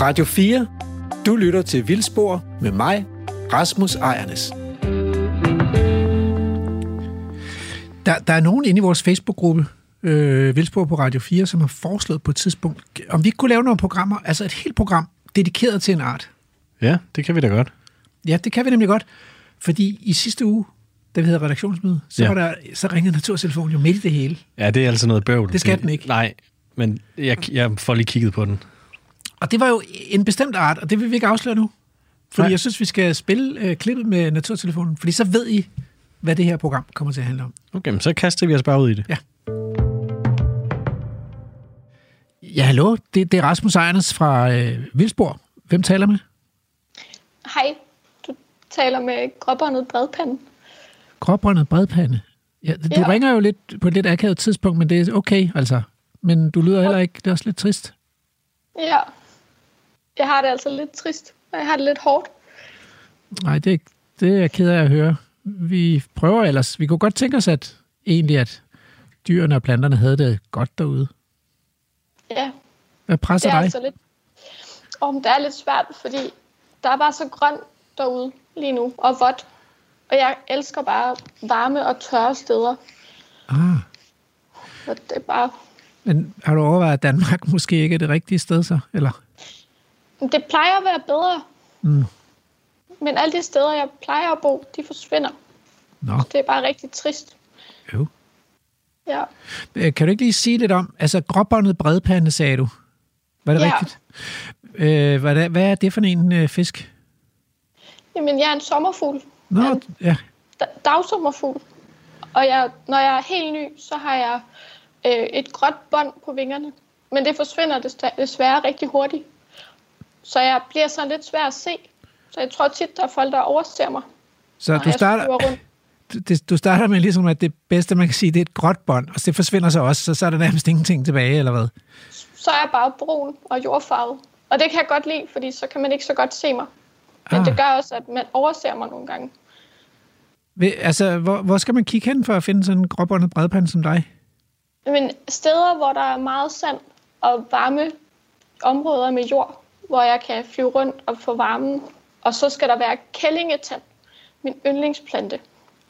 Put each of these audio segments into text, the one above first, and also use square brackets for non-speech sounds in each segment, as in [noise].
Radio 4. Du lytter til Vildspor med mig, Rasmus Ejernes. Der, der er nogen inde i vores Facebook-gruppe, øh, Vildspor på Radio 4, som har foreslået på et tidspunkt, om vi ikke kunne lave nogle programmer, altså et helt program, dedikeret til en art. Ja, det kan vi da godt. Ja, det kan vi nemlig godt. Fordi i sidste uge, da vi havde redaktionsmøde, så, Ja. var der, så ringede naturtelefonen jo midt i det hele. Ja, det er altså noget bøvl. Det skal den ikke. Nej, men jeg, jeg får lige kigget på den. Og det var jo en bestemt art, og det vil vi ikke afsløre nu. Fordi Nej. jeg synes, vi skal spille øh, klippet med naturtelefonen, fordi så ved I, hvad det her program kommer til at handle om. Okay, men så kaster vi os bare ud i det. Ja. Ja, hallo. Det, det er Rasmus Ejernes fra øh, Vildsborg. Hvem taler med? Hej, du taler med gråbåndet bredpande. Gråbrøndet bredpande. Ja, du Ja. ringer jo lidt på et lidt akavet tidspunkt, men det er okay, altså. Men du lyder heller ikke, det er også lidt trist. Ja, jeg har det altså lidt trist, og jeg har det lidt hårdt. Nej, det, det er jeg ked af at høre. Vi prøver ellers. Vi kunne godt tænke os, at egentlig, at dyrene og planterne havde det godt derude. Ja, Hvad presser det er dig? altså lidt... Oh, det er lidt svært, fordi der er bare så grønt derude lige nu, og vådt. Og jeg elsker bare varme og tørre steder. Ah, Og det er bare... men har du overvejet, at Danmark [laughs] måske ikke er det rigtige sted så? Eller? Det plejer at være bedre. Mm. Men alle de steder, jeg plejer at bo, de forsvinder. Nå, Det er bare rigtig trist. jo. Ja. Øh, Kan du ikke lige sige lidt om, altså gråbåndet bredpande, sagde du. Var det Ja. rigtigt? Øh, hvad, er, hvad er det for en øh, fisk? Jamen, jeg er en sommerfugl. Nå, Ja. ja. da- dagsommerfugl. Og jeg, når jeg er helt ny, så har jeg øh, et gråt bånd på vingerne. Men det forsvinder des- desværre rigtig hurtigt. Så jeg bliver sådan lidt svær at se. Så jeg tror tit, der er folk, der overser mig. Så du starter, [laughs] det, du starter med ligesom, at det bedste, man kan sige, det er et gråt bånd, og det forsvinder så også, så, så er der nærmest ingenting tilbage, eller hvad? Så er jeg bare brun og jordfarvet. Og det kan jeg godt lide, fordi så kan man ikke så godt se mig. Men Ah. det gør også, at man overser mig nogle gange. Ved, altså, hvor, hvor skal man kigge hen for at finde sådan en gråbåndet bredpande som dig? Men steder, hvor der er meget sand og varme områder med jord, hvor jeg kan flyve rundt og få varmen. Og så skal der være kællingetand, min yndlingsplante.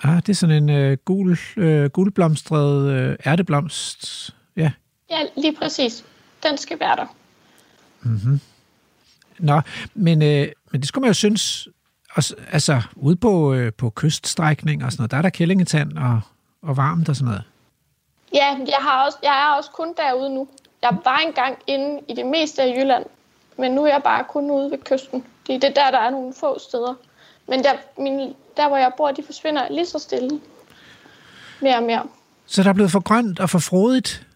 Ah, det er sådan en øh, gul, øh, gulblomstret øh, ærteblomst. Ja. Ja, lige præcis. Den skal være der. Nå, men, øh, men det skulle man jo synes, altså ude på, øh, på kyststrækning og sådan noget, der er der kællingetand og, og varmt og sådan noget. Ja, jeg, har også, jeg er også kun derude nu. Jeg var engang inde i det meste af Jylland, men nu er jeg bare kun ude ved kysten. Det er det der, der er nogle få steder. Men der, min, der hvor jeg bor, de forsvinder lige så stille. Mere og mere. Så der er blevet for grønt og for frodigt.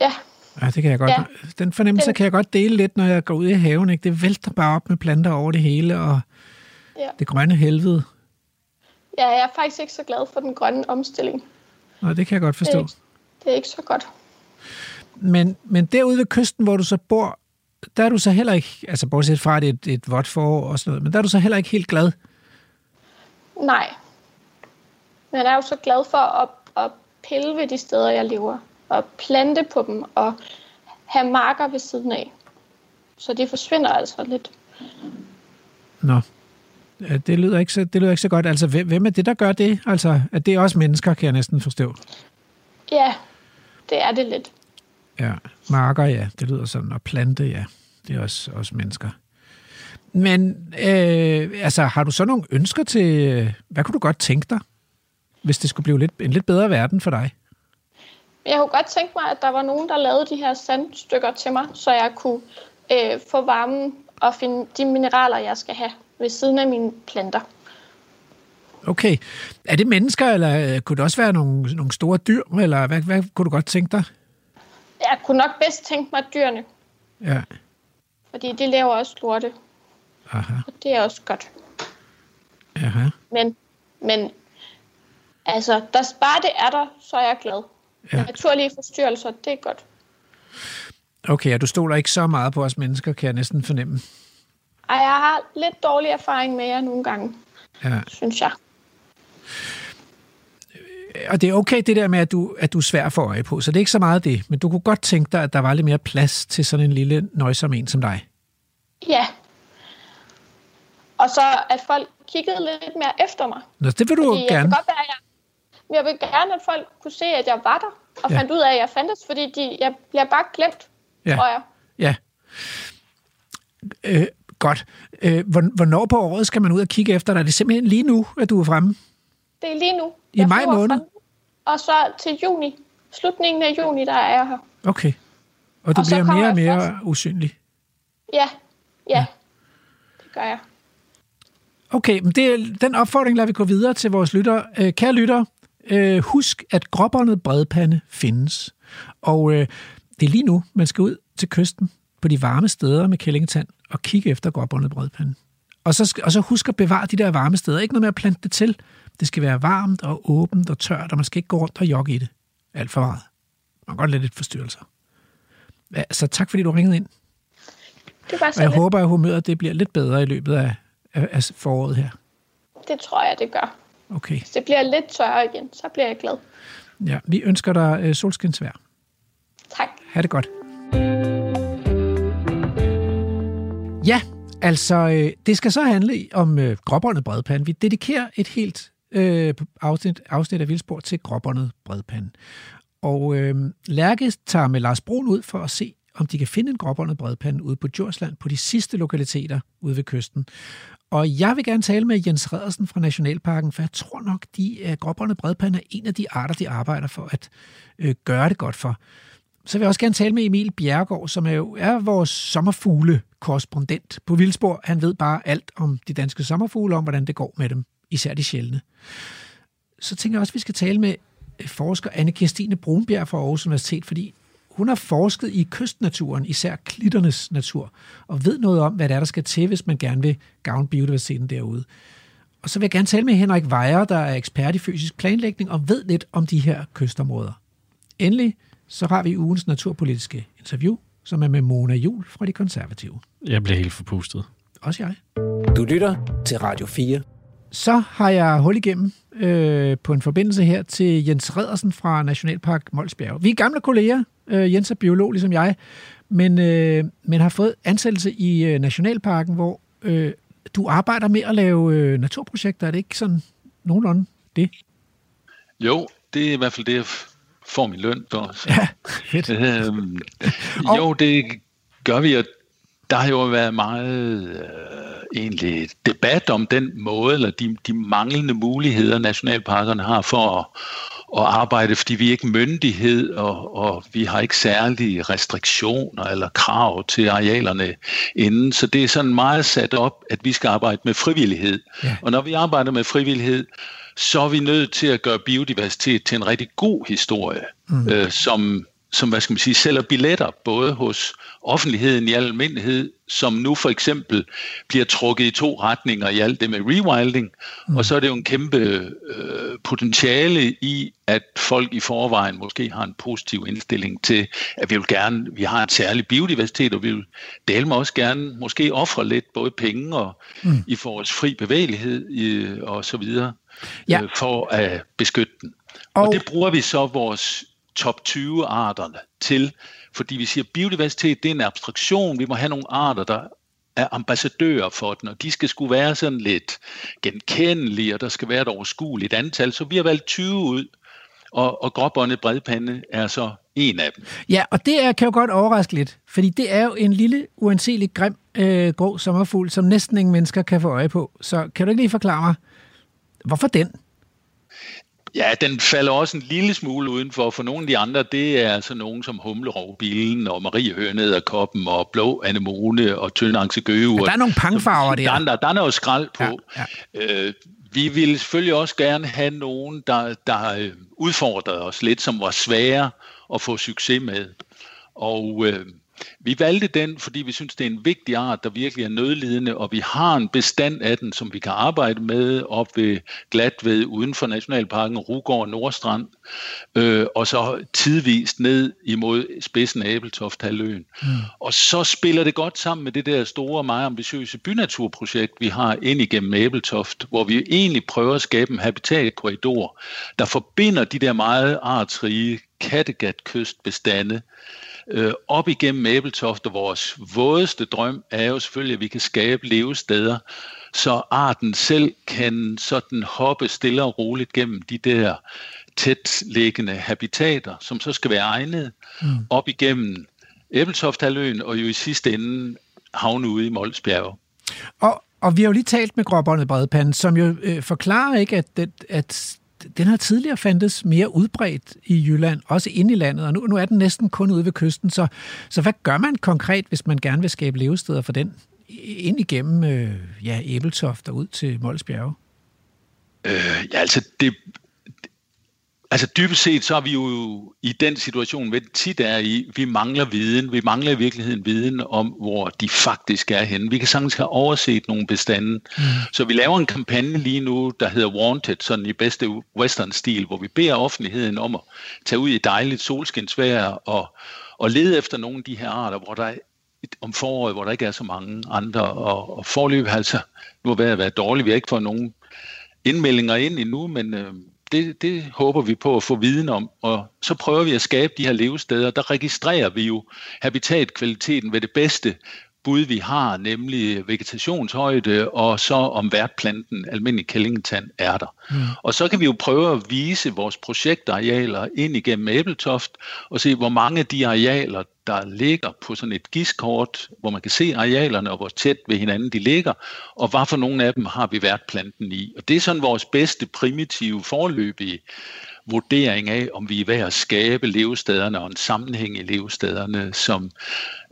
Ja, Ja, det kan jeg godt. Ja. Den fornemmelse Den- kan jeg godt dele lidt, når jeg går ud i haven. Ikke? Det vælter bare op med planter over det hele, og ja. det grønne helvede. ja, jeg er faktisk ikke så glad for den grønne omstilling. Og det kan jeg godt forstå. Det, det er ikke så godt. Men, men derude ved kysten, hvor du så bor, der er du så heller ikke, altså bortset fra, at det er et, et vådt forår og sådan noget, men der er du så heller ikke helt glad. Nej. Men jeg er jo så glad for at, at pille ved de steder, jeg lever. Og plante på dem og have marker ved siden af. Så de forsvinder altså lidt. Nå, det lyder ikke så, det lyder ikke så godt. Altså, hvem, hvem er det, der gør det? Altså, at det er også mennesker, kan jeg næsten forstå. Ja, det er det lidt. Ja, marker, ja, det lyder sådan. Og plante, ja, det er også, også mennesker. Men øh, altså, har du så nogle ønsker til, øh, hvad kunne du godt tænke dig, hvis det skulle blive lidt, en lidt bedre verden for dig? Jeg kunne godt tænke mig, at der var nogen, der lavede de her sandstykker til mig, så jeg kunne øh, få varmen og finde de mineraler, jeg skal have ved siden af mine planter. Okay. Er det mennesker, eller øh, kunne det også være nogle, nogle store dyr, eller hvad, hvad kunne du godt tænke dig? Jeg kunne nok bedst tænke mig dyrene, Ja, fordi de laver også lorte, aha, og det er også godt. aha. Men, men altså, der, bare det er der, så er jeg glad. Ja. Ja. Naturlige forstyrrelser, det er godt. Okay, og du stoler ikke så meget på os mennesker, kan jeg næsten fornemme. Ej, jeg har lidt dårlig erfaring med jer nogle gange, Ja. synes jeg. Og det er okay det der med, at du, at du er svær for øje på, så det er ikke så meget det. Men du kunne godt tænke dig, at der var lidt mere plads til sådan en lille nøjsom en som dig. Ja. Og så at folk kiggede lidt mere efter mig. Nå, det vil du Fordi jeg gerne. kan godt være, at jeg, jeg vil gerne, at folk kunne se, at jeg var der, og Ja. fandt ud af, at jeg fandtes, fordi de, jeg bliver bare glemt, Ja. tror jeg. Ja. Øh, godt. Øh, hvor- hvornår på året skal man ud og kigge efter dig? Er det simpelthen lige nu, at du er fremme? Det er lige nu. I Jeg maj måned? fra- Og så til juni. Slutningen af juni, der er jeg her. Okay. Og du Og bliver mere og mere først. usynlig. Ja, ja. Det gør jeg. Okay, men det, den opfordring lader vi gå videre til vores lyttere. Øh, kære lyttere, øh, husk, at gråbåndet bredpande findes. Og øh, det er lige nu, man skal ud til kysten på de varme steder med kællingetand og kigge efter gråbåndet bredpande. Og så, og så husk at bevare de der varme steder. Ikke noget med at plante det til. Det skal være varmt og åbent og tørt, og man skal ikke gå rundt og jogge i det alt for meget. Man kan godt lade lidt forstyrrelser. Ja, så tak fordi du ringede ind. Det var Og så jeg lidt. håber, at humøret det bliver lidt bedre i løbet af, af, af foråret her. Det tror jeg, det gør. Okay. Hvis det bliver lidt tørre igen, så bliver jeg glad. Ja, vi ønsker dig øh, solskinsvær. Tak. Ha' det godt. Ja, altså, øh, det skal så handle om øh, gråbåndet bredpande. Vi dedikerer et helt øh, afsnit, afsnit af Vildspor til gråbåndet bredpande. Og øh, Lærke tager med Lars Brun ud for at se, om de kan finde en gråbåndet bredpande ude på Djursland på de sidste lokaliteter ude ved kysten. Og jeg vil gerne tale med Jens Redersen fra Nationalparken, for jeg tror nok, de uh, gråbåndet bredpande er en af de arter, de arbejder for at øh, gøre det godt for. Så vil jeg også gerne tale med Emil Bjergård, som er jo er vores sommerfugle-korrespondent på Vildsborg. Han ved bare alt om de danske sommerfugle, om hvordan det går med dem, især de sjældne. Så tænker jeg også, at vi skal tale med øh, forsker anne Kirstine Brunbjerg fra Aarhus Universitet, fordi hun har forsket i kystnaturen, især klitternes natur, og ved noget om, hvad det er, der skal til, hvis man gerne vil gavne biodiversiteten derude. Og så vil jeg gerne tale med Henrik Wejer, der er ekspert i fysisk planlægning og ved lidt om de her kystområder. Endelig så har vi ugens naturpolitiske interview, som er med Mona Jul fra De Konservative. Jeg bliver helt forpustet. Også jeg. Du lytter til Radio 4. Så har jeg hul igennem øh, på en forbindelse her til Jens Redersen fra Nationalpark Molsbjerg. Vi er gamle kolleger. Øh, Jens er biolog, ligesom jeg, men, øh, men har fået ansættelse i øh, Nationalparken, hvor øh, du arbejder med at lave øh, naturprojekter. Er det ikke sådan nogenlunde det? Jo, det er i hvert fald det, jeg får min løn for. Så. [laughs] Ja, fedt. Øhm, jo, det gør vi, og der har jo været meget øh, egentlig debat om den måde, eller de, de manglende muligheder, nationalparkerne har for at, at arbejde, fordi vi er ikke myndighed, og, og vi har ikke særlige restriktioner eller krav til arealerne inden. Så det er sådan meget sat op, at vi skal arbejde med frivillighed. Ja. Og når vi arbejder med frivillighed, så er vi nødt til at gøre biodiversitet til en rigtig god historie, mm. øh, som, som hvad skal man sige, sælger billetter, både hos offentligheden i al almindelighed, som nu for eksempel bliver trukket i to retninger i alt det med rewilding, mm. og så er det jo en kæmpe øh, potentiale i, at folk i forvejen måske har en positiv indstilling til, at vi vil gerne, vi har en særlig biodiversitet, og vi vil dele med også gerne måske ofre lidt både penge og mm. i vores fri bevægelighed i, og så videre, Ja. øh, for at beskytte den. Og- og det bruger vi så vores top 20 arterne til, fordi vi siger, at biodiversitet det er en abstraktion. Vi må have nogle arter, der er ambassadører for den, og de skal skulle være sådan lidt genkendelige, og der skal være et overskueligt antal. Så vi har valgt 20 ud, og, og gråbåndet bredpande er så en af dem. Ja, og det er, kan jo godt overraske lidt, fordi det er jo en lille, uanselig grim øh, grå sommerfugl, som næsten ingen mennesker kan få øje på. Så kan du ikke lige forklare mig, hvorfor den? Ja, den falder også en lille smule udenfor. For nogle af de andre, det er altså nogen som humlerovbilen og Mariehøne koppen og blå anemone og tyndangse gøge. Ja, der er nogle pangfarver der. der. Der, der er noget skrald på. Ja, Øh, vi ville selvfølgelig også gerne have nogen, der, der øh, udfordrede os lidt, som var svære at få succes med. Og øh, vi valgte den, fordi vi synes, det er en vigtig art, der virkelig er nødlidende, og vi har en bestand af den, som vi kan arbejde med op ved Glatved uden for Nationalparken, Rugård og Nordstrand, øh, og så tidvist ned imod spidsen af Æbeltoft-halvøen. Mm. Og så spiller det godt sammen med det der store, meget ambitiøse bynaturprojekt, vi har ind igennem Æbeltoft, hvor vi egentlig prøver at skabe en habitatkorridor, der forbinder de der meget artsrige Kattegat-kystbestande øh, op igennem Æbeltoft, og vores vådeste drøm er jo selvfølgelig, at vi kan skabe levesteder, så arten selv kan sådan hoppe stille og roligt gennem de der tæt liggende habitater, som så skal være egnet mm. op igennem Æbeltofthaløen, og jo i sidste ende havne ude i Molsbjerg. Og, og vi har jo lige talt med gråbåndet bredpande, som jo øh, forklarer ikke, at, at, at den har tidligere fandtes mere udbredt i Jylland, også inde i landet, og nu, nu er den næsten kun ude ved kysten. Så, så hvad gør man konkret, hvis man gerne vil skabe levesteder for den? Ind igennem øh, ja, Æbeltoft og ud til Molsbjerge? Øh, ja, altså det, Altså dybest set, så er vi jo i den situation, vi tit er i, vi mangler viden. Vi mangler i virkeligheden viden om, hvor de faktisk er henne. Vi kan sagtens have overset nogle bestande. Mm. Så vi laver en kampagne lige nu, der hedder Wanted, sådan i bedste western-stil, hvor vi beder offentligheden om at tage ud i dejligt solskinsvejr og, og lede efter nogle af de her arter, hvor der er om foråret, hvor der ikke er så mange andre. Og, og forløb altså, nu har været, været dårligt. Vi har ikke fået nogen indmeldinger ind endnu, men... Øh, det, det håber vi på at få viden om, og så prøver vi at skabe de her levesteder. Der registrerer vi jo habitatkvaliteten ved det bedste bud, vi har, nemlig vegetationshøjde, og så om værtplanten, almindelig kællingetand, er der. Mm. Og så kan vi jo prøve at vise vores projektarealer ind igennem Æbeltoft, og se, hvor mange af de arealer, der ligger på sådan et giskort, hvor man kan se arealerne og hvor tæt ved hinanden de ligger, og hvad for nogle af dem har vi værtplanten i. Og det er sådan vores bedste primitive forløbige vurdering af, om vi er ved at skabe levestederne og en sammenhæng i levestederne, som,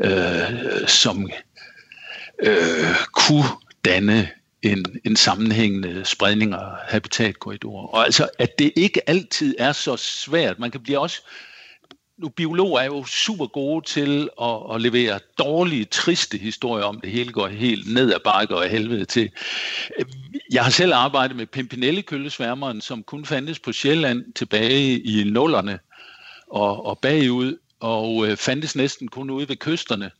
øh, som øh, kunne danne en, en sammenhængende spredning af habitatkorridorer. Og altså, at det ikke altid er så svært. Man kan blive også nu biologer er jo super gode til at, at levere dårlige, triste historier om det hele går helt ned ad bakke og helvede til. Jeg har selv arbejdet med Pimpinelle-køllesværmeren, som kun fandtes på Sjælland tilbage i nullerne og, og bagud, og øh, fandtes næsten kun ude ved kysterne.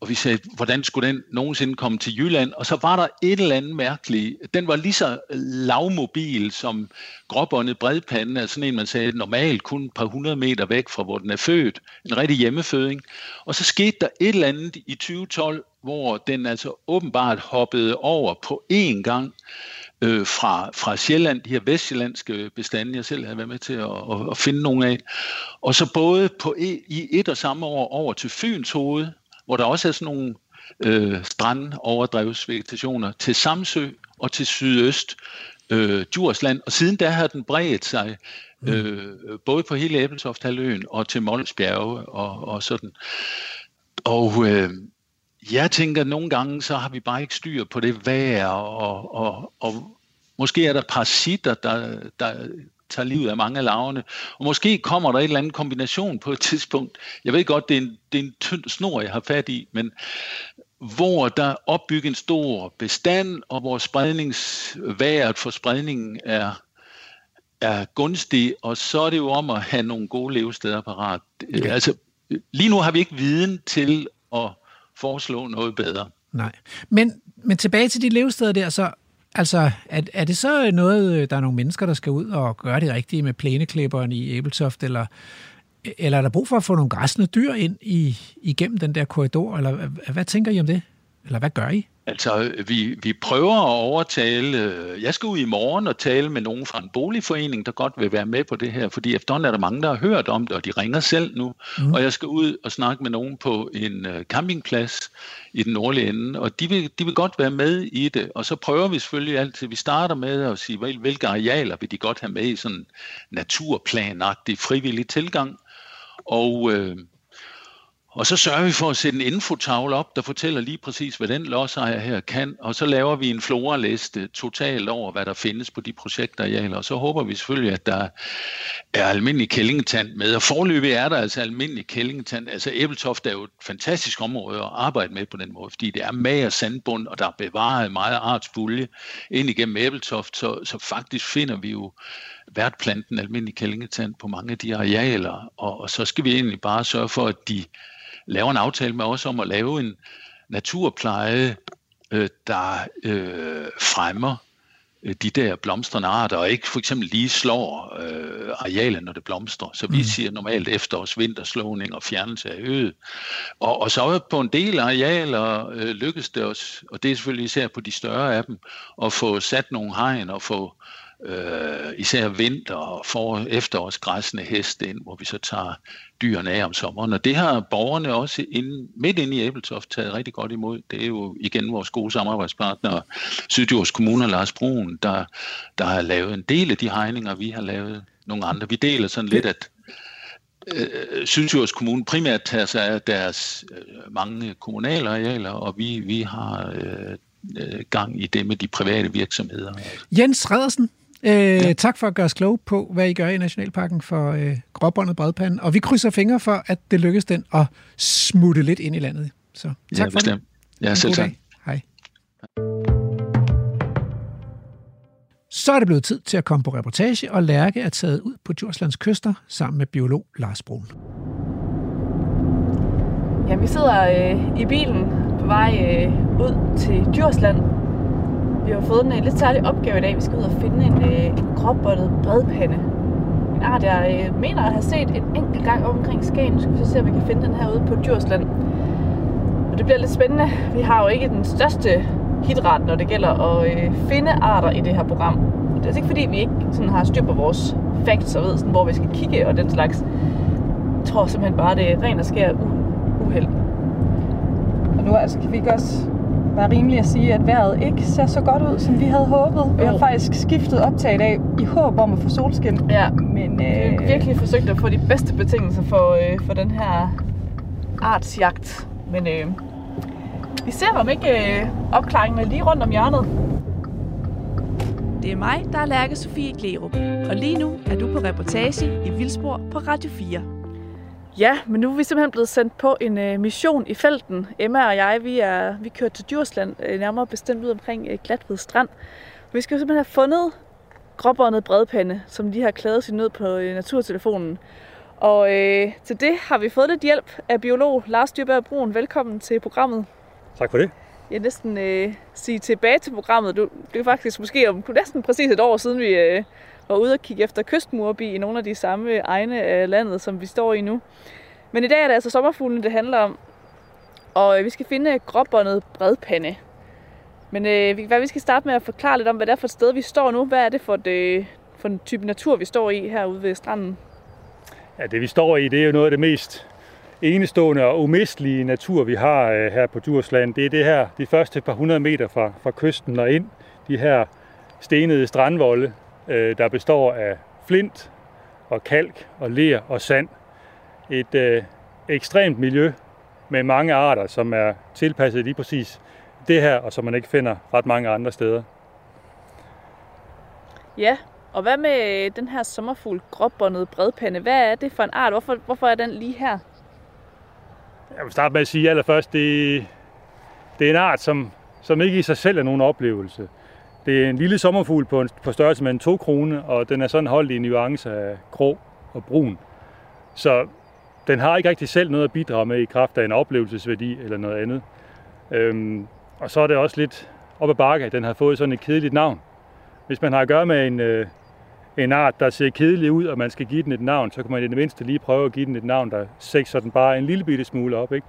Og vi sagde, hvordan skulle den nogensinde komme til Jylland? Og så var der et eller andet mærkeligt. Den var lige så lavmobil som gråbåndet bredpande, altså sådan en, man sagde, normalt kun et par hundrede meter væk fra, hvor den er født. En rigtig hjemmeføding. Og så skete der et eller andet i 2012, hvor den altså åbenbart hoppede over på én gang øh, fra, fra Sjælland, de her vestjyllandske bestande, jeg selv havde været med til at, at, at finde nogle af. Og så både på e, i et og samme år over til Fyns hoved, hvor der også er sådan nogle øh, strandoverdrevsvegetationer til Samsø og til sydøst øh, Djursland. Og siden der har den bredt sig mm. øh, både på hele Æbeltoft-halvøen og til Molsbjerge og, og sådan. Og øh, jeg tænker, at nogle gange så har vi bare ikke styr på det vejr, og, og, og måske er der parasitter, der, der tager livet af mange af lavene. Og måske kommer der et eller andet kombination på et tidspunkt. Jeg ved godt, det er en, det er en tynd snor, jeg har fat i, men hvor der opbygger en stor bestand, og hvor spredningsværet for spredningen er, er gunstig, og så er det jo om at have nogle gode levesteder parat. Okay. Altså, lige nu har vi ikke viden til at foreslå noget bedre. Nej. Men, men tilbage til de levesteder der, så Altså, er, er det så noget, der er nogle mennesker, der skal ud og gøre det rigtige med plæneklipperen i Æbeltoft, eller, eller er der brug for at få nogle græsne dyr ind i, igennem den der korridor, eller hvad, hvad tænker I om det? Eller hvad gør I? Altså, vi, vi prøver at overtale, øh, jeg skal ud i morgen og tale med nogen fra en boligforening, der godt vil være med på det her, fordi efterhånden er der mange, der har hørt om det, og de ringer selv nu, mm. og jeg skal ud og snakke med nogen på en øh, campingplads i den nordlige ende, og de vil, de vil godt være med i det, og så prøver vi selvfølgelig altid, vi starter med at sige, hvilke arealer vil de godt have med i sådan naturplanagtig frivillig tilgang, og øh, og så sørger vi for at sætte en infotavle op, der fortæller lige præcis, hvad den lodsejer her kan, og så laver vi en floraliste totalt over, hvad der findes på de projektarealer, og så håber vi selvfølgelig, at der er almindelig kællingetand med, og forløbig er der altså almindelig kællingetand. Altså Æbeltoft er jo et fantastisk område at arbejde med på den måde, fordi det er mager sandbund, og der er bevaret meget artsbulje ind igennem Æbeltoft, så, så faktisk finder vi jo værtplanten almindelig kællingetand på mange af de arealer, og, og så skal vi egentlig bare sørge for, at de laver en aftale med os om at lave en naturpleje, øh, der øh, fremmer øh, de der blomstrende arter, og ikke for eksempel lige slår øh, arealet, når det blomstrer. Så vi mm. siger normalt efterårs vinterslåning og fjernelse af øget. Og, og så på en del arealer øh, lykkes det os, og det er selvfølgelig især på de større af dem, at få sat nogle hegn og få øh, især vinter- og for efterårsgræssende heste ind, hvor vi så tager dyrene af om sommeren. Og det har borgerne også ind, midt inde i Æbeltoft taget rigtig godt imod. Det er jo igen vores gode samarbejdspartner, Sydjords Kommune og Lars Brun, der, der har lavet en del af de hegninger, vi har lavet nogle andre. Vi deler sådan lidt, at øh, Sydsjords Kommune primært tager sig af deres øh, mange kommunale arealer, og vi, vi har øh, øh gang i det med de private virksomheder. Jens Redersen, Øh, ja. Tak for at gøre os kloge på, hvad I gør i Nationalparken for øh, gråbåndet bredpanden. Og vi krydser fingre for, at det lykkes den at smutte lidt ind i landet. Så tak ja, for det. Ja, selv tak. Hej. Så er det blevet tid til at komme på reportage, og Lærke er taget ud på Djurslands kyster sammen med biolog Lars Brun. Ja, vi sidder øh, i bilen på vej øh, ud til Djursland, vi har fået en uh, lidt særlig opgave i dag. Vi skal ud og finde en, uh, en gråbåndet bredpande. En art, jeg uh, mener at have set en enkelt gang omkring Skagen. Nu skal vi så se, om vi kan finde den her ude på Djursland. Og det bliver lidt spændende. Vi har jo ikke den største hitret, når det gælder at uh, finde arter i det her program. Det er altså ikke fordi, vi ikke sådan har styr på vores facts og ved, sådan, hvor vi skal kigge og den slags. Jeg tror simpelthen bare, det er ren og skær uheld. Og nu altså, kan vi ikke også være rimeligt at sige, at vejret ikke ser så godt ud, som vi havde håbet. Vi har faktisk skiftet optag i dag i håb om at få solskin. Ja, men øh, vi har virkelig forsøgt at få de bedste betingelser for, øh, for den her artsjagt. Men øh, vi ser om ikke øh, opklaringen er lige rundt om hjørnet. Det er mig, der er Lærke Sofie Klerup, og lige nu er du på reportage i Vildspor på Radio 4. Ja, men nu er vi simpelthen blevet sendt på en øh, mission i felten. Emma og jeg, vi er vi kørt til Djursland, øh, nærmere bestemt ud omkring øh, Glatved Strand. Vi skal jo simpelthen have fundet gråbåndet bredpande, som de har klaget sin nød på øh, naturtelefonen. Og øh, til det har vi fået lidt hjælp af biolog Lars Dyrberg Brun. Velkommen til programmet. Tak for det. Jeg næsten øh, sige tilbage til programmet. Du, det er faktisk måske om næsten præcis et år siden, vi øh, var ude og kigge efter kystmurbi i nogle af de samme egne af landet, som vi står i nu. Men i dag er det altså sommerfuglen, det handler om. Og øh, vi skal finde gråbåndet bredpande. Men øh, hvad vi skal starte med at forklare lidt om, hvad det er for et sted, vi står nu. Hvad er det for, det, øh, for en type natur, vi står i herude ved stranden? Ja, det vi står i, det er jo noget af det mest enestående og umistelige natur, vi har øh, her på Djursland. Det er det her, de første par hundrede meter fra, fra kysten og ind. De her stenede strandvolde, øh, der består af flint og kalk og ler og sand. Et øh, ekstremt miljø med mange arter, som er tilpasset lige præcis det her, og som man ikke finder ret mange andre steder. Ja, og hvad med den her sommerfugl, gråbåndet bredpande? Hvad er det for en art? Hvorfor, hvorfor er den lige her? Jeg vil starte med at sige allerførst, det, det er en art, som, som ikke i sig selv er nogen oplevelse. Det er en lille sommerfugl på, en, på størrelse med en 2 krone, og den er sådan holdt i en nuance af grå og brun. Så den har ikke rigtig selv noget at bidrage med i kraft af en oplevelsesværdi eller noget andet. Øhm, og så er det også lidt op ad bakke, at den har fået sådan et kedeligt navn. Hvis man har at gøre med en, øh, en art, der ser kedelig ud, og man skal give den et navn, så kan man i det mindste lige prøve at give den et navn, der sekser den bare en lille bitte smule op. Ikke?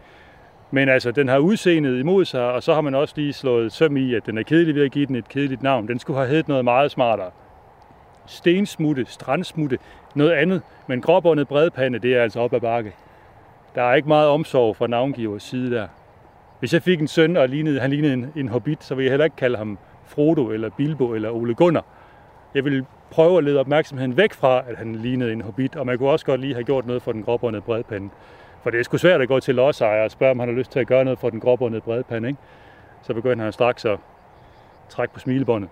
Men altså, den har udseendet imod sig, og så har man også lige slået søm i, at den er kedelig ved at give den et kedeligt navn. Den skulle have heddet noget meget smartere. Stensmutte, strandsmutte, noget andet. Men gråbåndet bredpande, det er altså op ad bakke. Der er ikke meget omsorg fra navngivers side der. Hvis jeg fik en søn, og lignede, han lignede en, en hobbit, så ville jeg heller ikke kalde ham Frodo, eller Bilbo, eller Ole Gunnar. Jeg vil prøve at lede opmærksomheden væk fra, at han lignede en hobbit, og man kunne også godt lige have gjort noget for den gråbåndede bredpande. For det er sgu svært at gå til lodsejer og spørge, om han har lyst til at gøre noget for den gråbundede bredpande, ikke? Så begynder han straks at trække på smilebåndet.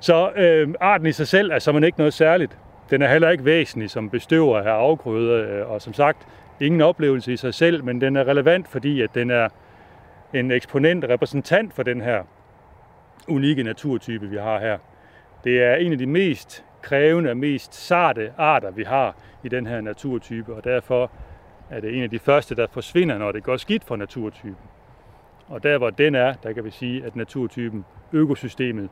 Så øh, arten i sig selv er som ikke noget særligt. Den er heller ikke væsentlig som bestøver af afgrøder, øh, og som sagt, ingen oplevelse i sig selv, men den er relevant, fordi at den er en eksponent, repræsentant for den her unikke naturtype, vi har her. Det er en af de mest krævende og mest sarte arter, vi har i den her naturtype, og derfor er det øh, en af de første, der forsvinder, når det går skidt for naturtypen. Og der, hvor den er, der kan vi sige, at naturtypen, økosystemet,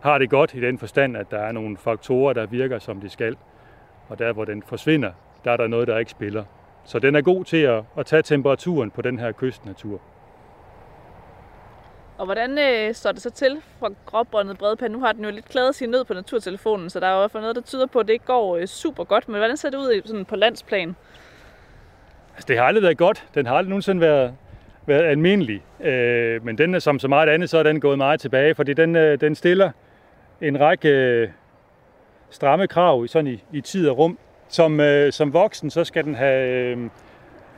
har det godt i den forstand, at der er nogle faktorer, der virker, som de skal. Og der, hvor den forsvinder, der er der noget, der ikke spiller. Så den er god til at, at tage temperaturen på den her kystnatur. Og hvordan øh, står det så til fra gråbåndet bredpande? Nu har den jo lidt klaret sin nød på naturtelefonen, så der er jo i hvert fald noget, der tyder på, at det ikke går øh, super godt. Men hvordan ser det ud i, sådan på landsplan? Altså, det har aldrig været godt. Den har aldrig nogensinde været, været almindelig. Øh, men den som så meget andet, så er den gået meget tilbage, fordi den, øh, den stiller en række øh, stramme krav sådan i, i tid og rum. Som, øh, som voksen, så skal den have, øh,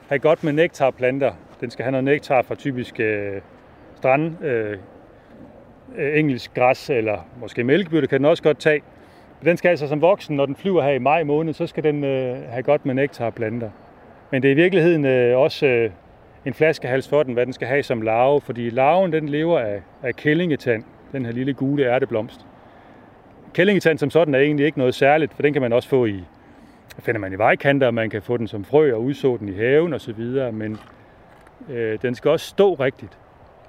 have godt med nektarplanter. Den skal have noget nektar fra typisk øh, strand, øh, engelsk græs eller måske mælkebyrde kan den også godt tage. Den skal altså som voksen, når den flyver her i maj måned, så skal den øh, have godt med nektarplanter. Men det er i virkeligheden øh, også øh, en flaskehals for den, hvad den skal have som larve, fordi larven den lever af, af kællingetand, den her lille gule ærteblomst. Kællingetand som sådan er egentlig ikke noget særligt, for den kan man også få i, finder man i vejkanter, man kan få den som frø og udså den i haven osv., men øh, den skal også stå rigtigt.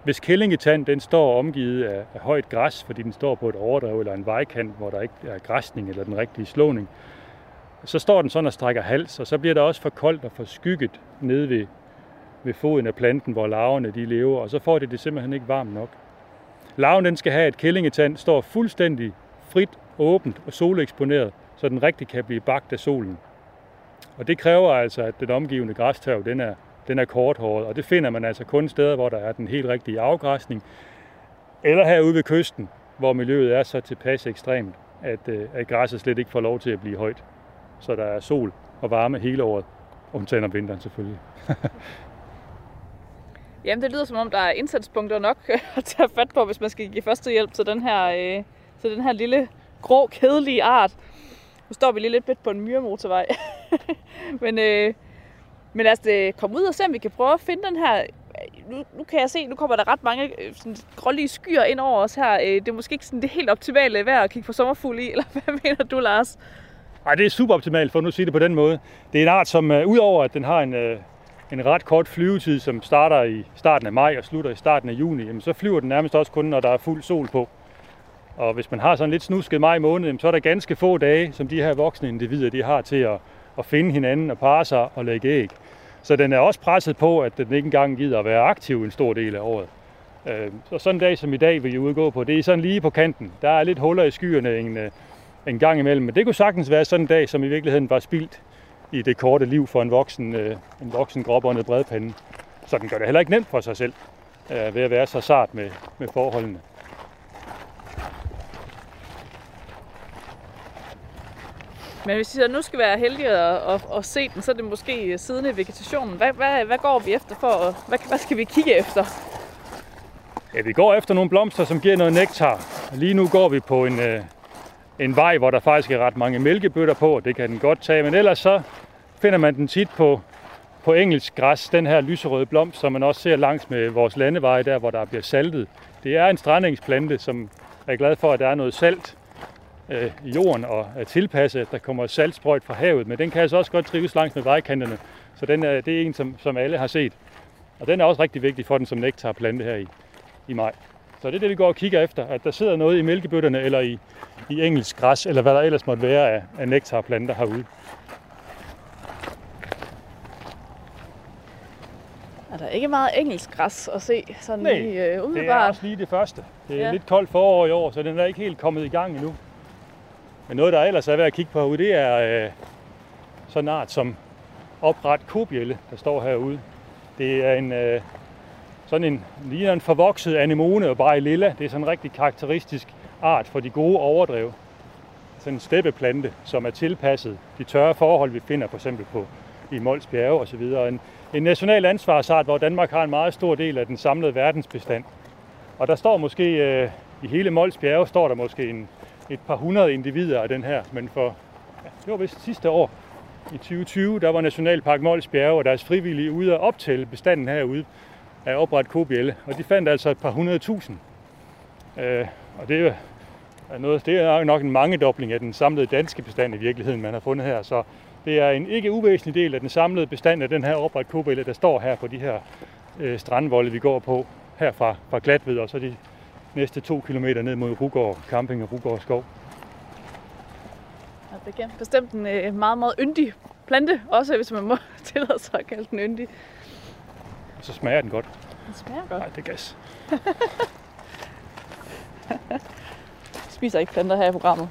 Hvis kællingetand den står omgivet af, af højt græs, fordi den står på et overdrev eller en vejkant, hvor der ikke er græsning eller den rigtige slåning, så står den sådan og strækker hals, og så bliver der også for koldt og for skygget nede ved, ved foden af planten, hvor larverne de lever, og så får det det simpelthen ikke varmt nok. Larven den skal have, et kællingetand står fuldstændig frit, åbent og soleksponeret, så den rigtig kan blive bagt af solen. Og det kræver altså, at den omgivende græstav den er, den er korthåret, og det finder man altså kun steder, hvor der er den helt rigtige afgræsning, eller herude ved kysten, hvor miljøet er så tilpas ekstremt, at, øh, at græsset slet ikke får lov til at blive højt. Så der er sol og varme hele året, undtagen om vinteren selvfølgelig. [laughs] Jamen, det lyder som om, der er indsatspunkter nok [laughs] at tage fat på, hvis man skal give førstehjælp til den her, øh, til den her lille, grå, kedelige art. Nu står vi lige lidt på en myremotorvej. [laughs] men, øh, men lad os øh, komme ud og se, om vi kan prøve at finde den her... Nu, nu kan jeg se, nu kommer der ret mange øh, sådan, grålige skyer ind over os her. Øh, det er måske ikke sådan det helt optimale vejr at kigge på sommerfugl i, eller hvad mener du, Lars? Ej, det er super optimalt, for nu at sige det på den måde. Det er en art, som uh, udover at den har en, uh, en ret kort flyvetid, som starter i starten af maj og slutter i starten af juni, jamen, så flyver den nærmest også kun, når der er fuld sol på. Og hvis man har sådan lidt snusket maj måned, jamen, så er der ganske få dage, som de her voksne individer de har til at, at finde hinanden og parre sig og lægge æg. Så den er også presset på, at den ikke engang gider at være aktiv en stor del af året. Øh, så sådan en dag som i dag vil jeg udgå på, det er sådan lige på kanten. Der er lidt huller i skyerne en, øh, en gang imellem, men det kunne sagtens være sådan en dag, som i virkeligheden var spildt i det korte liv for en voksen, øh, en voksen gråbåndet bredpande. Så den gør det heller ikke nemt for sig selv ved at være så sart med, med forholdene. Men hvis jeg nu skal være heldig at, at, at se den, så er det måske siden i vegetationen. Hvad, hvad, hvad går vi efter for? Hvad, hvad skal vi kigge efter? Ja, vi går efter nogle blomster, som giver noget nektar. Lige nu går vi på en, øh, en vej, hvor der faktisk er ret mange mælkebøtter på, og det kan den godt tage. Men ellers så finder man den tit på, på engelsk græs, den her lyserøde blomst, som man også ser langs med vores landeveje, der hvor der bliver saltet. Det er en strandingsplante, som er glad for, at der er noget salt øh, i jorden og er tilpasset, at der kommer saltsprøjt fra havet, men den kan altså også godt trives langs med vejkanterne. Så den er, det er en, som, som alle har set. Og den er også rigtig vigtig for den som nektarplante her i, i maj. Så det er det, vi går og kigger efter, at der sidder noget i mælkebøtterne eller i, i engelsk græs, eller hvad der ellers måtte være af, af nektarplanter herude. Er der ikke meget engelsk græs at se sådan Nej, lige øh, umiddelbart? det er også lige det første. Det er Ja. lidt koldt forår i år, så den er ikke helt kommet i gang endnu. Men noget, der ellers er værd at kigge på herude, det er øh, sådan en art som opret kobjælle, der står herude. Det er en, øh, sådan en, ligner en forvokset anemone og bare i lilla. Det er sådan en rigtig karakteristisk art for de gode overdrev. Sådan en steppeplante, som er tilpasset de tørre forhold, vi finder for eksempel på i Mols Bjerge osv. En, en national ansvarsart, hvor Danmark har en meget stor del af den samlede verdensbestand. Og der står måske, øh, i hele Mols Bjerge, står der måske en, et par hundrede individer af den her, men for, ja, det var vist sidste år, i 2020, der var Nationalpark Mols Bjerge og deres frivillige ude at optælle bestanden herude at opret kobjælle, og de fandt altså et par hundrede tusind. Øh, og det er, noget, det er nok en mangedobling af den samlede danske bestand i virkeligheden, man har fundet her. Så det er en ikke uvæsentlig del af den samlede bestand af den her opret kobjælle, der står her på de her øh, strandvolde, vi går på, her fra, fra Glatved, og så de næste to kilometer ned mod Rugård Camping og Rugård Skov. Ja, det er bestemt en øh, meget, meget yndig plante, også hvis man må [laughs] tillade sig at kalde den yndig. Og så smager den godt. Den smager godt. Nej, det er gas. [laughs] Jeg spiser ikke planter her i programmet.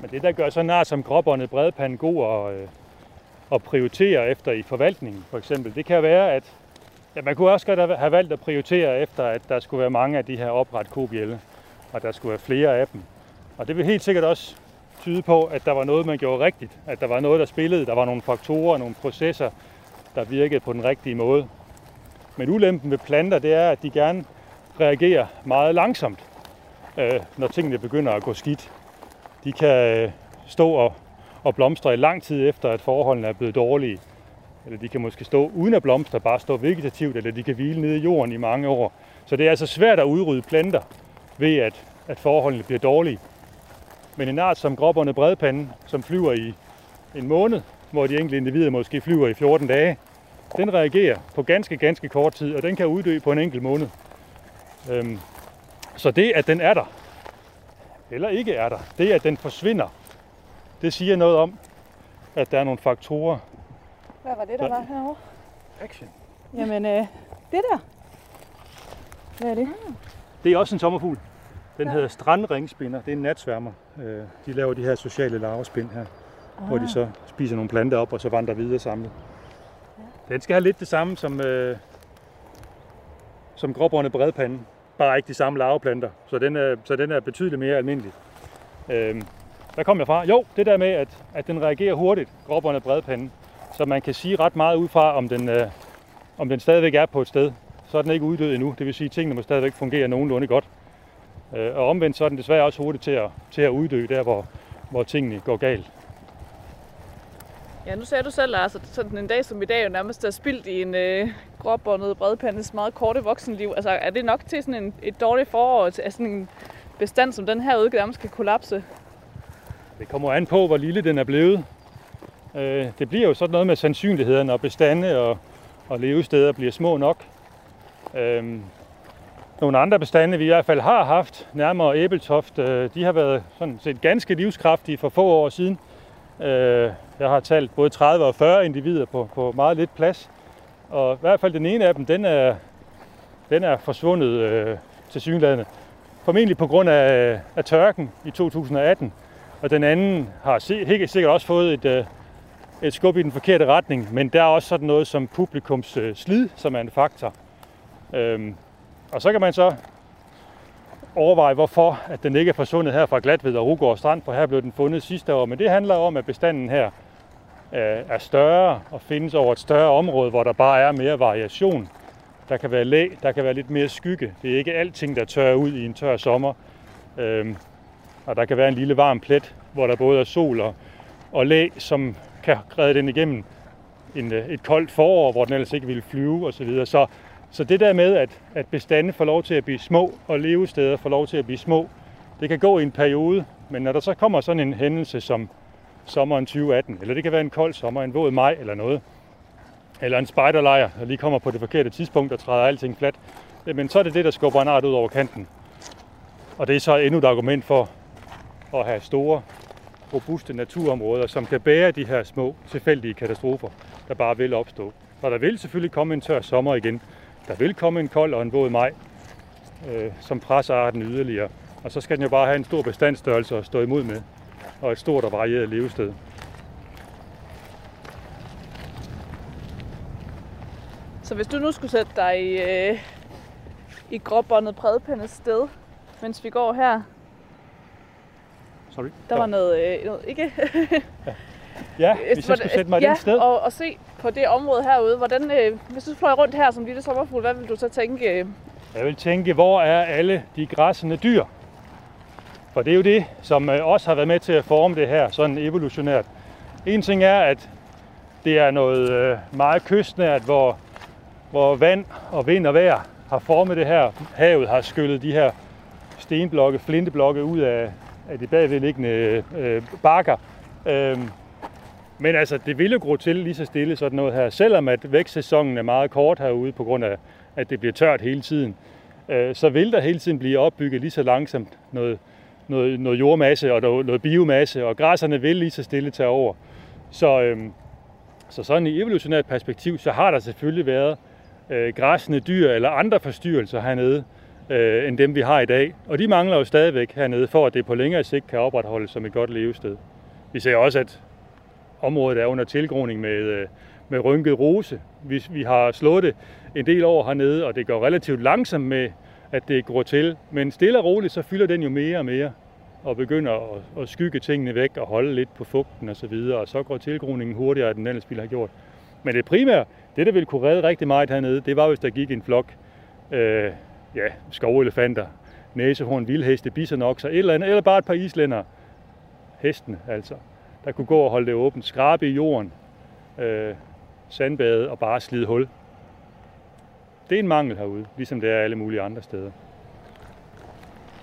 Men det, der gør sådan art som gråbåndet bredpande god at, øh, at prioritere efter i forvaltningen, for eksempel, det kan være, at ja, man kunne også godt have valgt at prioritere efter, at der skulle være mange af de her opret kobjælle, og der skulle være flere af dem. Og det vil helt sikkert også tyde på, at der var noget, man gjorde rigtigt. At der var noget, der spillede. Der var nogle faktorer, nogle processer, der virkede på den rigtige måde. Men ulempen ved planter, det er, at de gerne reagerer meget langsomt, øh, når tingene begynder at gå skidt. De kan øh, stå og, og blomstre i lang tid efter, at forholdene er blevet dårlige. Eller de kan måske stå uden at blomstre, bare stå vegetativt, eller de kan hvile nede i jorden i mange år. Så det er altså svært at udrydde planter ved, at, at forholdene bliver dårlige. Men en art som gråbåndet bredpande, som flyver i en måned, hvor de enkelte individer måske flyver i 14 dage, den reagerer på ganske, ganske kort tid, og den kan uddø på en enkelt måned. Øhm, så det, at den er der, eller ikke er der, det, at den forsvinder, det siger noget om, at der er nogle faktorer. Hvad var det, der var herovre? Action. Jamen, øh, det der. Hvad er det? Det er også en sommerfugl. Den hedder strandringspinder. Det er en natsværmer. Øh, De laver de her sociale larvespind her, ah. hvor de så spiser nogle planter op, og så vandrer videre samlet. Den skal have lidt det samme som, øh, som gråbåndet bredpande. Bare ikke de samme larveplanter. Så den er, så den er betydeligt mere almindelig. Øh, hvad kom jeg fra? Jo, det der med, at, at den reagerer hurtigt, gråbåndet bredpande. Så man kan sige ret meget ud fra, om den, øh, om den stadigvæk er på et sted. Så er den ikke uddød endnu. Det vil sige, at tingene må stadigvæk fungere nogenlunde godt. Øh, og omvendt så er den desværre også hurtigt til at, til at uddø der, hvor, hvor tingene går galt. Ja, nu sagde du selv, Lars, at sådan en dag som i dag jo nærmest er spildt i en øh, gråbåndet bredpandes meget korte voksenliv. Altså, er det nok til sådan en, et dårligt forår, at sådan en bestand som den her ude nærmest kan kollapse? Det kommer an på, hvor lille den er blevet. Øh, det bliver jo sådan noget med sandsynligheden, og bestande og, og levesteder bliver små nok. Øhm, nogle andre bestande, vi i hvert fald har haft, nærmere Æbeltoft, øh, de har været sådan set ganske livskraftige for få år siden. Øh, jeg har talt både 30 og 40 individer på, på meget lidt plads. Og i hvert fald den ene af dem, den er, den er forsvundet øh, til synlædende. Formentlig på grund af, af tørken i 2018. Og den anden har helt sikkert også fået et, øh, et skub i den forkerte retning. Men der er også sådan noget som publikums øh, slid, som er en faktor. Øhm, og så kan man så overveje, hvorfor at den ikke er forsvundet her fra Glatved og Rugård Strand, for her blev den fundet sidste år. Men det handler om, at bestanden her øh, er større og findes over et større område, hvor der bare er mere variation. Der kan være læ, der kan være lidt mere skygge. Det er ikke alting, der tørrer ud i en tør sommer. Øhm, og der kan være en lille varm plet, hvor der både er sol og, og læ, som kan redde den igennem en, øh, et koldt forår, hvor den ellers ikke ville flyve osv. Så, videre. så så det der med, at, at bestande får lov til at blive små, og levesteder får lov til at blive små, det kan gå i en periode, men når der så kommer sådan en hændelse som sommeren 2018, eller det kan være en kold sommer, en våd maj eller noget, eller en spejderlejr, der lige kommer på det forkerte tidspunkt og træder alting fladt, men så er det det, der skubber en art ud over kanten. Og det er så endnu et argument for at have store, robuste naturområder, som kan bære de her små, tilfældige katastrofer, der bare vil opstå. Og der vil selvfølgelig komme en tør sommer igen. Der vil komme en kold og en våd maj, øh, som presser arten yderligere. Og så skal den jo bare have en stor bestandsstørrelse at stå imod med, og et stort og varieret levested. Så hvis du nu skulle sætte dig i, øh, i gråbåndet bredpandes sted, mens vi går her, Sorry. der var noget, øh, noget ikke? Ja, [laughs] hvis jeg skulle sætte mig ja, ja, sted. Og, og se på det område herude, hvordan, øh, hvis du fløj rundt her som lille sommerfugl, hvad vil du så tænke? Øh? Jeg vil tænke, hvor er alle de græssende dyr? For det er jo det, som øh, også har været med til at forme det her, sådan evolutionært. En ting er, at det er noget øh, meget kystnært, hvor, hvor vand og vind og vejr har formet det her. Havet har skyllet de her stenblokke, flinteblokke ud af, af de bagvedliggende øh, bakker. Øh, men altså, det ville gro til lige så stille sådan noget her, selvom at vækstsæsonen er meget kort herude, på grund af, at det bliver tørt hele tiden. Øh, så vil der hele tiden blive opbygget lige så langsomt noget, noget, noget jordmasse og noget, noget biomasse, og græsserne vil lige så stille tage over. Så, øhm, så sådan i evolutionært perspektiv, så har der selvfølgelig været øh, græssende dyr eller andre forstyrrelser hernede, øh, end dem vi har i dag. Og de mangler jo stadigvæk hernede, for at det på længere sigt kan opretholdes som et godt levested. Vi ser også, at området er under tilgroning med, øh, med rynket rose. Vi, vi har slået det en del over hernede, og det går relativt langsomt med, at det går til. Men stille og roligt, så fylder den jo mere og mere og begynder at, at skygge tingene væk og holde lidt på fugten og så videre, og så går tilgroningen hurtigere, end den ellers ville have gjort. Men det primære, det der ville kunne redde rigtig meget hernede, det var, hvis der gik en flok øh, ja, skovelefanter, næsehorn, vildheste, bisonokser, et eller andet, eller bare et par islænder, hestene altså, der kunne gå og holde det åbent, skrabe i jorden, øh, sandbade og bare slide hul. Det er en mangel herude, ligesom det er alle mulige andre steder.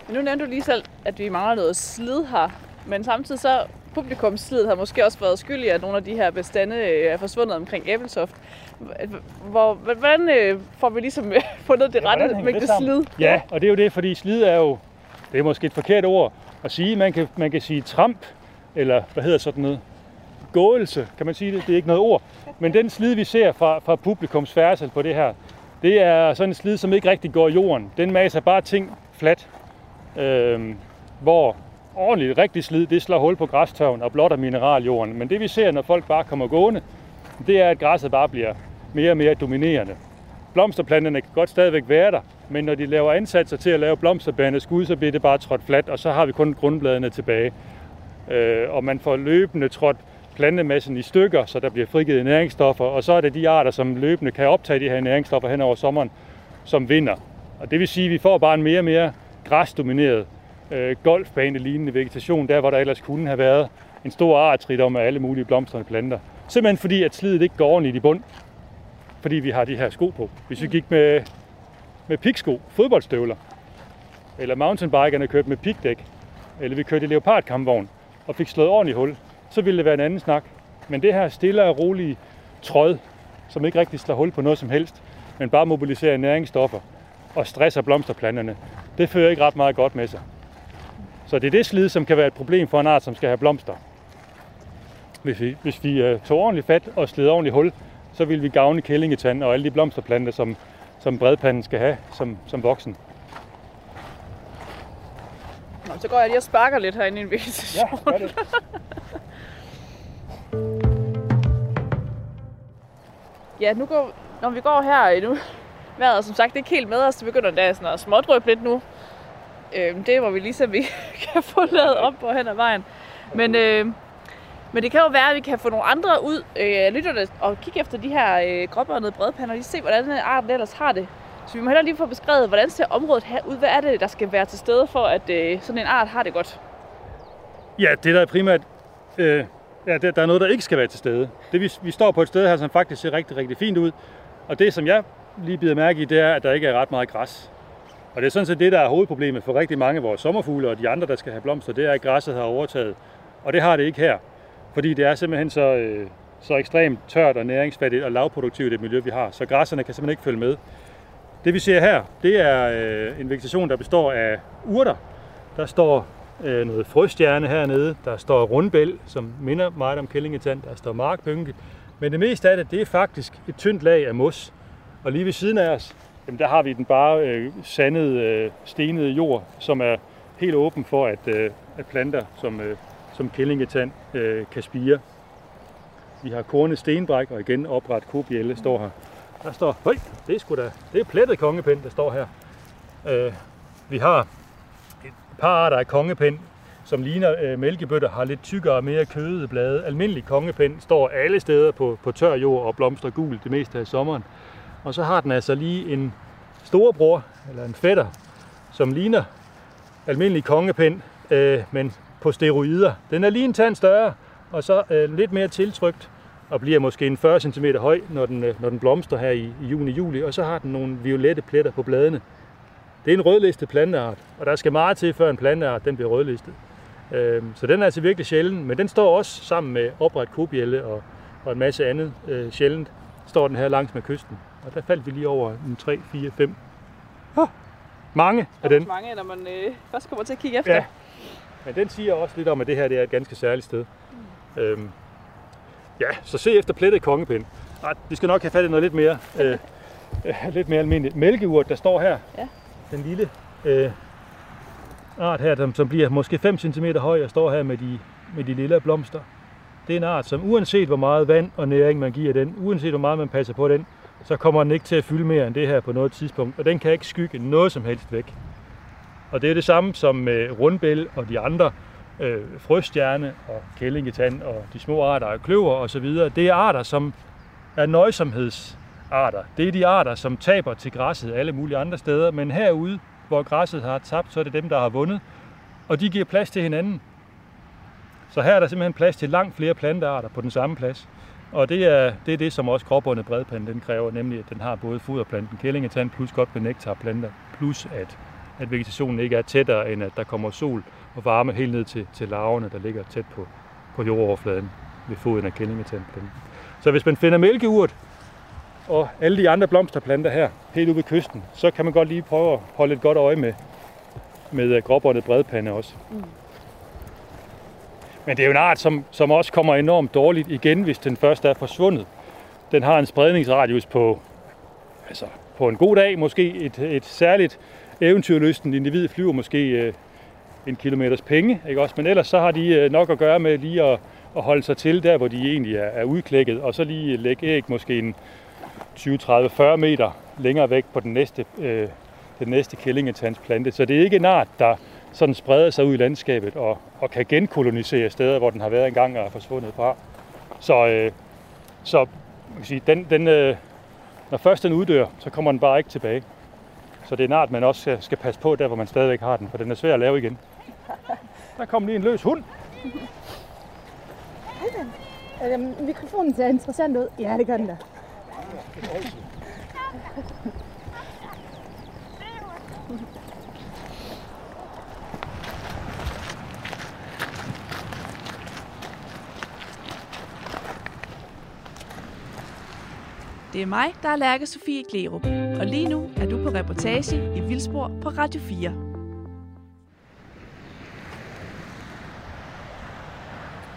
Nu nævnte du lige selv, at vi mangler noget slid her, men samtidig så publikumsslid har måske også været skyld i, at nogle af de her bestande øh, er forsvundet omkring Æbeltoft. Hvor, hvordan øh, får vi ligesom øh, [laughs] fundet det Ja, rette mængde det slid? Ja, og det er jo det, fordi slid er jo, det er måske et forkert ord at sige. Man kan, man kan sige tramp, eller hvad hedder sådan noget? Gåelse, kan man sige det? Det er ikke noget ord. Men den slid, vi ser fra, fra publikums færdsel på det her, det er sådan en slid, som ikke rigtig går i jorden. Den maser bare ting fladt. øh, hvor ordentligt rigtig slid, det slår hul på græstørven og blotter mineraljorden. Men det vi ser, når folk bare kommer gående, det er, at græsset bare bliver mere og mere dominerende. Blomsterplanterne kan godt stadigvæk være der, men når de laver ansatser til at lave blomsterbærende skud, så bliver det bare trådt fladt, og så har vi kun grundbladene tilbage. Øh, og man får løbende trådt plantemassen i stykker, så der bliver frigivet næringsstoffer, og så er det de arter, som løbende kan optage de her næringsstoffer hen over sommeren, som vinder. Og det vil sige, at vi får bare en mere og mere græsdomineret øh, golfbane-lignende vegetation, der hvor der ellers kunne have været en stor artsrigdom af alle mulige blomstrende planter. Simpelthen fordi, at slidet ikke går ordentligt i bund, fordi vi har de her sko på. Hvis vi gik med, med piksko, fodboldstøvler, eller mountainbikerne kørte med pikdæk, eller vi kørte i leopardkampvogn og fik slået ordentligt hul, så ville det være en anden snak. Men det her stille og rolige tråd, som ikke rigtig slår hul på noget som helst, men bare mobiliserer næringsstoffer og stresser blomsterplanterne, det fører ikke ret meget godt med sig. Så det er det slid, som kan være et problem for en art, som skal have blomster. Hvis vi, hvis vi uh, tog ordentligt fat og slid ordentligt hul, så vil vi gavne kællingetand og alle de blomsterplanter, som, som bredpanden skal have som, som voksen. Nå, så går jeg lige og sparker lidt herinde i en vegetation. Ja, gør det. Ja, nu går, når vi går her øh, nu, vejret er som sagt ikke helt med os, det begynder da sådan at smådrøbe lidt nu. Øhm, det hvor vi ligesom vi [laughs] kan få lavet op på hen ad vejen. Men, øh, men det kan jo være, at vi kan få nogle andre ud, øh, lytterne, og kigge efter de her øh, gråbørnede bredpander, og lige se, hvordan den arten ellers har det. Så vi må heller lige få beskrevet, hvordan ser området her ud? Hvad er det, der skal være til stede for, at øh, sådan en art har det godt? Ja, det der er primært, øh, ja, der, der er noget, der ikke skal være til stede. Det, vi, vi står på et sted her, som faktisk ser rigtig, rigtig fint ud. Og det, som jeg lige bider mærke i, det er, at der ikke er ret meget græs. Og det er sådan set det, der er hovedproblemet for rigtig mange af vores sommerfugle og de andre, der skal have blomster, det er, at græsset har overtaget. Og det har det ikke her. Fordi det er simpelthen så, øh, så ekstremt tørt og næringsfattigt og lavproduktivt et miljø, vi har. Så græsserne kan simpelthen ikke følge med. Det vi ser her, det er øh, en vegetation, der består af urter. Der står øh, noget frøstjerne hernede. Der står rundbæl, som minder meget om kællingetand. Der står markpynke. Men det meste af det, det er faktisk et tyndt lag af mos. Og lige ved siden af os, jamen der har vi den bare øh, sandede, øh, stenede jord, som er helt åben for, at, øh, at planter som, øh, som kællingetand øh, kan spire. Vi har kornet stenbræk, og igen opret kobjælle står her. Der står, høj, det er sgu da, det er plettet kongepind, der står her. Øh, vi har et par arter af kongepind, som ligner øh, mælkebøtter, har lidt tykkere og mere kødede blade. Almindelig kongepind står alle steder på, på tør jord og blomstrer gul det meste af sommeren. Og så har den altså lige en storebror, eller en fætter, som ligner almindelig kongepind, øh, men på steroider. Den er lige en tand større, og så øh, lidt mere tiltrykt, og bliver måske en 40 cm høj, når den, øh, når den blomstrer her i, i juni-juli, og så har den nogle violette pletter på bladene. Det er en rødlistet planteart, og der skal meget til, før en planteart den bliver rødlistet. Øh, så den er altså virkelig sjælden, men den står også sammen med opret kobjælle og, og en masse andet øh, sjældent, står den her langs med kysten. Og der faldt vi lige over en 3, 4, 5. Oh, mange af den. mange, når man øh, først kommer til at kigge efter. Ja, men den siger også lidt om, at det her det er et ganske særligt sted. Mm. Øhm, ja, så se efter plettet kongepind. Nej, vi skal nok have fat i noget lidt mere, øh, øh, lidt mere almindeligt. Mælkeurt, der står her. Ja. Den lille øh, art her, som, som bliver måske 5 cm høj og står her med de, med de lille blomster. Det er en art, som uanset hvor meget vand og næring man giver den, uanset hvor meget man passer på den, så kommer den ikke til at fylde mere end det her på noget tidspunkt. Og den kan ikke skygge noget som helst væk. Og det er det samme som med rundbæl og de andre øh, frøstjerne og kællingetand og de små arter af kløver osv. Det er arter, som er nøjsomhedsarter. Det er de arter, som taber til græsset alle mulige andre steder, men herude, hvor græsset har tabt, så er det dem, der har vundet, og de giver plads til hinanden. Så her er der simpelthen plads til langt flere plantearter på den samme plads. Og det er det, er det som også gråbundet bredpande den kræver, nemlig at den har både foderplanten, kællingetand plus godt med nektarplanter, plus at, at vegetationen ikke er tættere, end at der kommer sol og varme helt ned til, til larverne, der ligger tæt på, på jordoverfladen ved foden af kællingetandplanten. Så hvis man finder mælkeurt og alle de andre blomsterplanter her, helt ude ved kysten, så kan man godt lige prøve at holde et godt øje med, med gråbåndet bredpande også. Mm. Men det er jo en art, som, som også kommer enormt dårligt igen, hvis den først er forsvundet. Den har en spredningsradius på, altså på en god dag, måske et, et særligt eventyrlysten individ flyver måske øh, en kilometers penge, ikke også? Men ellers så har de øh, nok at gøre med lige at, at holde sig til der, hvor de egentlig er, er udklækket, og så lige lægge æg måske en 20, 30, 40 meter længere væk på den næste, øh, den næste kællingetandsplante. Så det er ikke en art, der sådan spreder sig ud i landskabet og, og kan genkolonisere steder, hvor den har været engang og er forsvundet fra. Så, øh, så man kan sige, den, den, øh, når først den uddør, så kommer den bare ikke tilbage. Så det er en art, man også skal, passe på der, hvor man stadigvæk har den, for den er svær at lave igen. Der kom lige en løs hund. Hej mikrofonen ser interessant ud. Ja, det gør den da. Det er mig, der er Lærke Sofie Klerup, og lige nu er du på reportage i Vildsborg på Radio 4.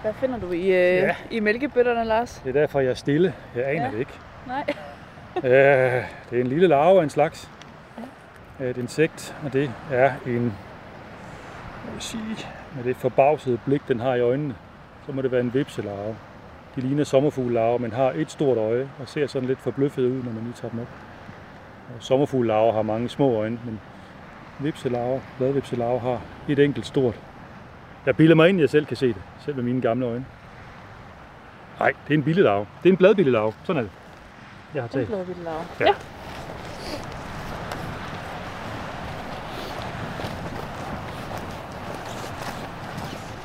Hvad finder du i, øh, ja. i mælkebøtterne, Lars? Det er derfor, jeg er stille. Jeg aner ja. det ikke. Nej. [laughs] øh, det er en lille larve af en slags. Ja. Et insekt, og det er en, jeg vil sige, med det forbavsede blik, den har i øjnene, så må det være en vipselarve. De ligner sommerfuglelarver, men har et stort øje og ser sådan lidt forbløffet ud, når man lige tager dem op. Og sommerfuglelarver har mange små øjne, men vipselarver, bladvipselarver har et enkelt stort. Jeg bilder mig ind, at jeg selv kan se det, selv med mine gamle øjne. Nej, det er en billelarve. Det er en bladbillelarve. Sådan er det. Jeg har taget. En bladbillelarve. Ja. ja.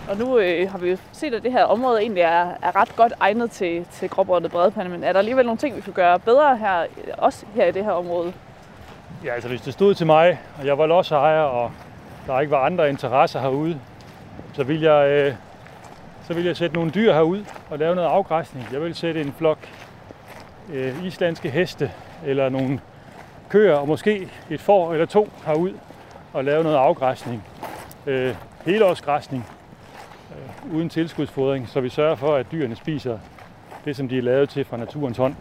Og nu øh, har vi jo set, at det her område egentlig er, er ret godt egnet til, til gråbrødende bredpande, men er der alligevel nogle ting, vi kan gøre bedre her, også her i det her område? Ja, altså hvis det stod til mig, og jeg var lodsejer, og der ikke var andre interesser herude, så ville jeg, øh, så ville jeg sætte nogle dyr herud og lave noget afgræsning. Jeg vil sætte en flok øh, islandske heste, eller nogle køer, og måske et får eller to herud og lave noget afgræsning. Øh, helårsgræsning, Øh, uden tilskudsfodring, så vi sørger for, at dyrene spiser det, som de er lavet til fra naturens hånd.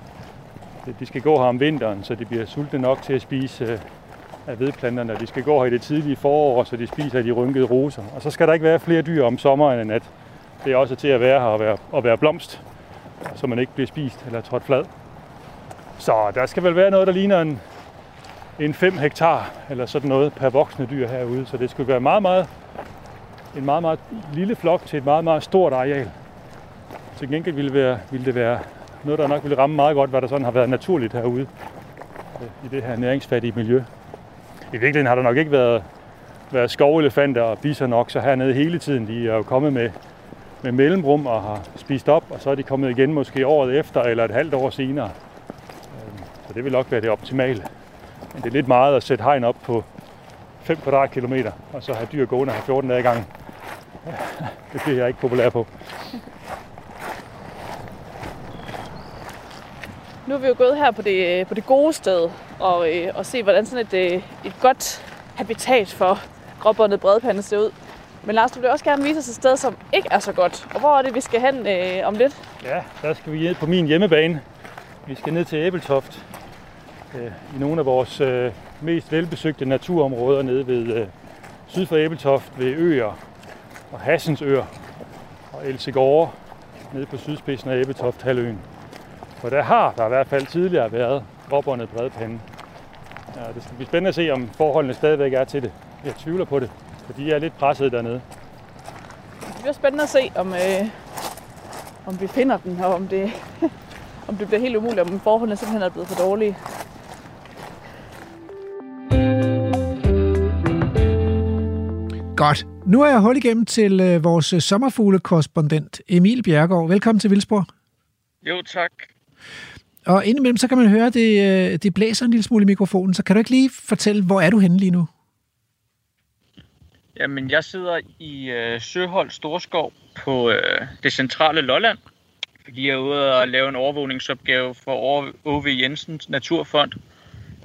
De skal gå her om vinteren, så de bliver sultne nok til at spise øh, af vedplanterne. De skal gå her i det tidlige forår, så de spiser af de rynkede roser. Og så skal der ikke være flere dyr om sommeren end at det er også til at være her og være, og være blomst, så man ikke bliver spist eller trådt flad. Så der skal vel være noget, der ligner en, en 5 hektar eller sådan noget per voksne dyr herude. Så det skulle være meget, meget en meget, meget lille flok til et meget, meget stort areal. Til gengæld ville, være, ville det være noget, der nok ville ramme meget godt, hvad der sådan har været naturligt herude øh, i det her næringsfattige miljø. I virkeligheden har der nok ikke været, været skovelefanter og bisonokser hernede hele tiden. De er jo kommet med, med mellemrum og har spist op, og så er de kommet igen måske året efter eller et halvt år senere. Øh, så det vil nok være det optimale. Men det er lidt meget at sætte hegn op på 5 kvadratkilometer, og så have dyr gående her 14 dage i gangen. [laughs] det er jeg ikke populær på. Nu er vi jo gået her på det, på det gode sted og, øh, og se, hvordan sådan et, øh, et godt habitat for gråbåndet bredpande ser ud. Men Lars, du vil også gerne vise os et sted, som ikke er så godt. Og hvor er det, vi skal hen øh, om lidt? Ja, der skal vi ned på min hjemmebane. Vi skal ned til Æbeltoft. Øh, I nogle af vores øh, mest velbesøgte naturområder nede ved øh, syd for Æbeltoft ved Øer og Hassensøer og Elsegårde nede på sydspidsen af Æbeltoft halvøen. For der har der i hvert fald tidligere været gråbåndet bredpande. Ja, det skal blive spændende at se, om forholdene stadigvæk er til det. Jeg tvivler på det, for de er lidt presset dernede. Det bliver spændende at se, om, øh, om vi finder den, og om det, [laughs] om det bliver helt umuligt, om forholdene simpelthen er blevet for dårlige. Godt. Nu er jeg hul igennem til øh, vores øh, sommerfuglekorrespondent Emil Bjergård. Velkommen til Vildsborg. Jo, tak. Og indimellem, så kan man høre, at det, øh, det blæser en lille smule i mikrofonen. Så kan du ikke lige fortælle, hvor er du henne lige nu? Jamen, jeg sidder i øh, Søhold Storskov på øh, det centrale Lolland, fordi jeg er ude og lave en overvågningsopgave for O.V. Jensens Naturfond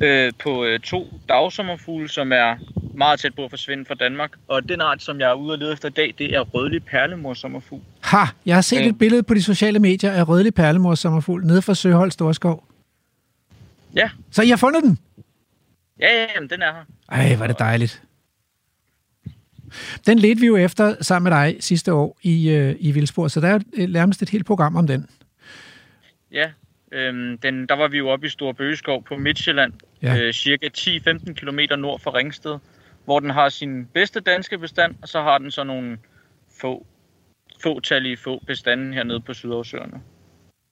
øh, på øh, to dagsommerfugle, som er meget tæt på at forsvinde fra Danmark. Og den art, som jeg er ude og lede efter i dag, det er rødlig perlemorsommerfugl. Ha! Jeg har set Øh. et billede på de sociale medier af rødlig perlemors sommerfugl nede fra Søhold Storskov. Ja, Så I har fundet den? ja, ja, jamen, den er her. Ej, var det dejligt. Den ledte vi jo efter sammen med dig sidste år i, øh, i Vildsborg, så der er jo øh, nærmest et helt program om den. Ja, øhm, den, der var vi jo oppe i Store Bøgeskov på Midtjylland, Ja. øh, cirka 10-15 km nord for Ringsted, hvor den har sin bedste danske bestand, og så har den så nogle få, fåtallige få bestande hernede på Sydhavsøerne.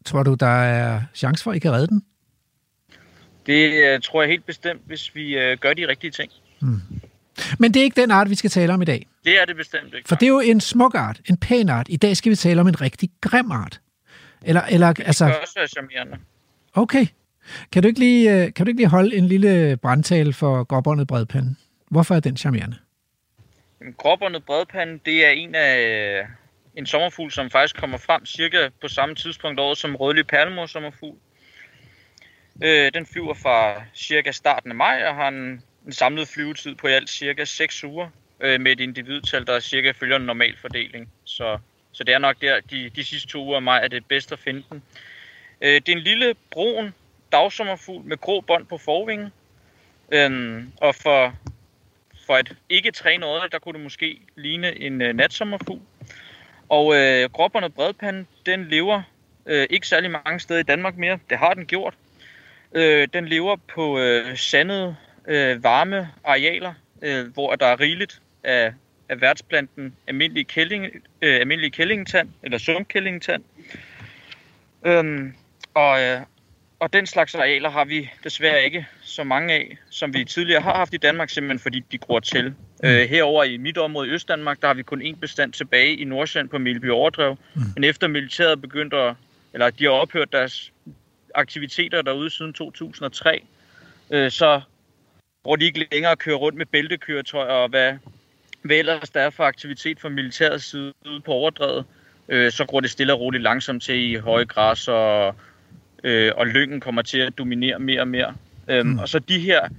Tror du, der er chance for, at I kan redde den? Det øh, tror jeg helt bestemt, hvis vi øh, gør de rigtige ting. Men det er ikke den art, vi skal tale om i dag. Det er det bestemt ikke. For det er jo en smuk art, en pæn art. I dag skal vi tale om en rigtig grim art. Eller, eller Det altså, kan også være charmerende. okay. Kan du, ikke lige, øh, kan du ikke lige holde en lille brandtale for gråbåndet bredpande? Hvorfor er den charmerende? En gråbåndet bredpande, det er en af øh, en sommerfugl, som faktisk kommer frem cirka på samme tidspunkt året som rødlig perlemor sommerfugl. Øh, den flyver fra cirka starten af maj og har en, en samlet flyvetid på i alt cirka 6 uger øh, med et individtal, der cirka følger en normal fordeling. Så, så det er nok der, de, de sidste to uger af maj er det bedst at finde den. Øh, det er en lille brun dagsommerfugl med grå bånd på forvingen. Øhm, og for, for et ikke trænet øje, der kunne det måske ligne en øh, natsommerfugl. Og øh, gråbåndet bredpande, den lever øh, ikke særlig mange steder i Danmark mere. Det har den gjort. Øh, den lever på øh, sandede, øh, varme arealer, øh, hvor der er rigeligt af, af værtsplanten almindelig, kælling, øh, almindelig kællingetand, eller sumkællingetand. Øhm, og, øh, og den slags arealer har vi desværre ikke så mange af, som vi tidligere har haft i Danmark, simpelthen fordi de gror til. Øh, herover i mit område i Østdanmark, der har vi kun én bestand tilbage i Nordsjælland på Melby Overdrev. Mm. Men efter militæret begyndte at, eller de har ophørt deres aktiviteter derude siden 2003, øh, så hvor de ikke længere kører rundt med bæltekøretøjer og hvad, hvad ellers der er for aktivitet fra militærets side ude på overdrevet, øh, så går det stille og roligt langsomt til i høje græs, og, øh, og lyngen kommer til at dominere mere og mere. Øhm, mm. Og så de her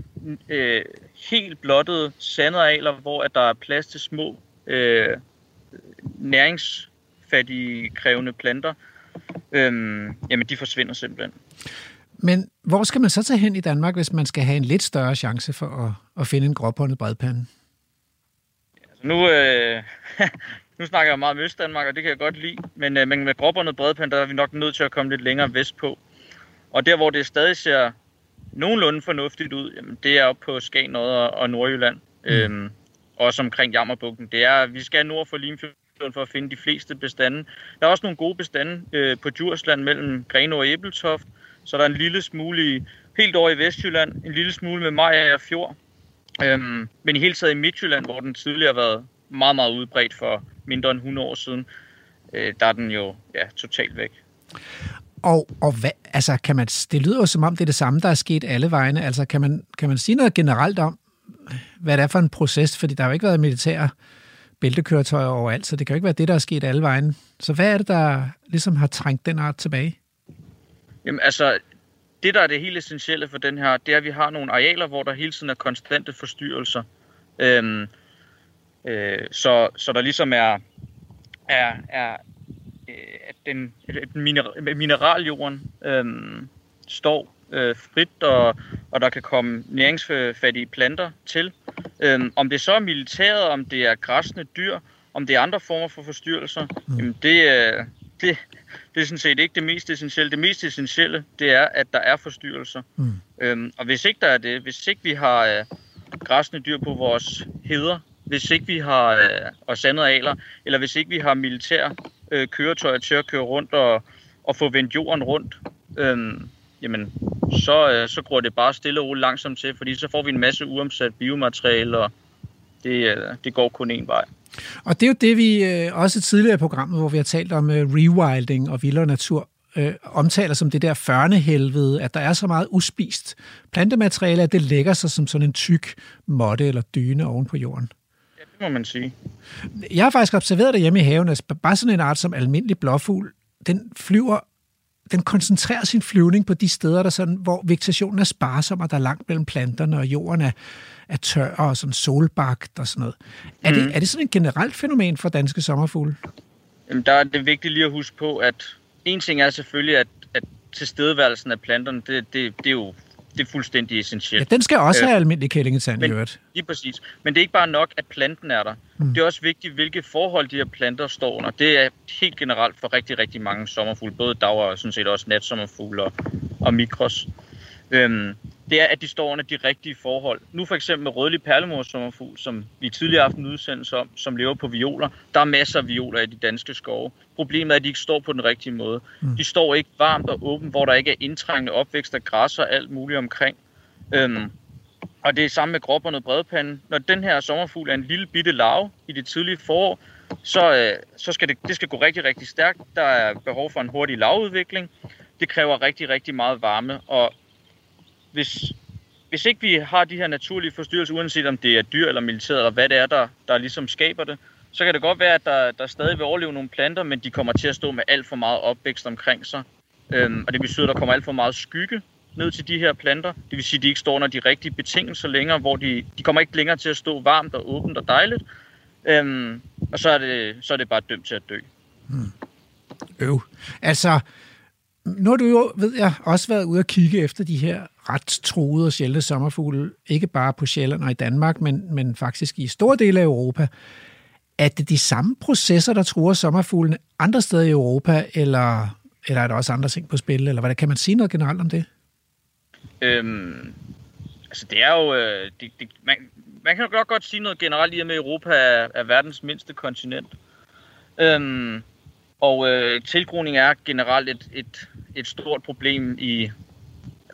øh, helt blottede sandarealer, hvor at der er plads til små øh, næringsfattige krævende planter, øhm, jamen de forsvinder simpelthen. Men hvor skal man så tage hen i Danmark, hvis man skal have en lidt større chance for at, at finde en gråbåndet bredpande? Nu, øh, [laughs] nu snakker jeg meget om Østdanmark, og det kan jeg godt lide, men, øh, men med gråbåndet bredpand, der er vi nok nødt til at komme lidt længere vestpå. Og der, hvor det stadig ser nogenlunde fornuftigt ud, jamen, det er oppe på Skagen og, og Nordjylland. Mm. Øhm, også omkring Jammerbugten. Det er, vi skal nord for Limfjorden for at finde de fleste bestande. Der er også nogle gode bestande øh, på Djursland mellem Grenaa og Æbeltoft. Så der er en lille smule i, helt over i Vestjylland, en lille smule med Maja og Fjord. Øhm, men i hele taget i Midtjylland, hvor den tidligere har været meget, meget udbredt for mindre end 100 år siden, øh, der er den jo ja, totalt væk. Og, og hvad, altså, kan man, det lyder jo som om, det er det samme, der er sket alle vegne. Altså, kan man, kan man sige noget generelt om, hvad det er for en proces? Fordi der har jo ikke været militær bæltekøretøjer overalt, så det kan jo ikke være det, der er sket alle vejen. Så hvad er det, der ligesom har trængt den art tilbage? Jamen altså, det der er det helt essentielle for den her, det er, at vi har nogle arealer, hvor der hele tiden er konstante forstyrrelser. Øhm, øh, så, så der ligesom er, er, er øh, at den, at mineral, mineraljorden øhm, står øh, frit, og, og der kan komme næringsfattige planter til. Øhm, om det så er militæret, om det er græsne dyr, om det er andre former for forstyrrelser, mm. jamen det, øh, det, det er sådan set ikke det mest essentielle. Det mest essentielle, det er, at der er forstyrrelser. Mm. Øhm, og hvis ikke der er det, hvis ikke vi har øh, græsne dyr på vores heder, hvis ikke vi har øh, og sandede aler, eller hvis ikke vi har militær øh, køretøjer til at køre rundt og, og få vendt jorden rundt, øhm, jamen, så, øh, så går det bare stille og roligt langsomt til, fordi så får vi en masse uomsat biomateriale, og det, øh, det går kun én vej. Og det er jo det, vi øh, også tidligere i programmet, hvor vi har talt om øh, rewilding og vildere natur, øh, omtaler som det der førnehelvede, at der er så meget uspist plantemateriale, at det lægger sig som sådan en tyk måtte eller dyne oven på jorden. Ja, det må man sige. Jeg har faktisk observeret det hjemme i haven, at bare sådan en art som almindelig blåfugl, den flyver den koncentrerer sin flyvning på de steder, der sådan, hvor vegetationen er sparsom, og der er langt mellem planterne, og jorden er, er tør og sådan solbagt og sådan noget. Er, mm. det, er det sådan et generelt fænomen for danske sommerfugle? Jamen, der er det vigtigt lige at huske på, at en ting er selvfølgelig, at, at tilstedeværelsen af planterne, det, det, det er jo det er fuldstændig essentielt. Ja, den skal også øh, have almindelig kællingetand i øvrigt. Lige præcis. Men det er ikke bare nok, at planten er der. Mm. Det er også vigtigt, hvilke forhold de her planter står under. Det er helt generelt for rigtig, rigtig mange sommerfugle, både dag og sådan set også natsommerfugle og, og mikros. Øhm, det er, at de står under de rigtige forhold. Nu for eksempel med rødlig perlemorsommerfugl, som vi tidligere har haft en udsendelse om, som lever på violer. Der er masser af violer i de danske skove. Problemet er, at de ikke står på den rigtige måde. Mm. De står ikke varmt og åbent, hvor der ikke er indtrængende opvækst af græs og alt muligt omkring. Øhm, og det er samme med gråbåndet bredpande. Når den her sommerfugl er en lille bitte larve i det tidlige forår, så, øh, så skal det, det skal gå rigtig, rigtig stærkt. Der er behov for en hurtig lavudvikling. Det kræver rigtig, rigtig meget varme, og hvis, hvis ikke vi har de her naturlige forstyrrelser, uanset om det er dyr eller militæret, eller hvad det er, der, der ligesom skaber det, så kan det godt være, at der, der stadig vil overleve nogle planter, men de kommer til at stå med alt for meget opvækst omkring sig. Øhm, og det betyder, at der kommer alt for meget skygge ned til de her planter. Det vil sige, at de ikke står under de rigtige betingelser længere, hvor de, de kommer ikke længere til at stå varmt og åbent og dejligt. Øhm, og så er, det, så er det bare dømt til at dø. Hmm. Øv. Altså, nu har du jo, ved jeg, også været ude og kigge efter de her ret troede og sjældne sommerfugle, ikke bare på Sjælland og i Danmark, men, men faktisk i store dele af Europa. Er det de samme processer, der truer sommerfuglene andre steder i Europa, eller, eller er der også andre ting på spil, eller hvad kan man sige noget generelt om det? Øhm, altså det er jo, øh, det, det, man, man kan godt godt sige noget generelt i, at Europa er, er verdens mindste kontinent. Øhm, og øh, tilgroning er generelt et, et, et stort problem i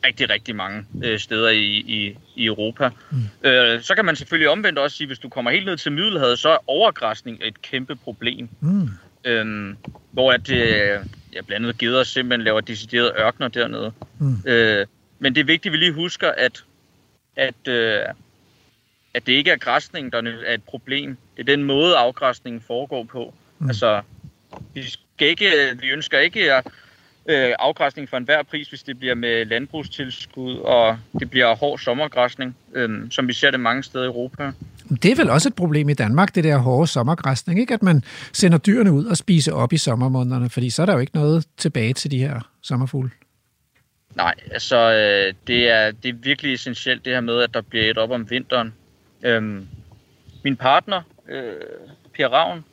rigtig, rigtig mange øh, steder i, i, i Europa. Mm. Øh, så kan man selvfølgelig omvendt også sige, hvis du kommer helt ned til Middelhavet, så er overgræsning et kæmpe problem. Mm. Øhm, hvor at, øh, ja, blandt andet geder simpelthen laver deciderede ørkner dernede. Mm. Øh, men det er vigtigt, at vi lige husker, at, at, øh, at det ikke er græsning, der er et problem. Det er den måde, afgræsningen foregår på. Mm. Altså, vi, skal ikke, vi ønsker ikke at øh, afgræsning for enhver pris, hvis det bliver med landbrugstilskud, og det bliver hård sommergræsning, øh, som vi ser det mange steder i Europa. Det er vel også et problem i Danmark, det der hårde sommergræsning, ikke? At man sender dyrene ud og spiser op i sommermånederne, fordi så er der jo ikke noget tilbage til de her sommerfugle. Nej, altså øh, det, er, det er virkelig essentielt det her med, at der bliver et op om vinteren. Øhm, min partner, øh, Per Ravn,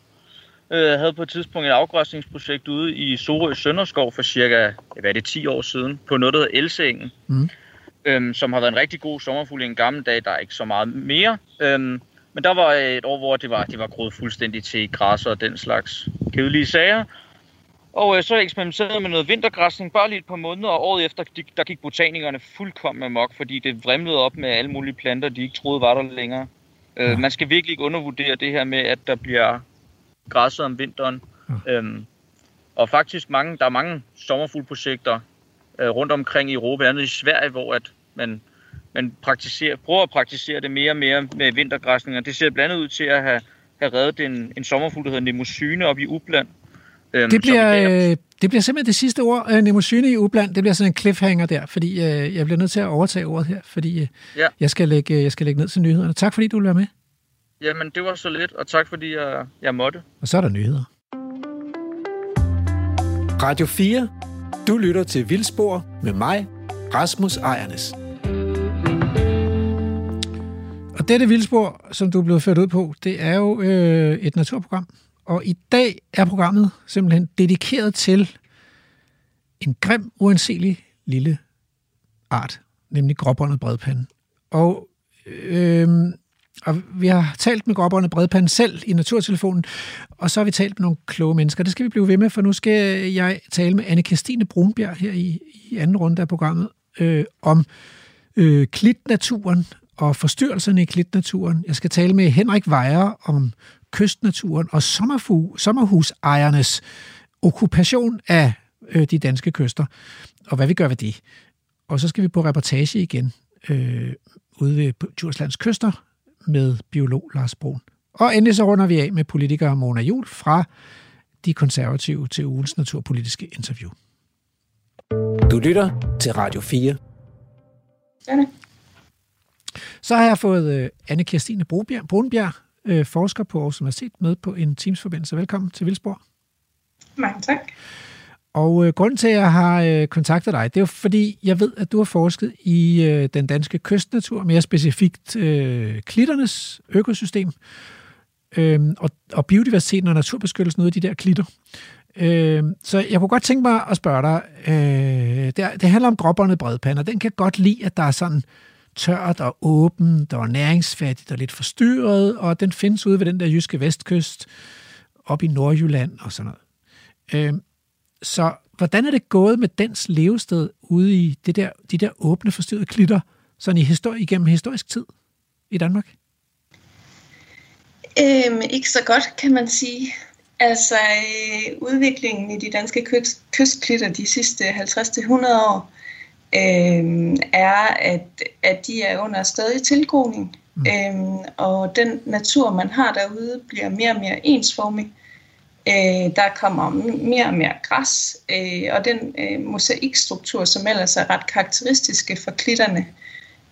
øh, havde på et tidspunkt et afgræsningsprojekt ude i Sorø Sønderskov for cirka hvad er det, 10 år siden, på noget, der hedder Elsengen, mm. øhm, som har været en rigtig god sommerfugl i en gammel dag. Der er ikke så meget mere. Øhm, men der var et år, hvor det var, det var groet fuldstændig til græs og den slags kedelige sager. Og øh, så eksperimenterede med noget vintergræsning bare lige et par måneder, og året efter, de, der gik botanikerne fuldkommen amok, fordi det vrimlede op med alle mulige planter, de ikke troede var der længere. Øh, man skal virkelig ikke undervurdere det her med, at der bliver græsset om vinteren. Ja. Øhm, og faktisk mange, der er mange sommerfuglprojekter øh, rundt omkring i Europa, andet i Sverige, hvor at man, man praktiserer, prøver at praktisere det mere og mere med vintergræsninger. Det ser blandt andet ud til at have have reddet en, en sommerfugl, der hedder Nemosyne op i Upland. Øhm, Det er- bliver, øh, det bliver simpelthen det sidste ord, øh, Nemosyne i Ubland. Det bliver sådan en cliffhanger der, fordi øh, jeg bliver nødt til at overtage ordet her, fordi øh, Ja. jeg, skal lægge, jeg skal lægge ned til nyhederne. Tak fordi du vil være med. Jamen, det var så lidt, og tak fordi jeg, jeg måtte. Og så er der nyheder. Radio 4. Du lytter til Vildspor med mig, Rasmus Ejernes. Og dette vildspor, som du er blevet ført ud på, det er jo øh, et naturprogram. Og i dag er programmet simpelthen dedikeret til en grim, uanselig lille art, nemlig gråbåndet bredpande. Og, øh, og vi har talt med gråbåndet Bredpand selv i Naturtelefonen, og så har vi talt med nogle kloge mennesker. Det skal vi blive ved med, for nu skal jeg tale med anne Christine Brunbjerg her i, i anden runde af programmet øh, om øh, klitnaturen og forstyrrelserne i klitnaturen. Jeg skal tale med Henrik Vejer om kystnaturen og sommerfu, sommerhusejernes okkupation af øh, de danske kyster, og hvad vi gør ved det. Og så skal vi på reportage igen øh, ude ved Djurslands kyster med biolog Lars Brun. Og endelig så runder vi af med politiker Mona Jul fra De Konservative til ugens naturpolitiske interview. Du lytter til Radio 4. Så har jeg fået øh, anne Kirstine Brunbjerg, øh, forsker på Aarhus Universitet, med på en Teams-forbindelse. Velkommen til Vildsborg. Mange tak. Og øh, grunden til, at jeg har øh, kontaktet dig, det er jo fordi, jeg ved, at du har forsket i øh, den danske kystnatur, mere specifikt øh, klitternes økosystem, øh, og, og biodiversiteten og naturbeskyttelsen ud af de der klitter. Øh, så jeg kunne godt tænke mig at spørge dig, øh, det, det handler om gråbåndet bredpande, og den kan godt lide, at der er sådan tørt og åbent og næringsfattigt og lidt forstyrret, og den findes ude ved den der jyske vestkyst, op i Nordjylland og sådan noget. Øh, så hvordan er det gået med dens levested ude i det der, de der åbne, forstyrrede klitter, sådan i histori- igennem historisk tid i Danmark? Øhm, ikke så godt, kan man sige. Altså, øh, udviklingen i de danske kyst, kystklitter de sidste 50-100 år øh, er, at, at de er under stadig tilgroning. Mm. Øh, og den natur, man har derude, bliver mere og mere ensformig. Øh, der kommer mere og mere græs, øh, og den øh, mosaikstruktur, som ellers er ret karakteristiske for klitterne,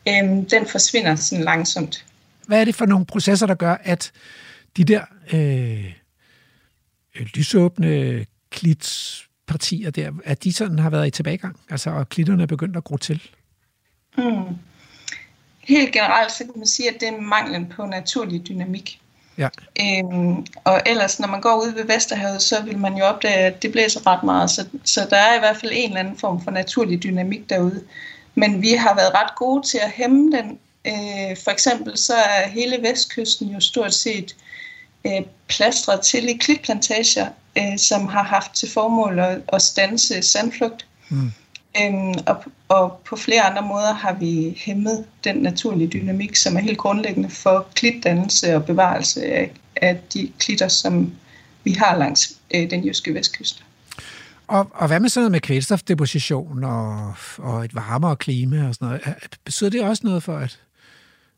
øh, den forsvinder sådan langsomt. Hvad er det for nogle processer, der gør, at de der øh, øh, lysåbne klitspartier der, at de sådan har været i tilbagegang, altså og klitterne er begyndt at gro til? Mm. Helt generelt så kan man sige, at det er manglen på naturlig dynamik. Ja. Øhm, og ellers, når man går ud ved Vesterhavet, så vil man jo opdage, at det blæser ret meget. Så, så der er i hvert fald en eller anden form for naturlig dynamik derude. Men vi har været ret gode til at hæmme den. Øh, for eksempel så er hele vestkysten jo stort set øh, plastret til i klitplantager, øh, som har haft til formål at, at stanse sandflugt. Mm. Øhm, og, og på flere andre måder har vi hæmmet den naturlige dynamik, som er helt grundlæggende for klitdannelse og bevarelse af, af de klitter, som vi har langs øh, den jyske vestkyst. Og, og hvad med sådan noget med kvælstofdeposition og, og et varmere klima og sådan noget? Betyder det også noget for, at,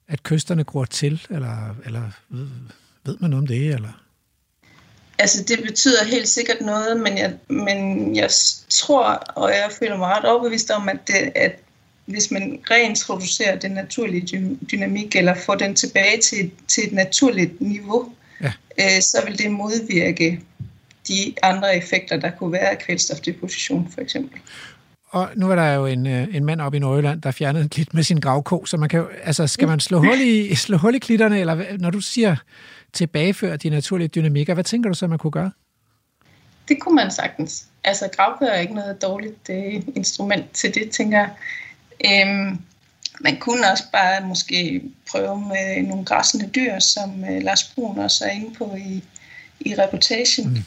at kysterne gror til, eller, eller ved, ved man noget om det? Eller? Altså det betyder helt sikkert noget, men jeg, men jeg tror, og jeg føler mig ret overbevist om, at, det, at hvis man reintroducerer den naturlige dy- dynamik, eller får den tilbage til, til et naturligt niveau, Ja. øh, så vil det modvirke de andre effekter, der kunne være af kvælstofdeposition for eksempel. Og nu er der jo en, øh, en mand oppe i Nordjylland, der fjernede en klit med sin gravko, så man kan jo, altså, skal man slå hul i, slå hul i klitterne, eller når du siger tilbageføre de naturlige dynamikker, hvad tænker du så, man kunne gøre? Det kunne man sagtens. Altså gravkør er ikke noget dårligt øh, instrument til det, tænker jeg. Øhm, man kunne også bare måske prøve med nogle græssende dyr, som øh, Lars Brun også er inde på i, i reportagen. Mm.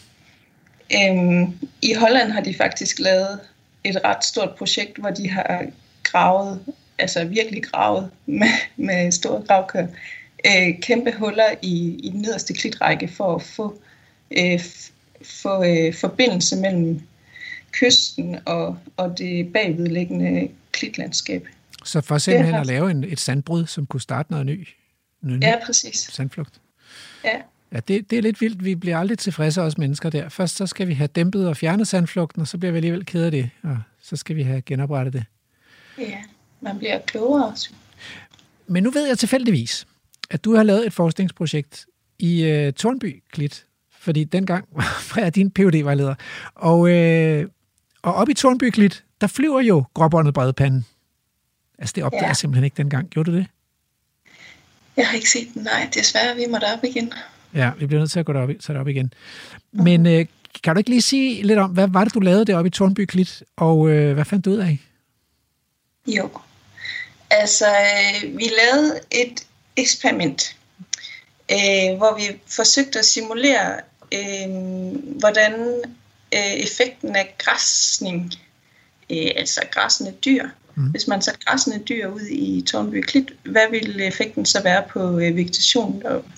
Øhm, I Holland har de faktisk lavet et ret stort projekt, hvor de har gravet, altså virkelig gravet med, med store gravkør, øh, kæmpe huller i, i den nederste klitrække for at få, øh, få øh, forbindelse mellem kysten og, og det bagvedliggende klitlandskab. Så for simpelthen er at lave en, et sandbrud, som kunne starte noget ny, noget Ja, præcis. sandflugt. Ja. Ja, det, det er lidt vildt. Vi bliver aldrig tilfredse os mennesker der. Først så skal vi have dæmpet og fjernet sandflugten, og så bliver vi alligevel ked af det, og så skal vi have genoprettet det. Ja, man bliver klogere også. Men nu ved jeg tilfældigvis, at du har lavet et forskningsprojekt i øh, Tornby Klit, fordi dengang var [laughs] jeg din phd vejleder Og, øh, og op i Tornby Klit, der flyver jo gråbåndet bredpanden. Altså det opdager ja. jeg simpelthen ikke dengang. Gjorde du det? Jeg har ikke set den, nej. Desværre, vi må op igen. Ja, vi bliver nødt til at gå derop, tage det op igen. Men øh, kan du ikke lige sige lidt om, hvad var det, du lavede deroppe i Tornby Klit, og øh, hvad fandt du ud af? Jo, altså øh, vi lavede et eksperiment, øh, hvor vi forsøgte at simulere, øh, hvordan øh, effekten af græsning, øh, altså græsende dyr, mm. hvis man satte græsende dyr ud i Tornby Klit, hvad ville effekten så være på øh, vegetationen deroppe?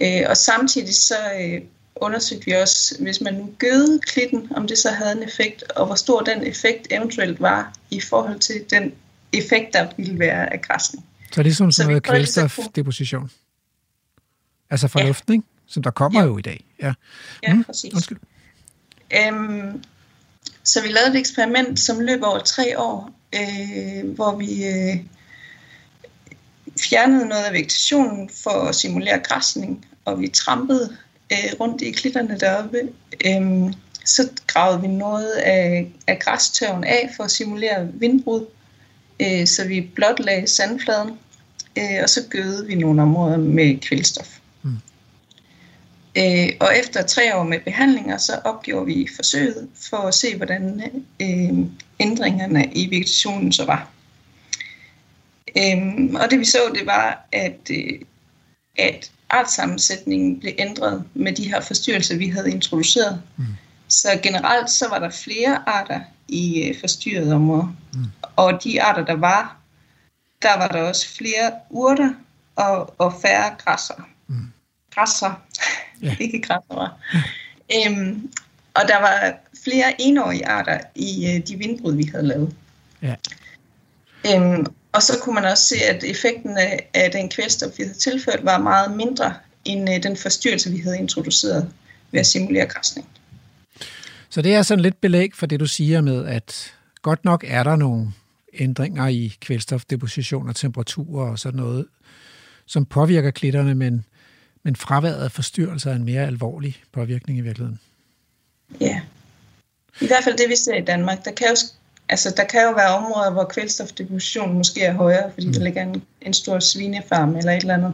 Øh, og samtidig så øh, undersøgte vi også, hvis man nu gødede klitten, om det så havde en effekt, og hvor stor den effekt eventuelt var i forhold til den effekt, der ville være af græsning. Så det er sådan, sådan noget kvælstofdeposition? Altså fra ja. luften, ikke? Som der kommer ja. jo i dag. Ja, ja mm. præcis. Undskyld. Øhm, så vi lavede et eksperiment, som løb over tre år, øh, hvor vi øh, fjernede noget af vegetationen for at simulere græsning, og vi trampede øh, rundt i klitterne deroppe. Øhm, så gravede vi noget af, af græstørven af for at simulere vindbrud, øh, så vi blot lagde sandfladen, øh, og så gødede vi nogle områder med kvælstof. Mm. Øh, og efter tre år med behandlinger, så opgjorde vi forsøget for at se, hvordan øh, ændringerne i vegetationen så var. Øhm, og det vi så, det var, at, øh, at artsammensætningen blev ændret med de her forstyrrelser, vi havde introduceret. Mm. Så generelt så var der flere arter i øh, forstyrrede områder. Mm. Og de arter, der var, der var der også flere urter og, og færre græsser. Mm. Græsser. Yeah. [laughs] Ikke græsser, var. Øhm, og der var flere enårige arter i øh, de vindbrud, vi havde lavet. Ja. Øhm, og så kunne man også se, at effekten af, af den kvælstof, vi havde tilført, var meget mindre end øh, den forstyrrelse, vi havde introduceret ved at simulere græsning. Så det er sådan lidt belæg for det, du siger med, at godt nok er der nogle ændringer i kvælstofdeposition og temperaturer og sådan noget, som påvirker klitterne, men, men fraværet af forstyrrelser er en mere alvorlig påvirkning i virkeligheden. Ja. I hvert fald det, vi ser i Danmark. Der kan jo Altså, der kan jo være områder, hvor kvælstofdepositionen måske er højere, fordi mm. der ligger en, en stor svinefarm eller et eller andet.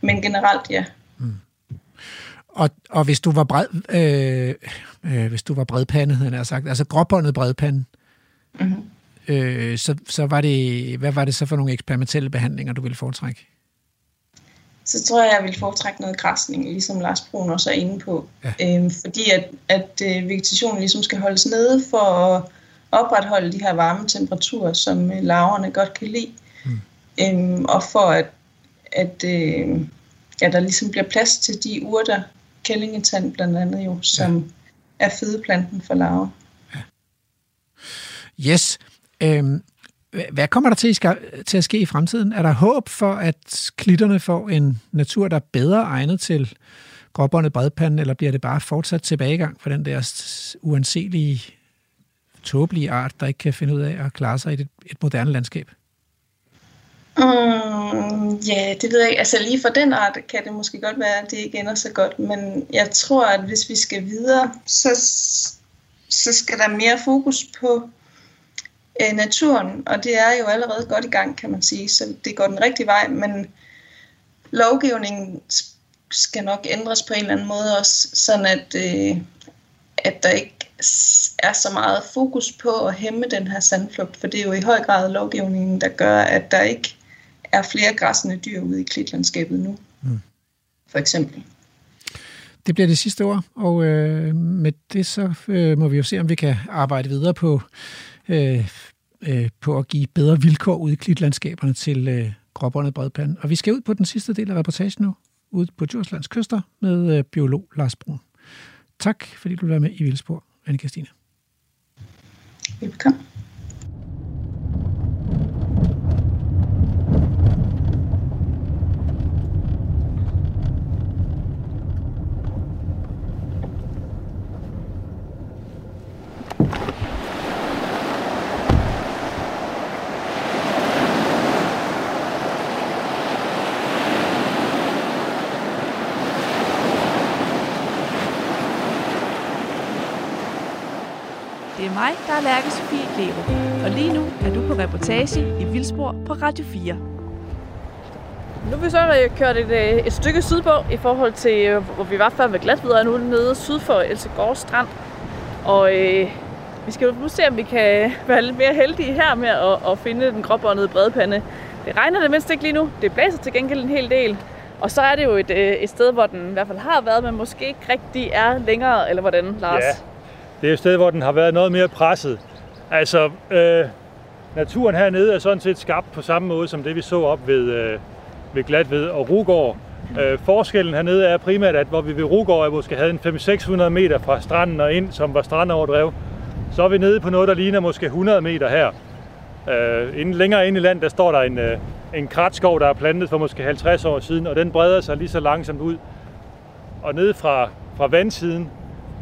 Men generelt, ja. Mm. Og, og hvis du var bred, øh, øh, hvis du var bredpande, havde jeg sagt, altså gråbåndet bredpande, mm-hmm. øh, så, så var det, hvad var det så for nogle eksperimentelle behandlinger, du ville foretrække? Så tror jeg, jeg vil foretrække noget græsning, ligesom Lars Brun også er inde på. Ja. Øhm, fordi at, at øh, vegetationen ligesom skal holdes nede for at opretholde de her varme temperaturer, som øh, larverne godt kan lide. Mm. Øhm, og for at, at øh, ja, der ligesom bliver plads til de urter, kællingetand blandt andet jo, som ja er fødeplanten for larver. Ja. Yes. Øhm, hvad kommer der til, til at ske i fremtiden? Er der håb for, at klitterne får en natur, der er bedre egnet til gråbåndet bredpanden, eller bliver det bare fortsat tilbagegang for den der uanselige tåbelige art, der ikke kan finde ud af at klare sig i et, et moderne landskab? Mm, ja, det ved jeg ikke. Altså lige for den art kan det måske godt være, at det ikke ender så godt, men jeg tror, at hvis vi skal videre, så, så skal der mere fokus på øh, naturen, og det er jo allerede godt i gang, kan man sige, så det går den rigtige vej, men lovgivningen skal nok ændres på en eller anden måde også, sådan at, øh, at der ikke er så meget fokus på at hæmme den her sandflugt, for det er jo i høj grad lovgivningen, der gør, at der ikke er flere græssende dyr ude i klitlandskabet nu. Mm. For eksempel. Det bliver det sidste ord, og øh, med det så øh, må vi jo se, om vi kan arbejde videre på, øh, øh, på at give bedre vilkår ude i klitlandskaberne til øh, gråbåndet bredpande. Og vi skal ud på den sidste del af reportagen nu, ude på Djurslands kyster med øh, biolog Lars Brun. Tak, fordi du være med i Vildspor. anne Christine. Velkommen. Det er Lærke Sofie Klerup. Og lige nu er du på reportage i Vildspor på Radio 4. Nu er vi så øh, kørt et, øh, et stykke sydpå i forhold til, øh, hvor vi var før ved Glatved, og nu nede syd for Elsegård Strand. Og øh, vi skal jo nu se, om vi kan [laughs] være lidt mere heldige her med at, at finde den gråbåndede bredpande. Det regner det mindst ikke lige nu. Det blæser til gengæld en hel del. Og så er det jo et, et sted, hvor den i hvert fald har været, men måske ikke rigtig er længere, eller hvordan, Lars? Ja, det er et sted, hvor den har været noget mere presset. Altså, øh, naturen hernede er sådan set skabt på samme måde, som det vi så op ved, øh, ved Glatved og Rugård. Øh, forskellen hernede er primært, at hvor vi ved Rugård måske havde en 500-600 meter fra stranden og ind, som var strandoverdrev, så er vi nede på noget, der ligner måske 100 meter her. Øh, inden, længere inde i land, der står der en, øh, en kratskov, der er plantet for måske 50 år siden, og den breder sig lige så langsomt ud. Og nede fra, fra vandsiden,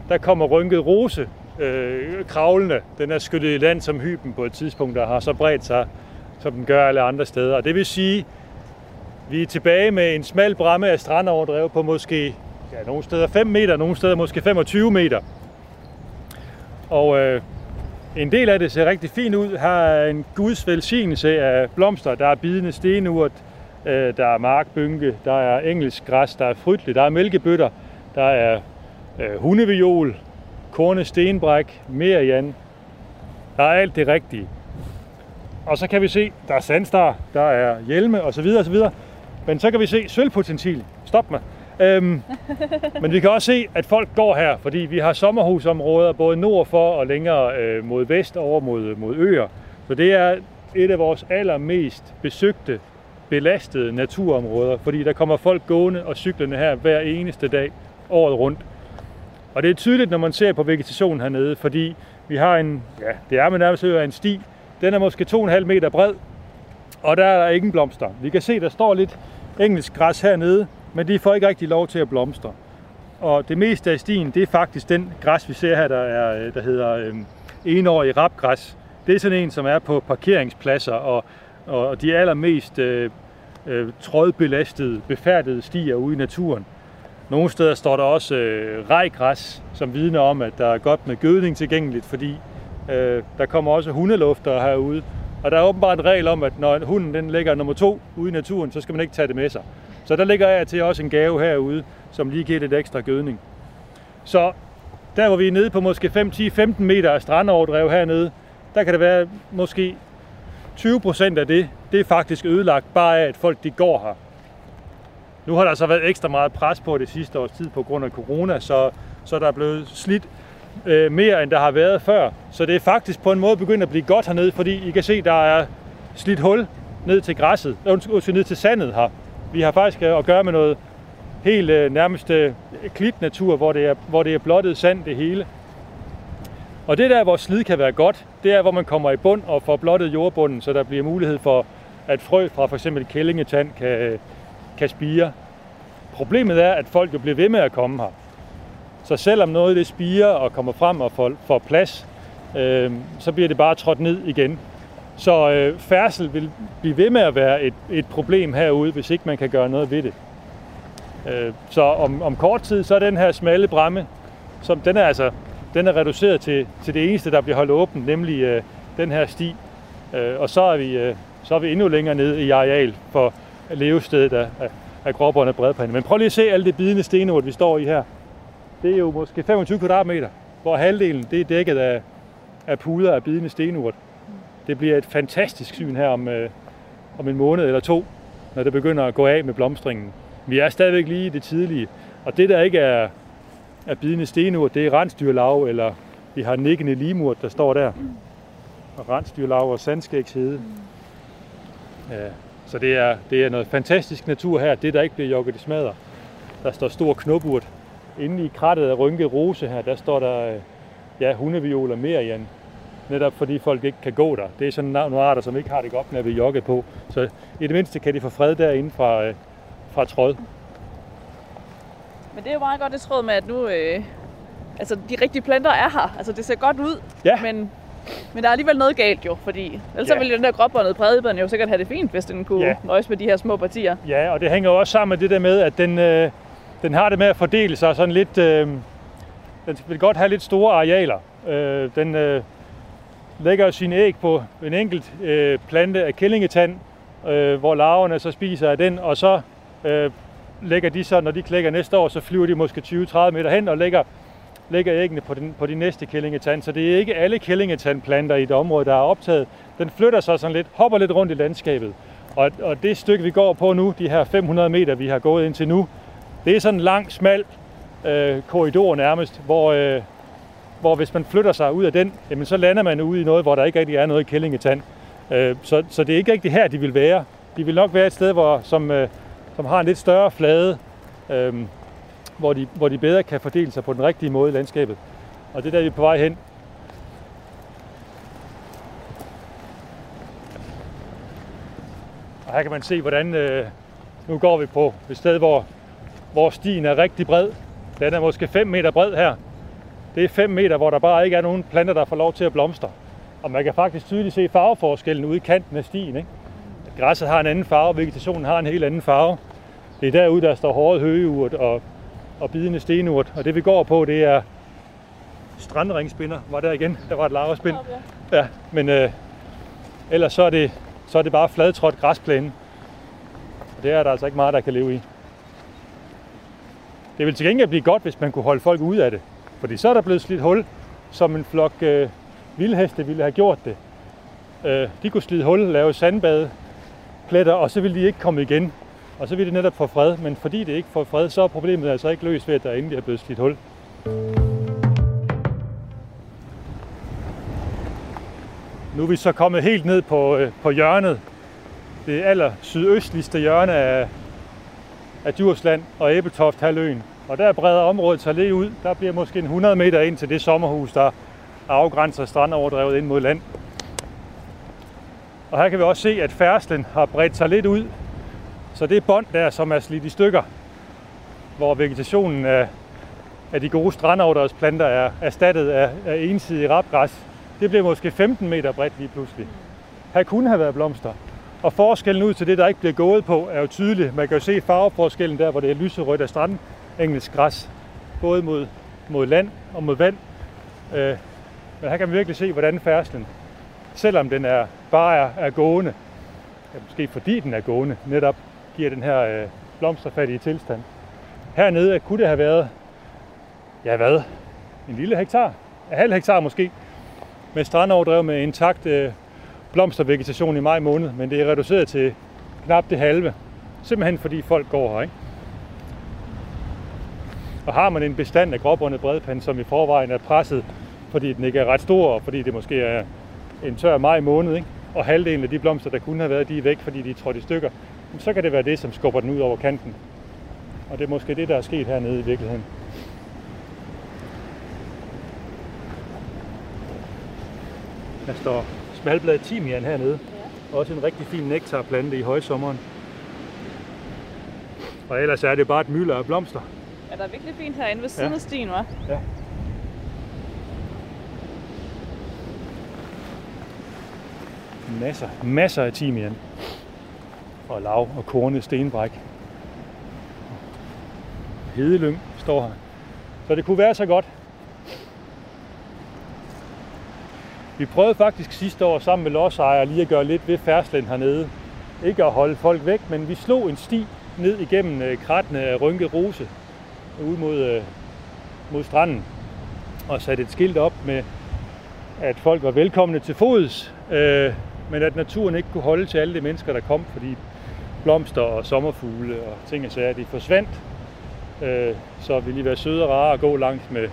der kommer rynket rose øh, kravlende. Den er skyllet i land som hyben på et tidspunkt, der har så bredt sig, som den gør alle andre steder. Og det vil sige, vi er tilbage med en smal bramme af strandoverdrev på måske ja, nogle steder 5 meter, nogle steder måske 25 meter. Og øh, en del af det ser rigtig fint ud. Her er en guds velsignelse af blomster. Der er bidende stenurt, øh, der er markbynke, der er engelsk græs, der er frytlig, der er mælkebøtter, der er hundeviol, korne stenbræk, merian. Der er alt det rigtige. Og så kan vi se, der er sandstar, der er hjelme osv. osv. Men så kan vi se sølvpotentil. Stop mig. Øhm, [laughs] men vi kan også se, at folk går her, fordi vi har sommerhusområder både nord for og længere øh, mod vest over mod, mod øer. Så det er et af vores allermest besøgte, belastede naturområder, fordi der kommer folk gående og cyklende her hver eneste dag året rundt. Og det er tydeligt, når man ser på vegetationen hernede, fordi vi har en, ja, det er med nærmest en sti. Den er måske 2,5 meter bred, og der er der ingen blomster. Vi kan se, der står lidt engelsk græs hernede, men de får ikke rigtig lov til at blomstre. Og det meste af stien, det er faktisk den græs, vi ser her, der, er, øh, der hedder øh, enårig rapgræs. Det er sådan en, som er på parkeringspladser og, og de allermest øh, øh, trådbelastede, befærdede stier ude i naturen. Nogle steder står der også øh, rejgræs, som vidner om, at der er godt med gødning tilgængeligt, fordi øh, der kommer også hundelufter herude. Og der er åbenbart en regel om, at når hunden den ligger nummer to ude i naturen, så skal man ikke tage det med sig. Så der ligger jeg til også en gave herude, som lige giver lidt ekstra gødning. Så der hvor vi er nede på måske 5, 10, 15 meter af strandoverdrev hernede, der kan det være måske 20 procent af det, det er faktisk ødelagt bare af, at folk de går her. Nu har der så været ekstra meget pres på det sidste års tid på grund af corona, så, så der er blevet slidt øh, mere, end der har været før. Så det er faktisk på en måde begyndt at blive godt hernede, fordi I kan se, der er slidt hul ned til græsset, øh, undskyld, ned til sandet her. Vi har faktisk øh, at gøre med noget helt øh, nærmest øh, klitnatur, hvor det, er, hvor det er blottet sand det hele. Og det der, hvor slid kan være godt, det er, hvor man kommer i bund og får blottet jordbunden, så der bliver mulighed for, at frø fra f.eks. kællingetand kan, øh, kan spire. Problemet er, at folk jo bliver ved med at komme her. Så selvom noget det spiger og kommer frem og får, får plads, øh, så bliver det bare trådt ned igen. Så øh, færdsel vil blive ved med at være et, et problem herude, hvis ikke man kan gøre noget ved det. Øh, så om, om kort tid, så er den her smalle bramme, som den er altså den er reduceret til, til det eneste, der bliver holdt åbent, nemlig øh, den her sti. Øh, og så er, vi, øh, så er vi endnu længere ned i areal for levested af, af, af gråbånd og bredpande. Men prøv lige at se alle det bidende stenort, vi står i her. Det er jo måske 25 kvadratmeter, hvor halvdelen det er dækket af, af puder af bidende stenurt. Det bliver et fantastisk syn her om, øh, om en måned eller to, når det begynder at gå af med blomstringen. Vi er stadigvæk lige i det tidlige, og det der ikke er, er bidende stenurt, det er rensdyrlav, eller vi har nikkende limurt, der står der. Og rensdyrlav og sandskægshede. Ja, så det er, det er noget fantastisk natur her, det der ikke bliver jogget i smadder. Der står stor knopurt. Inde i krattet af rynke rose her, der står der ja, hundeviol og merian netop fordi folk ikke kan gå der. Det er sådan nogle arter, som ikke har det godt med at blive jogget på. Så i det mindste kan de få fred derinde fra, øh, fra tråd. Men det er jo meget godt det tråd med, at nu øh, altså, de rigtige planter er her. Altså det ser godt ud, ja. men, men der er alligevel noget galt jo, fordi ellers ja. ville den der gråbåndede bredbånd jo sikkert have det fint, hvis den kunne ja. nøjes med de her små partier. Ja, og det hænger jo også sammen med det der med, at den, øh, den har det med at fordele sig sådan lidt... Øh, den vil godt have lidt store arealer. Øh, den øh, lægger sine æg på en enkelt øh, plante af kællingetand, øh, hvor larverne så spiser af den, og så øh, lægger de så, når de klækker næste år, så flyver de måske 20-30 meter hen og lægger, lægger æggene på, den, på de næste kællingetand. Så det er ikke alle kællingetandplanter i det område, der er optaget. Den flytter sig sådan lidt, hopper lidt rundt i landskabet. Og, og det stykke, vi går på nu, de her 500 meter, vi har gået indtil nu, det er sådan en lang, smal øh, korridor nærmest, hvor, øh, hvor hvis man flytter sig ud af den, jamen så lander man ude i noget, hvor der ikke rigtig er noget kællingetand. Øh, så, så det er ikke rigtig her, de vil være. De vil nok være et sted, hvor, som, øh, som har en lidt større flade, øh, hvor, de, hvor de bedre kan fordele sig på den rigtige måde i landskabet. Og det er der, vi er på vej hen. Og her kan man se, hvordan øh, nu går vi på et sted, hvor, hvor stien er rigtig bred. Den er måske 5 meter bred her. Det er 5 meter, hvor der bare ikke er nogen planter, der får lov til at blomstre. Og man kan faktisk tydeligt se farveforskellen ude i kanten af stien. Ikke? Græsset har en anden farve, vegetationen har en helt anden farve. Det er derude, der står hårde høgeurt og, og bidende stenurt. Og det vi går på, det er strandringspinder. Var der igen? Der var et larvespind. Ja, men øh, ellers så er, det, så er det bare fladtrådt græsplæne. Og det er der altså ikke meget, der kan leve i. Det vil til gengæld blive godt, hvis man kunne holde folk ude af det. Fordi så er der blevet slidt hul, som en flok øh, vildheste ville have gjort det. Øh, de kunne slide hul, lave sandbade, pletter, og så ville de ikke komme igen. Og så vil det netop få fred. Men fordi det ikke får fred, så er problemet altså ikke løst ved, at der endelig er blevet slidt hul. Nu er vi så kommet helt ned på, øh, på hjørnet. Det aller sydøstligste hjørne af, af Djursland og Æbeltoft halvøen. Og der breder området sig lige ud. Der bliver måske en 100 meter ind til det sommerhus, der afgrænser strandoverdrevet ind mod land. Og her kan vi også se, at færdslen har bredt sig lidt ud. Så det er bånd der, som er slidt i stykker, hvor vegetationen af, af de gode strandoverdrevsplanter er erstattet af, af ensidig rapgræs. Det bliver måske 15 meter bredt lige pludselig. Her kunne have været blomster. Og forskellen ud til det, der ikke bliver gået på, er jo tydelig. Man kan jo se farveforskellen der, hvor det er lyserødt af stranden, engelsk græs, både mod, mod land og mod vand. Øh, men her kan man virkelig se, hvordan færdslen, selvom den er, bare er, er gående, ja, måske fordi den er gående, netop giver den her øh, blomsterfattige tilstand. Hernede kunne det have været, ja hvad, en lille hektar, en halv hektar måske, med strandoverdrev med intakt øh, blomstervegetation i maj måned, men det er reduceret til knap det halve, simpelthen fordi folk går her, ikke? Og har man en bestand af gråbåndet bredpande, som i forvejen er presset, fordi den ikke er ret stor, og fordi det måske er en tør maj måned, ikke? og halvdelen af de blomster, der kunne have været, de er væk, fordi de er trådt i stykker, så kan det være det, som skubber den ud over kanten. Og det er måske det, der er sket hernede i virkeligheden. Der står smalbladet timian hernede. Ja. Også en rigtig fin nektarplante i højsommeren. Og ellers er det bare et mylder af blomster. Ja, der er virkelig fint herinde ved siden ja. af stien, hva'? Ja. Masser, masser af timian. Og lav og kornet stenbræk. Hedelyng står her. Så det kunne være så godt. Vi prøvede faktisk sidste år sammen med lodsejere lige at gøre lidt ved færdslen hernede. Ikke at holde folk væk, men vi slog en sti ned igennem øh, krattene af Rynke Rose ud mod, øh, mod stranden og satte et skilt op med, at folk var velkomne til fods, øh, men at naturen ikke kunne holde til alle de mennesker, der kom, fordi blomster og sommerfugle og ting og sager, de forsvandt. Øh, så ville de være søde og rare at gå langs med,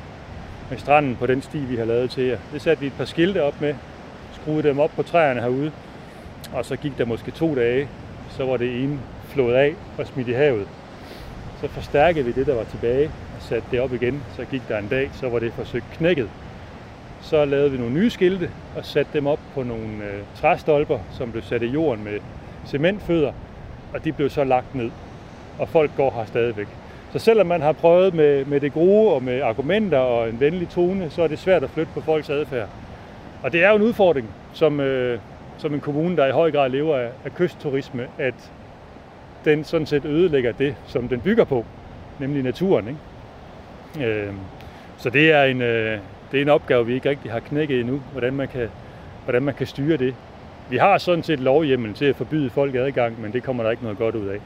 med stranden på den sti, vi har lavet til jer. Det satte vi et par skilte op med, skruede dem op på træerne herude, og så gik der måske to dage, så var det ene flået af og smidt i havet. Så forstærkede vi det, der var tilbage, og satte det op igen. Så gik der en dag, så var det forsøgt knækket. Så lavede vi nogle nye skilte og satte dem op på nogle øh, træstolper, som blev sat i jorden med cementfødder, og de blev så lagt ned. Og folk går her stadigvæk. Så selvom man har prøvet med, med det gode og med argumenter og en venlig tone, så er det svært at flytte på folks adfærd. Og det er jo en udfordring, som, øh, som en kommune, der i høj grad lever af, af kystturisme, at den sådan set ødelægger det, som den bygger på, nemlig naturen. Ikke? Øh, så det er en, øh, det er en opgave, vi ikke rigtig har knækket endnu, hvordan man kan, hvordan man kan styre det. Vi har sådan set lovhjemmel til at forbyde folk adgang, men det kommer der ikke noget godt ud af.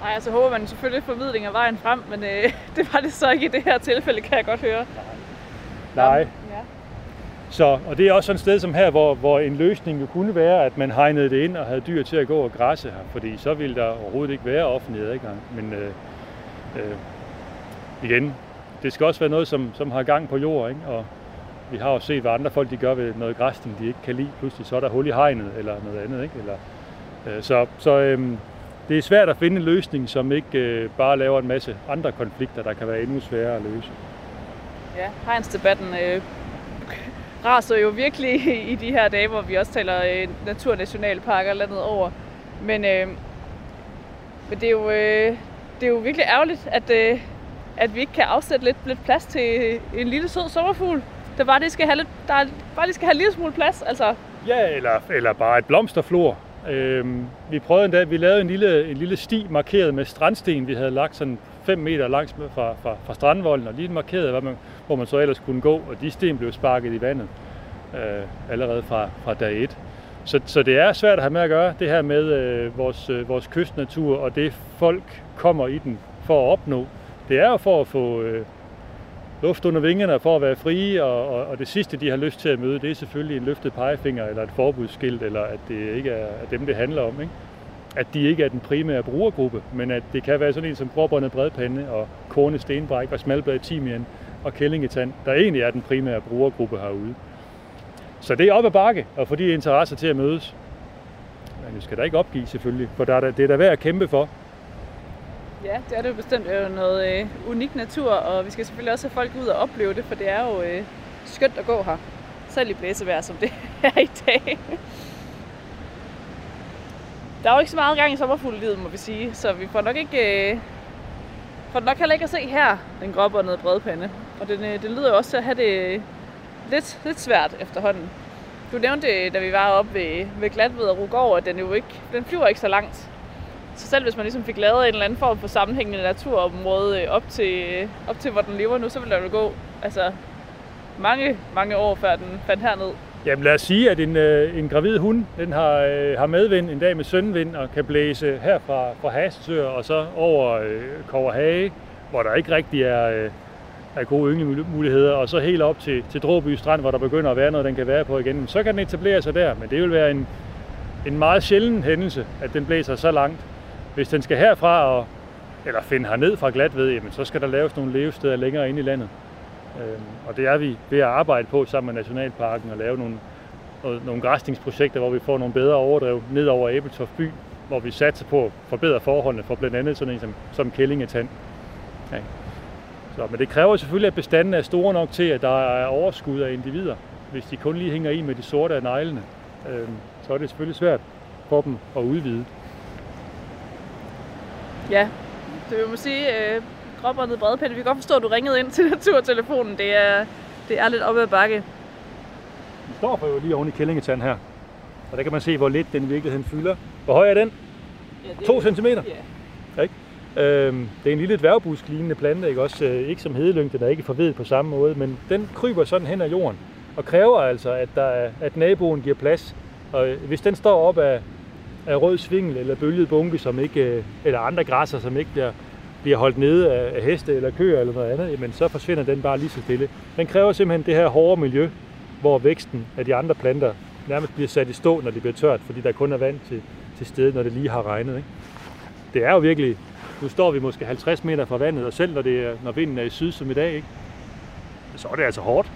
Nej, altså håber man selvfølgelig formidling af vejen frem, men øh, [laughs] det var det så ikke i det her tilfælde, kan jeg godt høre. Nej. Ja. Så, og det er også sådan et sted som her, hvor, hvor en løsning jo kunne være, at man hegnede det ind og havde dyr til at gå og græsse her, fordi så ville der overhovedet ikke være offentlig adgang. Men øh, øh, igen, det skal også være noget, som, som har gang på jord, ikke? og vi har jo set, hvad andre folk de gør ved noget græsning, de ikke kan lide. Pludselig så er der hul i hegnet eller noget andet. Ikke? Eller, øh, så så øh, det er svært at finde en løsning, som ikke øh, bare laver en masse andre konflikter, der kan være endnu sværere at løse. Ja, hegnsdebatten øh, raser jo virkelig i de her dage, hvor vi også taler øh, naturnationalparker landet over. Men, øh, men det, er jo, øh, det er jo virkelig ærgerligt, at, øh, at vi ikke kan afsætte lidt, lidt plads til en lille sød sommerfugl. Der bare det skal have lidt, der er, bare lige skal have en lille smule plads. Altså, Ja, eller, eller bare et blomsterflor. Øhm, vi prøvede endda, vi lavede en lille, en lille sti markeret med strandsten, vi havde lagt sådan 5 meter langs med- fra, fra, fra strandvolden, og lige markeret, hvor man, hvor man så ellers kunne gå, og de sten blev sparket i vandet øh, allerede fra, fra dag 1. Så, så det er svært at have med at gøre, det her med øh, vores, øh, vores kystnatur, og det folk kommer i den for at opnå. Det er jo for at få øh, luft under vingerne for at være frie, og, og, og det sidste, de har lyst til at møde, det er selvfølgelig en løftet pegefinger eller et forbudsskilt, eller at det ikke er at dem, det handler om. Ikke? At de ikke er den primære brugergruppe, men at det kan være sådan en som gråbåndet bredpande og korne stenbræk og smalblad timian og kællingetand, der egentlig er den primære brugergruppe herude. Så det er op ad bakke at få de interesser til at mødes. Men vi skal da ikke opgive selvfølgelig, for der er det er da værd at kæmpe for. Ja, det er det jo bestemt Det er jo noget øh, unik natur, og vi skal selvfølgelig også have folk ud og opleve det, for det er jo øh, skønt at gå her. Selv i blæsevejr, som det [laughs] er i dag. Der er jo ikke så meget gang i sommerfuglelivet, må vi sige, så vi får nok ikke... Øh, får nok heller ikke at se her, den gråbåndede bredpande. Og den, øh, den lyder jo også til at have det øh, lidt, lidt svært efterhånden. Du nævnte, øh, da vi var oppe ved, ved Glatved og Rugård, at den jo ikke, den flyver ikke så langt. Så selv hvis man ligesom fik lavet en eller anden form for sammenhængende naturområde øh, op til, op til, hvor den lever nu, så ville der jo gå altså, mange, mange år, før den fandt herned. Jamen lad os sige, at en, øh, en gravid hund, den har, øh, har medvind en dag med søndenvind og kan blæse her fra, fra Hasesøer og så over øh, Koverhage, hvor der ikke rigtig er, øh, er gode ynglemuligheder, og så helt op til, til Dråby Strand, hvor der begynder at være noget, den kan være på igen. Så kan den etablere sig der, men det vil være en, en meget sjælden hændelse, at den blæser så langt. Hvis den skal herfra og, eller finde herned fra Glatved, jamen, så skal der laves nogle levesteder længere ind i landet. Øh, og det er vi ved at arbejde på sammen med Nationalparken og lave nogle, nogle, græsningsprojekter, hvor vi får nogle bedre overdrev ned over Æbeltoft by, hvor vi satser på at forbedre forholdene for blandt andet sådan en som, som kællingetand. Ja. Så, men det kræver selvfølgelig, at bestanden er store nok til, at der er overskud af individer. Hvis de kun lige hænger i med de sorte af neglene, øh, så er det selvfølgelig svært for dem at udvide. Ja, det vil man sige, øh, gråbåndet bredpande. Vi kan godt forstå, at du ringede ind til [laughs] naturtelefonen. Det er, det er lidt op ad bakke. Den står for jo lige oven i kællingetand her. Og der kan man se, hvor lidt den i virkeligheden fylder. Hvor høj er den? Ja, 2 cm? Ja. Ikke? Øhm, det er en lille dværgbusk-lignende plante, ikke? Også, øh, ikke som hedelyng, den er ikke forvedet på samme måde, men den kryber sådan hen ad jorden og kræver altså, at, der er, at naboen giver plads. Og hvis den står op af, af rød svingel eller bølget bunke, som ikke, øh, eller andre græsser, som ikke bliver, bliver holdt nede af, af heste eller køer eller noget andet, jamen så forsvinder den bare lige så stille. Den kræver simpelthen det her hårde miljø, hvor væksten af de andre planter nærmest bliver sat i stå, når det bliver tørt, fordi der kun er vand til, til stede, når det lige har regnet. Ikke? Det er jo virkelig, nu står vi måske 50 meter fra vandet, og selv når, det er, når vinden er i syd som i dag, ikke? så er det altså hårdt.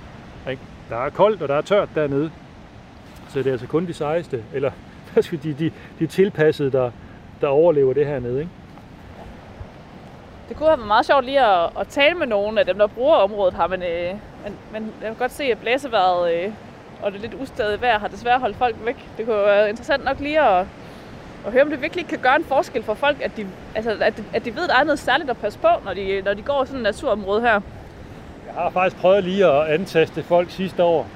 Ikke? Der er koldt, og der er tørt dernede. Så det er altså kun de sejeste, eller [laughs] hvad skal de, de, de tilpassede, der, der overlever det her nede. Ikke? Det kunne have været meget sjovt lige at, at tale med nogen af dem, der bruger området her, men, øh, men, men jeg kan godt se, at blæseværet øh, og det lidt ustadige vejr har desværre holdt folk væk. Det kunne være interessant nok lige at, at høre, om det virkelig kan gøre en forskel for folk, at de, altså, at, at de ved, at der er noget særligt at passe på, når de, når de går i sådan et naturområde her. Jeg har faktisk prøvet lige at antaste folk sidste år,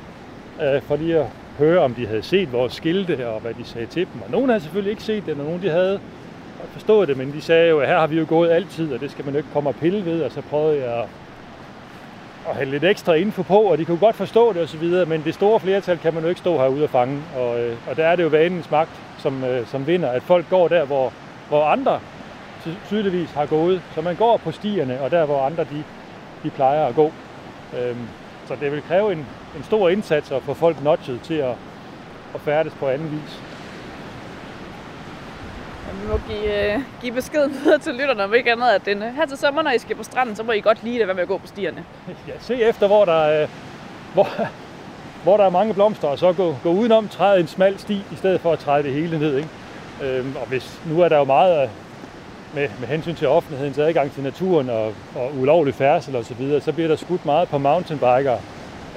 øh, for lige at høre, om de havde set vores skilte, og hvad de sagde til dem. Og nogen havde selvfølgelig ikke set det, og nogen de havde forstået det, men de sagde jo, at her har vi jo gået altid, og det skal man jo ikke komme og pille ved, og så prøvede jeg at, at have lidt ekstra info på, og de kunne godt forstå det osv., men det store flertal kan man jo ikke stå herude og fange. Og, øh, og der er det jo vanens magt, som, øh, som vinder, at folk går der, hvor, hvor andre tydeligvis har gået. Så man går på stierne, og der, hvor andre de, de plejer at gå. Øhm, så det vil kræve en, en stor indsats at få folk notchet til at, at færdes på anden vis. Vi må give, øh, give besked videre til lytterne om ikke andet, at den, øh, her til sommer, når I skal på stranden, så må I godt lige det være med at gå på stierne. Ja, se efter, hvor der, øh, hvor, hvor der er mange blomster, og så gå, gå udenom, træde en smal sti, i stedet for at træde det hele ned. Ikke? Øhm, og hvis, nu er der jo meget øh, med, med hensyn til offentlighedens adgang til naturen og, og ulovlig færdsel osv., så, videre, så bliver der skudt meget på mountainbikere,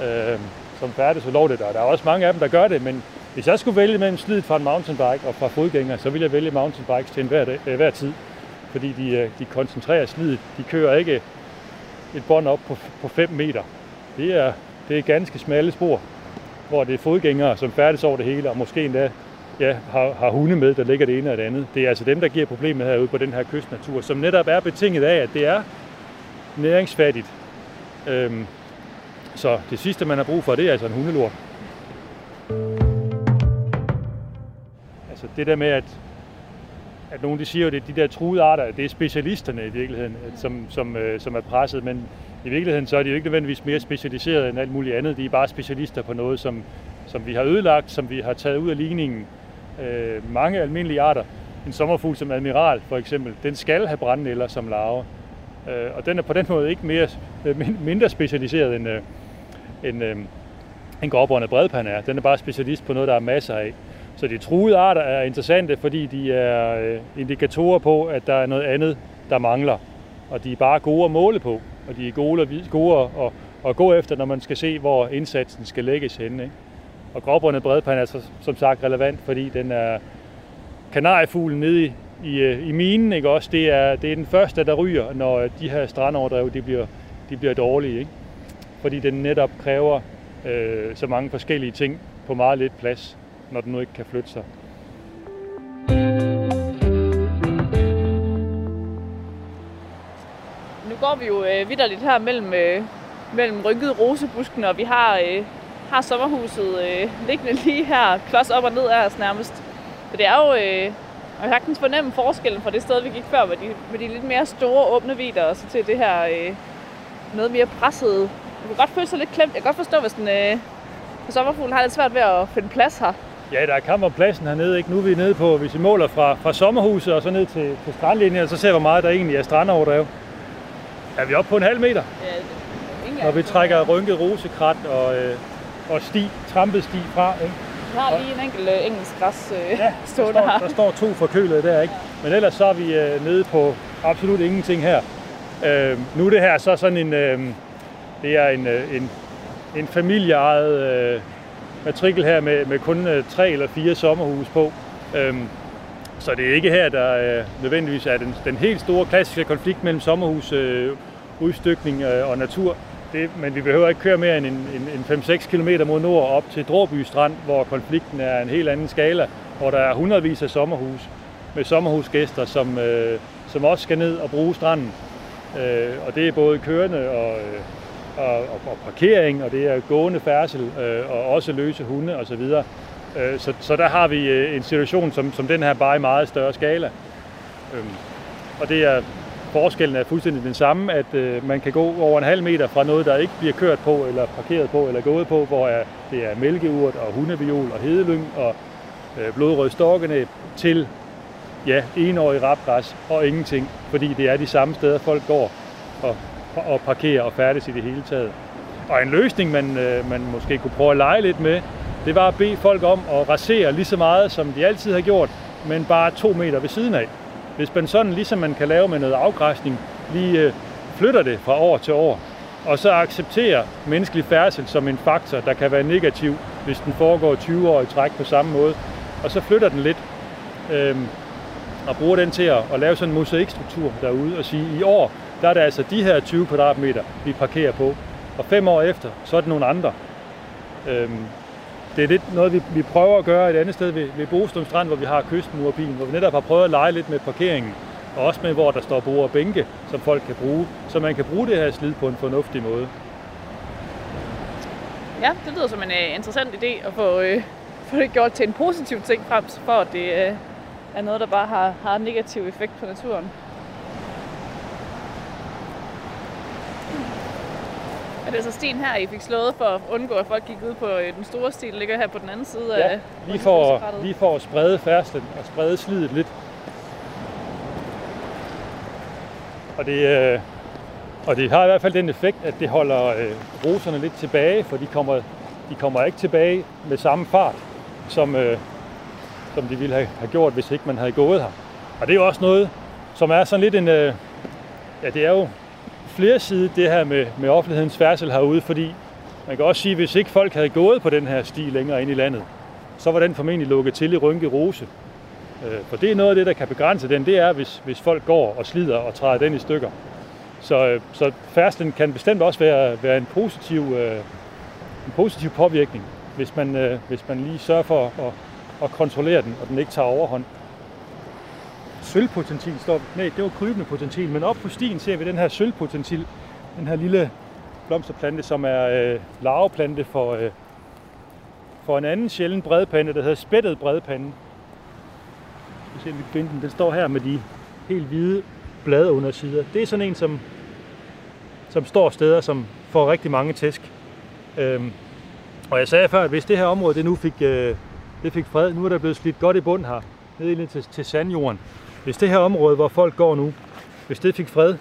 øh, som færdes ulovligt. Og der er også mange af dem, der gør det, men hvis jeg skulle vælge mellem slidet fra en mountainbike og fra fodgænger, så ville jeg vælge mountainbikes til enhver, øh, hver tid. Fordi de, øh, de koncentrerer slidet. De kører ikke et bånd op på, på 5 meter. Det er, det er ganske smalle spor, hvor det er fodgængere, som færdes over det hele, og måske endda ja, har, har hunde med, der ligger det ene og det andet. Det er altså dem, der giver problemet herude på den her kystnatur, som netop er betinget af, at det er næringsfattigt. Øhm, så det sidste, man har brug for, det er altså en hundelort. Altså det der med, at, at nogen de siger jo, at de der truede arter, det er specialisterne i virkeligheden, som, som, øh, som er presset, men i virkeligheden så er de jo ikke nødvendigvis mere specialiserede end alt muligt andet. De er bare specialister på noget, som, som vi har ødelagt, som vi har taget ud af ligningen. Øh, mange almindelige arter, en sommerfugl som admiral for eksempel, den skal have brændenælder som larve. Øh, og den er på den måde ikke mere, mindre specialiseret end, øh, en, øh, en gråbrøndet bredpand er. Den er bare specialist på noget, der er masser af. Så de truede arter er interessante, fordi de er øh, indikatorer på, at der er noget andet, der mangler. Og de er bare gode at måle på, og de er gode, at, gode at, at gå efter, når man skal se, hvor indsatsen skal lægges henne. Ikke? Og gråbrøndet bredpand er så, som sagt relevant, fordi den er kanariefuglen nede i, i, øh, i minen. Ikke? Også det er, det er den første, der ryger, når de her strandoverdrev de bliver, de bliver dårlige. Ikke? Fordi den netop kræver øh, så mange forskellige ting på meget lidt plads, når den nu ikke kan flytte sig. Nu går vi jo øh, vidderligt her mellem, øh, mellem rynkede rosebusken, og vi har, øh, har sommerhuset øh, liggende lige her, klods op og ned af os nærmest. Så det er jo, øh, man kan sagtens fornemme forskellen fra det sted, vi gik før, med de, med de lidt mere store åbne vidder, og så til det her øh, noget mere pressede. Jeg kan godt føle sig lidt klemt. Jeg kan godt forstå, hvis den øh, sommerfugl har lidt svært ved at finde plads her. Ja, der er kamp om pladsen hernede. Ikke? Nu er vi nede på, hvis vi måler fra, fra sommerhuset og så ned til, til strandlinjen, og så ser vi, hvor meget der egentlig er strandoverdrev. Er vi oppe på en halv meter? Ja, det Når vi trækker rynket rosekrat og, øh, og sti, trampet sti fra. Ikke? Vi har lige en enkelt øh, engelsk græs øh, ja, [laughs] stående der står, her. Der står to forkølede der, ikke? Men ellers så er vi øh, nede på absolut ingenting her. Øh, nu er det her så sådan en, øh, det er en, øh, en, en familieejet øh, matrikel her med, med kun øh, tre eller fire sommerhus på. Øhm, så det er ikke her, der øh, nødvendigvis er den, den helt store klassiske konflikt mellem sommerhus, øh, udstykning øh, og natur. Det, men vi behøver ikke køre mere end en, en, en 5-6 km mod nord op til Dråby Strand, hvor konflikten er en helt anden skala, hvor der er hundredvis af sommerhus med sommerhusgæster, som, øh, som også skal ned og bruge stranden. Øh, og det er både kørende og, øh, og, og, og parkering, og det er gående færdsel, øh, og også løse hunde osv. Øh, så, så der har vi øh, en situation som, som den her bare i meget større skala. Øh, og det er forskellen er fuldstændig den samme, at øh, man kan gå over en halv meter fra noget, der ikke bliver kørt på, eller parkeret på, eller gået på, hvor er, det er mælkeurt og hundeviol og hedelyng og øh, blodrød storkenæb, til ja, enårig rapgræs og ingenting, fordi det er de samme steder, folk går og, og parkere og færdes i det hele taget. Og en løsning, man, øh, man måske kunne prøve at lege lidt med, det var at bede folk om at rasere lige så meget, som de altid har gjort, men bare to meter ved siden af. Hvis man sådan, ligesom man kan lave med noget afgræsning, lige øh, flytter det fra år til år, og så accepterer menneskelig færdsel som en faktor, der kan være negativ, hvis den foregår 20 år i træk på samme måde, og så flytter den lidt, øh, og bruger den til at, at lave sådan en mosaikstruktur derude, og sige, i år, der er det altså de her 20 kvadratmeter, vi parkerer på, og fem år efter, så er det nogle andre. Øhm, det er lidt noget, vi, vi prøver at gøre et andet sted ved, ved Bostrøm Strand, hvor vi har kystmurpin, hvor vi netop har prøvet at lege lidt med parkeringen, og også med, hvor der står bord og bænke, som folk kan bruge, så man kan bruge det her slid på en fornuftig måde. Ja, det lyder som en uh, interessant idé at få, uh, få det gjort til en positiv ting frem for, at det uh, er noget, der bare har, har en negativ effekt på naturen. Er det så stien her, I fik slået for at undgå, at folk gik ud på øh, den store sti, der ligger her på den anden side Ja, af lige for, lige for at sprede færdslen og sprede slidet lidt. Og det, øh, og det har i hvert fald den effekt, at det holder øh, roserne lidt tilbage, for de kommer, de kommer ikke tilbage med samme fart, som, øh, som de ville have, have gjort, hvis ikke man havde gået her. Og det er jo også noget, som er sådan lidt en... Øh, ja, det er jo flere side det her med, med offentlighedens færdsel herude, fordi man kan også sige, at hvis ikke folk havde gået på den her sti længere ind i landet, så var den formentlig lukket til i Rynke Rose. Øh, For det er noget af det, der kan begrænse den, det er, hvis, hvis folk går og slider og træder den i stykker. Så, øh, så færdslen kan bestemt også være, være en, positiv, øh, en positiv påvirkning, hvis man, øh, hvis man lige sørger for at, at kontrollere den, og den ikke tager overhånd. Sølvpotentil står, nej, det var krybende potentil, men op på stien ser vi den her sølvpotentil, den her lille blomsterplante, som er øh, larveplante for, øh, for en anden sjælden bredpande, der hedder spættet bredpande. Vi ser, vi den. Den står her med de helt hvide bladundersider. Det er sådan en, som, som står steder, som får rigtig mange tæsk. Øhm, og jeg sagde før, at hvis det her område det nu fik, øh, det fik fred, nu er der blevet slidt godt i bund her, ned ind til, til sandjorden. Hvis det her område, hvor folk går nu, hvis det fik fred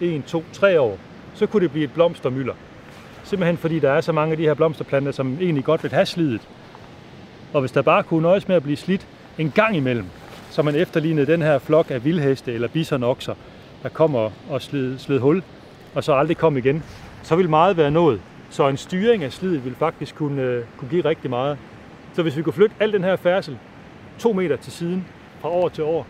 1, 2, 3 år, så kunne det blive et blomstermylder. Simpelthen fordi der er så mange af de her blomsterplanter, som egentlig godt vil have slidet. Og hvis der bare kunne nøjes med at blive slidt en gang imellem, så man efterlignede den her flok af vildheste eller bisonokser, der kommer og slid, slid hul, og så aldrig kom igen, så vil meget være nået. Så en styring af slidet vil faktisk kunne, øh, kunne give rigtig meget. Så hvis vi kunne flytte al den her færdsel to meter til siden fra år til år,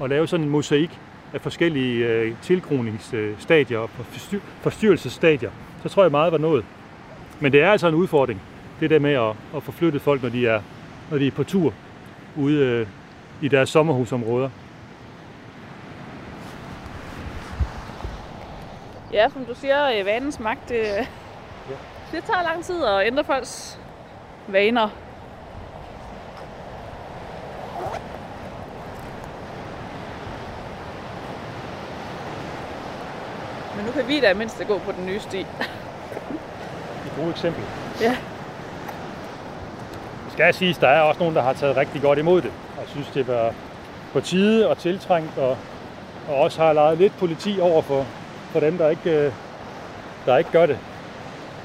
og lave sådan en mosaik af forskellige øh, tilgroningsstadier og forstyr- forstyrrelsesstadier, så tror jeg meget var nået. Men det er altså en udfordring, det der med at, at få flyttet folk, når de er, når de er på tur ude øh, i deres sommerhusområder. Ja, som du siger, øh, vanens magt, det, det tager lang tid at ændre folks vaner. Kan vi da mindst gå på den nye sti. Et godt eksempel. Ja. Det skal siges, der er også nogen, der har taget rigtig godt imod det, og synes, det var på tide og tiltrængt, og, og også har lejet lidt politi over for, for dem, der ikke, øh, der ikke gør det.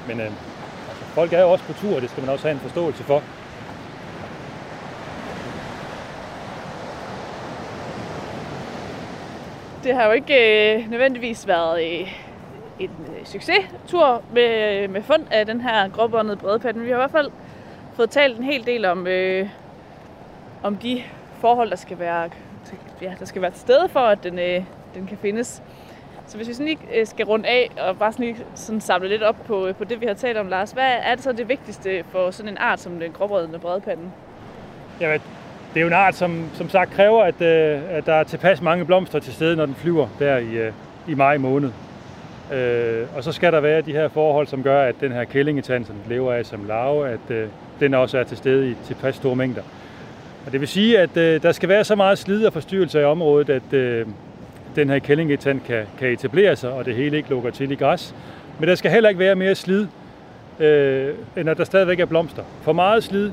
Men øh, altså, folk er jo også på tur, og det skal man også have en forståelse for. Det har jo ikke øh, nødvendigvis været øh, en øh, succestur med, øh, med fund af den her gråbåndede bredpande. Vi har i hvert fald fået talt en hel del om, øh, om de forhold, der skal være, ja, der skal være til stede for, at den, øh, den kan findes. Så hvis vi sådan lige øh, skal runde af og bare sådan lige sådan samle lidt op på, øh, på det, vi har talt om, Lars. Hvad er det så det vigtigste for sådan en art som den gråbrødende bredpande? Jamen, det er jo en art, som, som sagt kræver, at, øh, at der er tilpas mange blomster til stede, når den flyver der i, øh, i maj måned. Øh, og så skal der være de her forhold, som gør, at den her kællingetand, som den lever af som larve, at øh, den også er til stede i tilpas store mængder. Og det vil sige, at øh, der skal være så meget slid og forstyrrelse i området, at øh, den her kællingetand kan, kan etablere sig, og det hele ikke lukker til i græs. Men der skal heller ikke være mere slid, øh, end at der stadigvæk er blomster. For meget slid,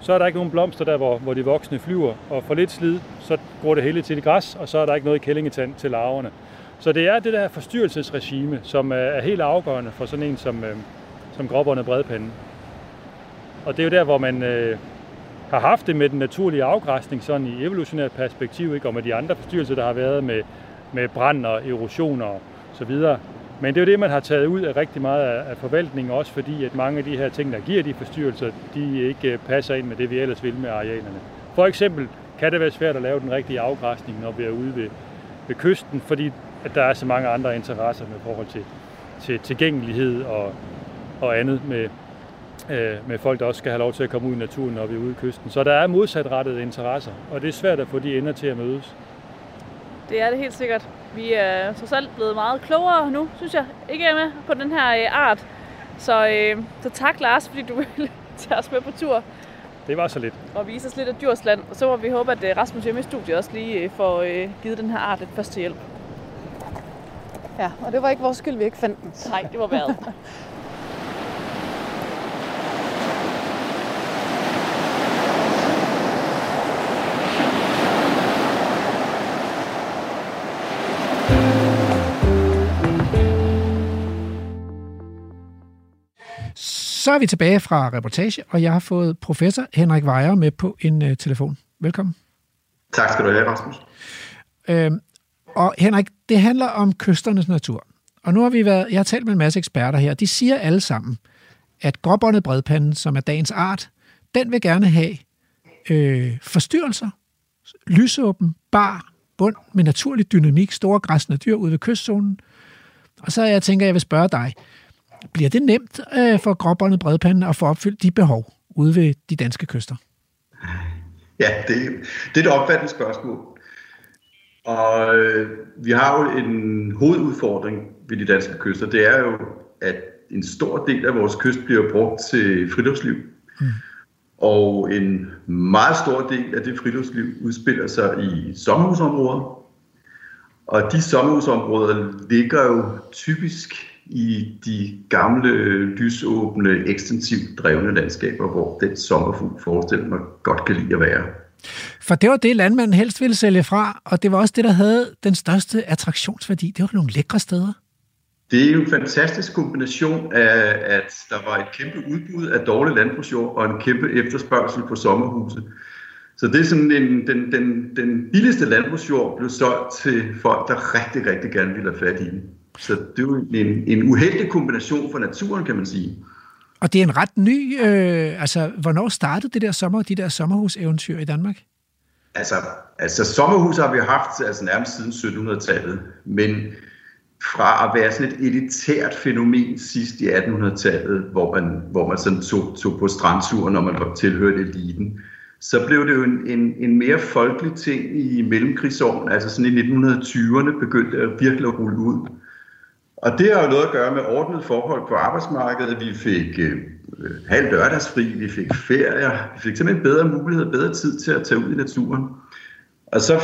så er der ikke nogen blomster der, hvor, hvor de voksne flyver, og for lidt slid, så går det hele til det græs, og så er der ikke noget kællingetand til larverne. Så det er det der forstyrrelsesregime, som er, helt afgørende for sådan en som, øhm, som gråbåndet bredpande. Og det er jo der, hvor man øh, har haft det med den naturlige afgræsning, sådan i evolutionært perspektiv, ikke? og med de andre forstyrrelser, der har været med, med brand og erosion og så videre. Men det er jo det, man har taget ud af rigtig meget af, forvaltningen, også fordi at mange af de her ting, der giver de forstyrrelser, de ikke øh, passer ind med det, vi ellers vil med arealerne. For eksempel kan det være svært at lave den rigtige afgræsning, når vi er ude ved, ved kysten, fordi at der er så mange andre interesser med forhold til, til tilgængelighed og, og andet med, øh, med folk, der også skal have lov til at komme ud i naturen, når vi er ude i kysten. Så der er modsatrettede interesser, og det er svært at få de ender til at mødes. Det er det helt sikkert. Vi er trods alt blevet meget klogere nu, synes jeg. Ikke med på den her øh, art. Så, øh, så tak Lars, fordi du [laughs] ville tage os med på tur Det var så lidt. og vise os lidt af Djursland. Og så må vi håbe, at øh, Rasmus hjemme i studiet også lige øh, får øh, givet den her art lidt første hjælp. Ja, og det var ikke vores skyld, vi ikke fandt den. Nej, det var vejret. [laughs] Så er vi tilbage fra reportage, og jeg har fået professor Henrik Wejer med på en uh, telefon. Velkommen. Tak skal du have, Rasmus. Øhm, og Henrik, det handler om kysternes natur. Og nu har vi været, jeg har talt med en masse eksperter her, de siger alle sammen, at gråbåndet bredpanden, som er dagens art, den vil gerne have øh, forstyrrelser, lysåben, bar, bund med naturlig dynamik, store græsne dyr ude ved kystzonen. Og så jeg tænker jeg vil spørge dig, bliver det nemt øh, for gråbåndet bredpanden at få opfyldt de behov ude ved de danske kyster? Ja, det, det er et opfattende spørgsmål. Og øh, vi har jo en hovedudfordring ved de danske kyster. Det er jo, at en stor del af vores kyst bliver brugt til friluftsliv. Mm. Og en meget stor del af det friluftsliv udspiller sig i sommerhusområder. Og de sommerhusområder ligger jo typisk i de gamle, lysåbne, ekstensivt drevne landskaber, hvor den sommerfugl forestiller mig godt kan lide at være. For det var det, landmanden helst ville sælge fra, og det var også det, der havde den største attraktionsværdi. Det var nogle lækre steder. Det er jo en fantastisk kombination af, at der var et kæmpe udbud af dårlig landbrugsjord og en kæmpe efterspørgsel på sommerhuse. Så det er sådan en, den, den, den billigste landbrugsjord blev solgt til folk, der rigtig, rigtig gerne ville have fat i den. Så det er jo en, en uheldig kombination for naturen, kan man sige. Og det er en ret ny... Øh, altså, hvornår startede det der sommer, de der sommerhuseventyr i Danmark? Altså, altså sommerhus har vi haft altså nærmest siden 1700-tallet, men fra at være sådan et elitært fænomen sidst i 1800-tallet, hvor man, hvor man sådan tog, tog på strandtur, når man var tilhørte eliten, så blev det jo en, en, en mere folkelig ting i mellemkrigsårene, altså sådan i 1920'erne begyndte det virkelig at rulle ud. Og det har jo noget at gøre med ordnet forhold på arbejdsmarkedet. Vi fik øh, halv lørdagsfri, vi fik ferier, vi fik simpelthen bedre mulighed, bedre tid til at tage ud i naturen. Og så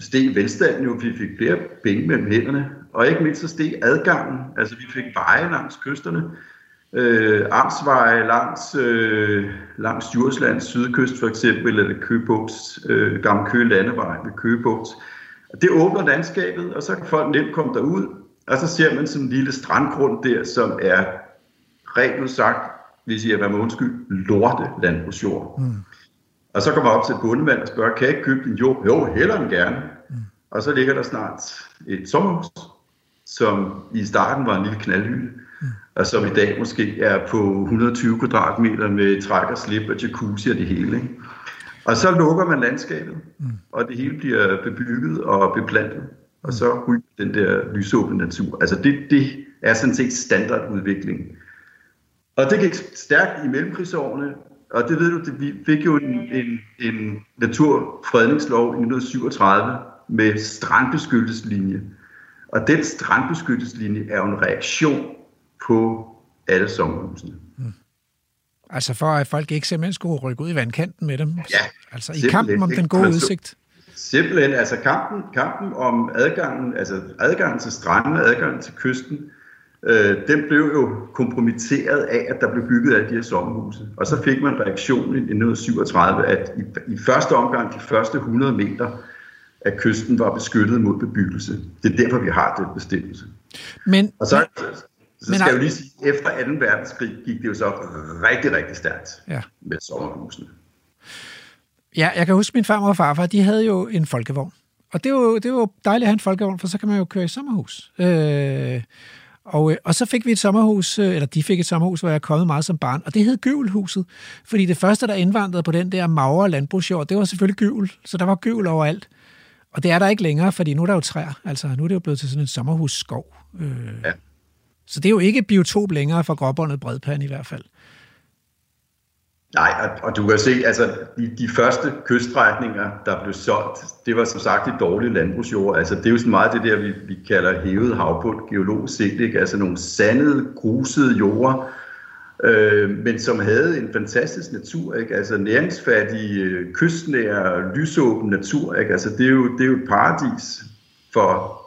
steg velstanden jo, vi fik flere penge mellem hænderne, og ikke mindst så steg adgangen. Altså vi fik veje langs kysterne, øh, amtsveje langs, øh, langs Djurslands sydkyst for eksempel, eller Købugts, øh, Gamle Køge Landevej ved Købugts. Og det åbner landskabet, og så kan folk nemt komme derud, og så ser man sådan en lille strandgrund der, som er rent udsagt, hvis jeg være med undskyld, lorte landbrugsjord. Mm. Og så kommer jeg op til bundemand og spørger, kan jeg ikke købe din jord? Jo, heller end gerne. Mm. Og så ligger der snart et sommerhus, som i starten var en lille knaldhytte, mm. og som i dag måske er på 120 kvadratmeter med træk og slip og jacuzzi og det hele. Ikke? Og så lukker man landskabet, mm. og det hele bliver bebygget og beplantet, og så ryger den der lysåbne natur. Altså det, det er sådan set standardudvikling. Og det gik stærkt i mellemkrigsårene, og det ved du, det, vi fik jo en, en, en naturfredningslov i 1937 med strandbeskyttelseslinje. Og den strandbeskyttelseslinje er jo en reaktion på alle sommerhusene. Mm. Altså for at folk ikke simpelthen skulle rykke ud i vandkanten med dem. Ja. Altså i kampen om den gode udsigt. Simpelthen, altså kampen, kampen om adgangen, altså adgangen til stranden, adgangen til kysten, øh, den blev jo kompromitteret af, at der blev bygget alle de her sommerhuse. Og så fik man reaktionen i 1937, at i, i første omgang, de første 100 meter af kysten var beskyttet mod bebyggelse. Det er derfor, vi har den bestemmelse. Men, og så, så men- skal jeg jo lige sige, efter 2. verdenskrig gik det jo så rigtig, rigtig stærkt Ja. med sommerhusene. Ja, jeg kan huske, min farmor og farfar, de havde jo en folkevogn. Og det var, jo- det var jo dejligt at have en folkevogn, for så kan man jo køre i sommerhus. Øh, og, øh, og så fik vi et sommerhus, øh, eller de fik et sommerhus, hvor jeg kommet meget som barn, og det hed Gyvelhuset. Fordi det første, der indvandrede på den der magre landbrugsjord, det var selvfølgelig gyvel. Så der var gyvel overalt. Og det er der ikke længere, fordi nu er der jo træer. Altså, nu er det jo blevet til sådan en sommerhusskov. Øh, ja. Så det er jo ikke biotop længere for gråbåndet bredpand i hvert fald. Nej, og, og du kan se, altså de, de første kyststrækninger, der blev solgt, det var som sagt et dårligt landbrugsjord. Altså det er jo sådan meget det der, vi, vi kalder hævet havbund geologisk set, ikke? Altså nogle sandede, grusede jorder, øh, men som havde en fantastisk natur, ikke? altså næringsfattig, øh, kystnær, lysåben natur. Ikke? Altså, det, er jo, det er jo et paradis for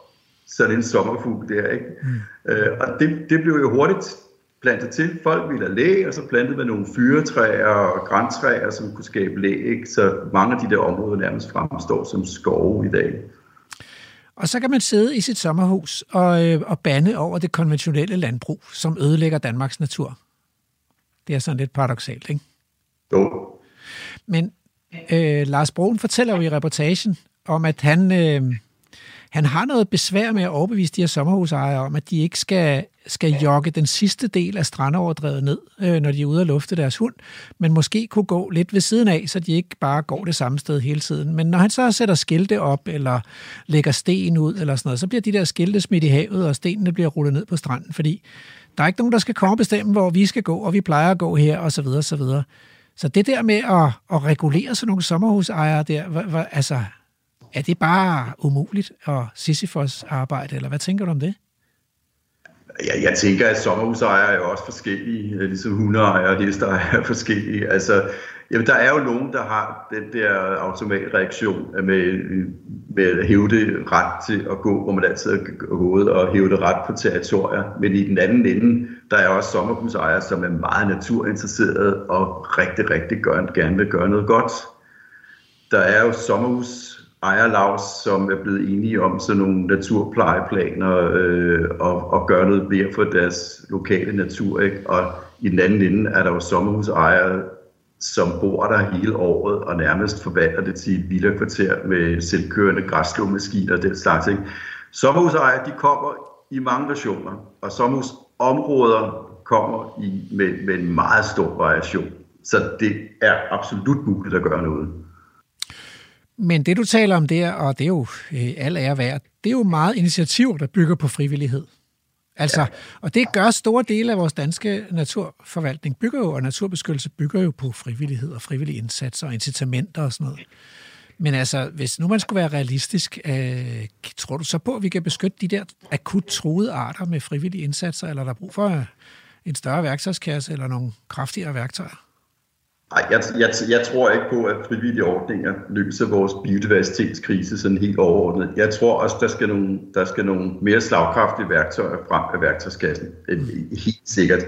sådan en sommerfugl der. Ikke? Mm. Øh, og det, det blev jo hurtigt plantet til. Folk ville have læ, og så plantede man nogle fyretræer og græntræer, som kunne skabe læ. Ikke? Så mange af de der områder nærmest fremstår som skove i dag. Og så kan man sidde i sit sommerhus og, øh, og bande over det konventionelle landbrug, som ødelægger Danmarks natur. Det er sådan lidt paradoxalt, ikke? Jo. Men øh, Lars Broen fortæller jo i reportagen om, at han, øh, han har noget besvær med at overbevise de her sommerhusejere om, at de ikke skal, skal jogge den sidste del af strandoverdrevet ned, øh, når de er ude og lufte deres hund, men måske kunne gå lidt ved siden af, så de ikke bare går det samme sted hele tiden. Men når han så sætter skilte op, eller lægger sten ud, eller sådan noget, så bliver de der skilte smidt i havet, og stenene bliver rullet ned på stranden, fordi der er ikke nogen, der skal komme og bestemme, hvor vi skal gå, og vi plejer at gå her, og så videre, så videre. Så det der med at, at regulere sådan nogle sommerhusejere der, hva, hva, altså, er det bare umuligt at Sisyfos arbejde, eller hvad tænker du om det? Jeg, jeg tænker, at sommerhusejere er jo også forskellige, øh, ligesom hundeejere og hesteejere er forskellige. Altså, jamen, der er jo nogen, der har den der automatreaktion med, med at hæve det ret til at gå, hvor man altid har gået og hæve det ret på territorier. Men i den anden ende, der er også sommerhusejere, som er meget naturinteresserede og rigtig, rigtig gerne vil gøre noget godt. Der er jo sommerhus ejerlavs, som er blevet enige om sådan nogle naturplejeplaner øh, og, og gøre noget mere for deres lokale natur. Ikke? Og i den anden ende er der jo sommerhusejere, som bor der hele året og nærmest forvandler det til et villakvarter med selvkørende græsslåmaskiner og den slags. Ikke? Sommerhusejere, de kommer i mange versioner, og sommerhusområder kommer i, med, med en meget stor variation. Så det er absolut muligt at gøre noget. Men det, du taler om der, og det er jo øh, al ære værd, det er jo meget initiativ, der bygger på frivillighed. Altså, ja. og det gør store dele af vores danske naturforvaltning, bygger jo, og naturbeskyttelse bygger jo på frivillighed og frivillige indsatser og incitamenter og sådan noget. Men altså, hvis nu man skulle være realistisk, øh, tror du så på, at vi kan beskytte de der akut troede arter med frivillige indsatser, eller er der brug for en større værktøjskasse eller nogle kraftigere værktøjer? Nej, jeg, jeg, jeg tror ikke på, at frivillige ordninger løser vores biodiversitetskrise sådan helt overordnet. Jeg tror også, der skal nogle, der skal nogle mere slagkraftige værktøjer frem af værktøjskassen. Øh, helt sikkert.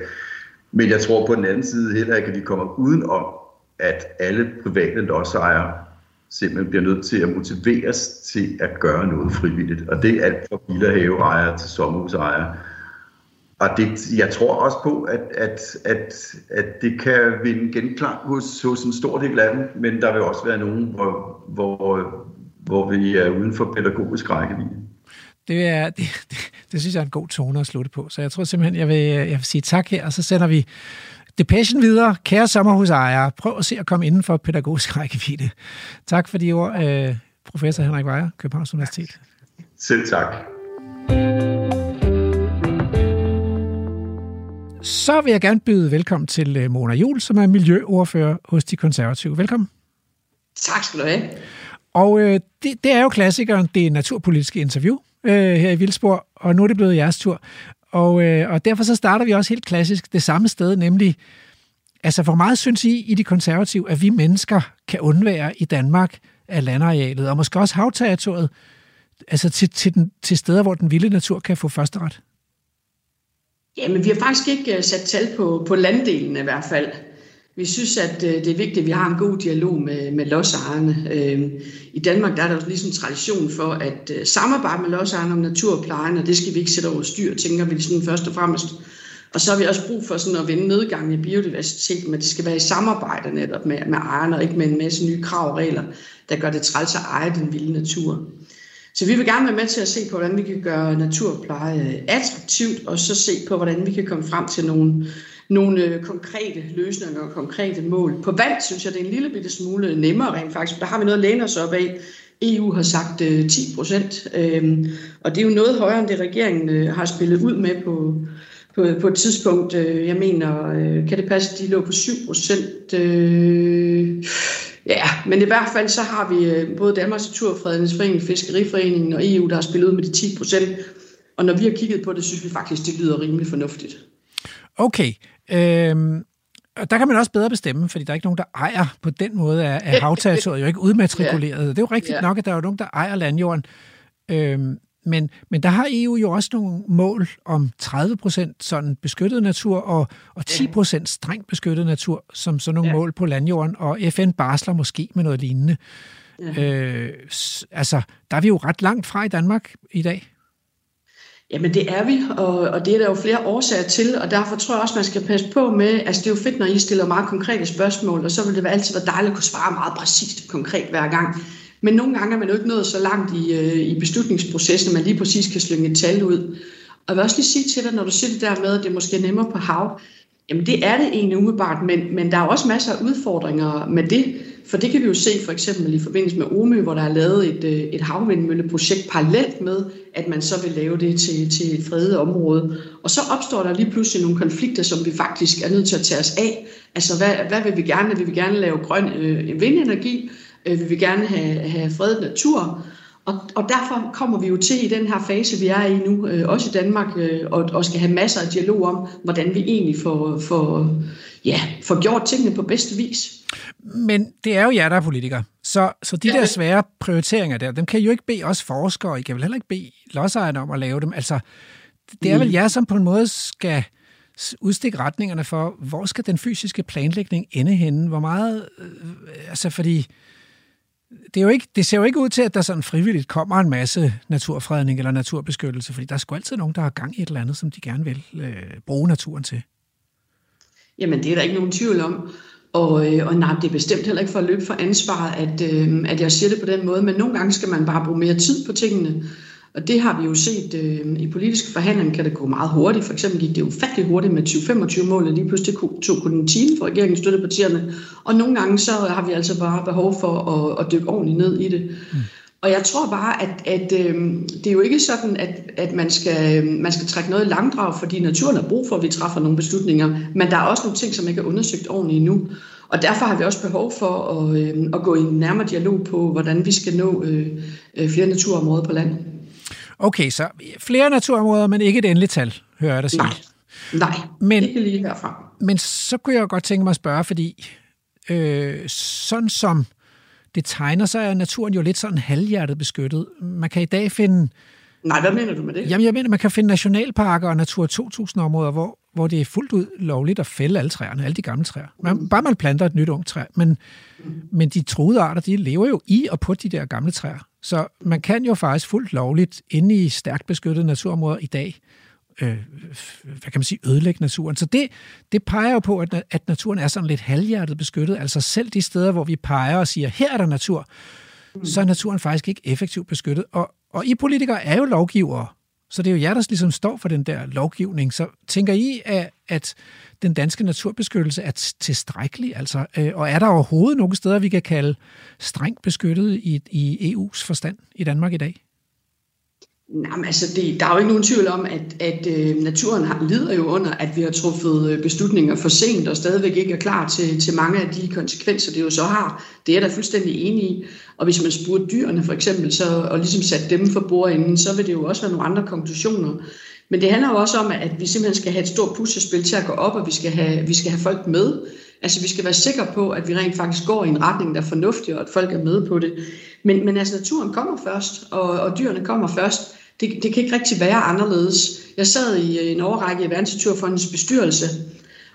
Men jeg tror på den anden side heller ikke, at vi kommer udenom, at alle private lodsejere simpelthen bliver nødt til at motiveres til at gøre noget frivilligt. Og det er alt fra bilhaveejere til sommerhusejere. Og det, jeg tror også på, at, at, at, at det kan vinde genklang hos, hos en stor del af dem, men der vil også være nogen, hvor, hvor, hvor vi er uden for pædagogisk rækkevidde. Det, er, det, [laughs] det, det synes jeg er en god tone at slutte på. Så jeg tror simpelthen, jeg vil, jeg vil sige tak her, og så sender vi Depression videre. Kære sommerhusejere, prøv at se at komme inden for pædagogisk rækkevidde. Tak for de ord, øh, professor Henrik Weyer, Københavns Universitet. Selv tak. Så vil jeg gerne byde velkommen til øh, Mona Jul, som er miljøordfører hos De Konservative. Velkommen. Tak skal du have. Og øh, det, det er jo klassikeren, det naturpolitiske interview øh, her i Vildsborg, og nu er det blevet jeres tur. Og, øh, og derfor så starter vi også helt klassisk det samme sted, nemlig, altså hvor meget synes I i De Konservative, at vi mennesker kan undvære i Danmark af landarealet, og måske også havterritoriet, altså til, til, den, til steder, hvor den vilde natur kan få førsteret? Jamen, vi har faktisk ikke øh, sat tal på, på landdelen i hvert fald. Vi synes, at øh, det er vigtigt, at vi har en god dialog med, med lodsejerne. Øh, I Danmark der er der jo ligesom tradition for at samarbejde med lodsejerne om naturplejen, og det skal vi ikke sætte over styr, tænker vi sådan først og fremmest. Og så har vi også brug for sådan at vende nedgangen i biodiversitet, men det skal være i samarbejde netop med, med ejerne, og ikke med en masse nye krav og regler, der gør det træls at eje den vilde natur. Så vi vil gerne være med til at se på, hvordan vi kan gøre naturpleje attraktivt, og så se på, hvordan vi kan komme frem til nogle, nogle øh, konkrete løsninger og konkrete mål. På vand synes jeg, det er en lille bitte smule nemmere rent faktisk. Der har vi noget at læne os op af. EU har sagt øh, 10 procent, øhm, og det er jo noget højere end det, regeringen øh, har spillet ud med på, på, på et tidspunkt. jeg mener, kan det passe, at de lå på 7 procent? Ja, men i hvert fald så har vi øh, både Danmarks Naturfredningsforening, Fiskeriforeningen og EU, der har spillet ud med de 10 procent. Og når vi har kigget på det, synes vi faktisk, det lyder rimelig fornuftigt. Okay, Øhm, og der kan man også bedre bestemme, fordi der er ikke nogen, der ejer på den måde af, af [laughs] havterritoriet, jo ikke udmatrikuleret. Ja. Det er jo rigtigt Ja. nok, at der er jo nogen, der ejer landjorden. Øhm, men, men der har EU jo også nogle mål om 30 procent sådan beskyttet natur og, og 10 procent strengt beskyttet natur som sådan nogle ja. mål på landjorden, og FN barsler måske med noget lignende. Ja. Øh, altså, der er vi jo ret langt fra i Danmark i dag. Jamen det er vi, og, og det er der jo flere årsager til, og derfor tror jeg også, man skal passe på med, altså det er jo fedt, når I stiller meget konkrete spørgsmål, og så vil det være altid være dejligt at kunne svare meget præcist konkret hver gang. Men nogle gange er man jo ikke nået så langt i, øh, i beslutningsprocessen, at man lige præcis kan slynge et tal ud. Og jeg vil også lige sige til dig, når du siger det der med, at det måske er nemmere på hav, jamen det er det egentlig umiddelbart, men, men der er også masser af udfordringer med det, for det kan vi jo se for eksempel i forbindelse med Omø, hvor der er lavet et, øh, et havvindmølleprojekt parallelt med, at man så vil lave det til, til et fredet område. Og så opstår der lige pludselig nogle konflikter, som vi faktisk er nødt til at tage os af. Altså hvad, hvad vil vi gerne? Vil vi gerne lave grøn øh, vindenergi? Øh, vil vi gerne have, have fredet natur? Og, og derfor kommer vi jo til i den her fase, vi er i nu, øh, også i Danmark, øh, og, og skal have masser af dialog om, hvordan vi egentlig får, får, ja, får gjort tingene på bedste vis. Men det er jo jer, der er politikere. Så, så de ja. der svære prioriteringer der, dem kan I jo ikke bede os forskere, I kan vel heller ikke bede lodsejerne om at lave dem. Altså, det er vel Mm. jer, som på en måde skal udstikke retningerne for, hvor skal den fysiske planlægning ende henne? Hvor meget... Øh, altså, fordi det, er jo ikke, det ser jo ikke ud til, at der sådan frivilligt kommer en masse naturfredning eller naturbeskyttelse, fordi der er sgu altid nogen, der har gang i et eller andet, som de gerne vil øh, bruge naturen til. Jamen, det er der ikke nogen tvivl om. Og, øh, og nej, det er bestemt heller ikke for at løbe for ansvaret, at, øh, at jeg siger det på den måde, men nogle gange skal man bare bruge mere tid på tingene. Og det har vi jo set øh, i politiske forhandlinger, kan det gå meget hurtigt. For eksempel gik det ufattelig hurtigt med 2025-målet, lige pludselig tog kun en time for regeringen støttepartierne. Og nogle gange så har vi altså bare behov for at, at dykke ordentligt ned i det. Mm. Og jeg tror bare, at, at øh, det er jo ikke sådan, at, at man, skal, man skal trække noget i langdrag, fordi naturen har brug for, at vi træffer nogle beslutninger. Men der er også nogle ting, som ikke er undersøgt ordentligt endnu. Og derfor har vi også behov for at, øh, at gå i en nærmere dialog på, hvordan vi skal nå øh, øh, flere naturområder på land. Okay, så flere naturområder, men ikke et endeligt tal, hører jeg dig sige. Nej, nej men, ikke lige herfra. Men så kunne jeg godt tænke mig at spørge, fordi øh, sådan som det tegner, så er naturen jo lidt sådan halvhjertet beskyttet. Man kan i dag finde... Nej, hvad mener du med det? Jamen, jeg mener, man kan finde nationalparker og Natur 2000-områder, hvor, hvor det er fuldt ud lovligt at fælde alle træerne, alle de gamle træer. Man, bare man planter et nyt ungt træ. Men, men de truede arter, de lever jo i og på de der gamle træer. Så man kan jo faktisk fuldt lovligt inde i stærkt beskyttede naturområder i dag, øh, hvad kan man sige, ødelægge naturen. Så det, det peger jo på, at, at naturen er sådan lidt halvhjertet beskyttet. Altså selv de steder, hvor vi peger og siger, her er der natur, så er naturen faktisk ikke effektivt beskyttet. Og, og I politikere er jo lovgivere, så det er jo jer, der ligesom står for den der lovgivning. Så tænker I, at, at den danske naturbeskyttelse er tilstrækkelig? Altså, øh, og er der overhovedet nogle steder, vi kan kalde strengt beskyttet i, i EU's forstand i Danmark i dag? Jamen, men altså det, der er jo ikke nogen tvivl om, at, at øh, naturen har, lider jo under, at vi har truffet øh, beslutninger for sent og stadigvæk ikke er klar til, til mange af de konsekvenser, det jo så har. Det er jeg da fuldstændig enig i. Og hvis man spurgte dyrene for eksempel, så, og ligesom satte dem for bordenden, så vil det jo også være nogle andre konklusioner. Men det handler jo også om, at vi simpelthen skal have et stort puslespil til at gå op, og vi skal have, vi skal have folk med. Altså vi skal være sikre på, at vi rent faktisk går i en retning, der er fornuftig, og at folk er med på det. Men, men altså naturen kommer først, og, og dyrene kommer først. Det, det kan ikke rigtig være anderledes. Jeg sad i øh, en overrække i Verdensnaturfondens bestyrelse,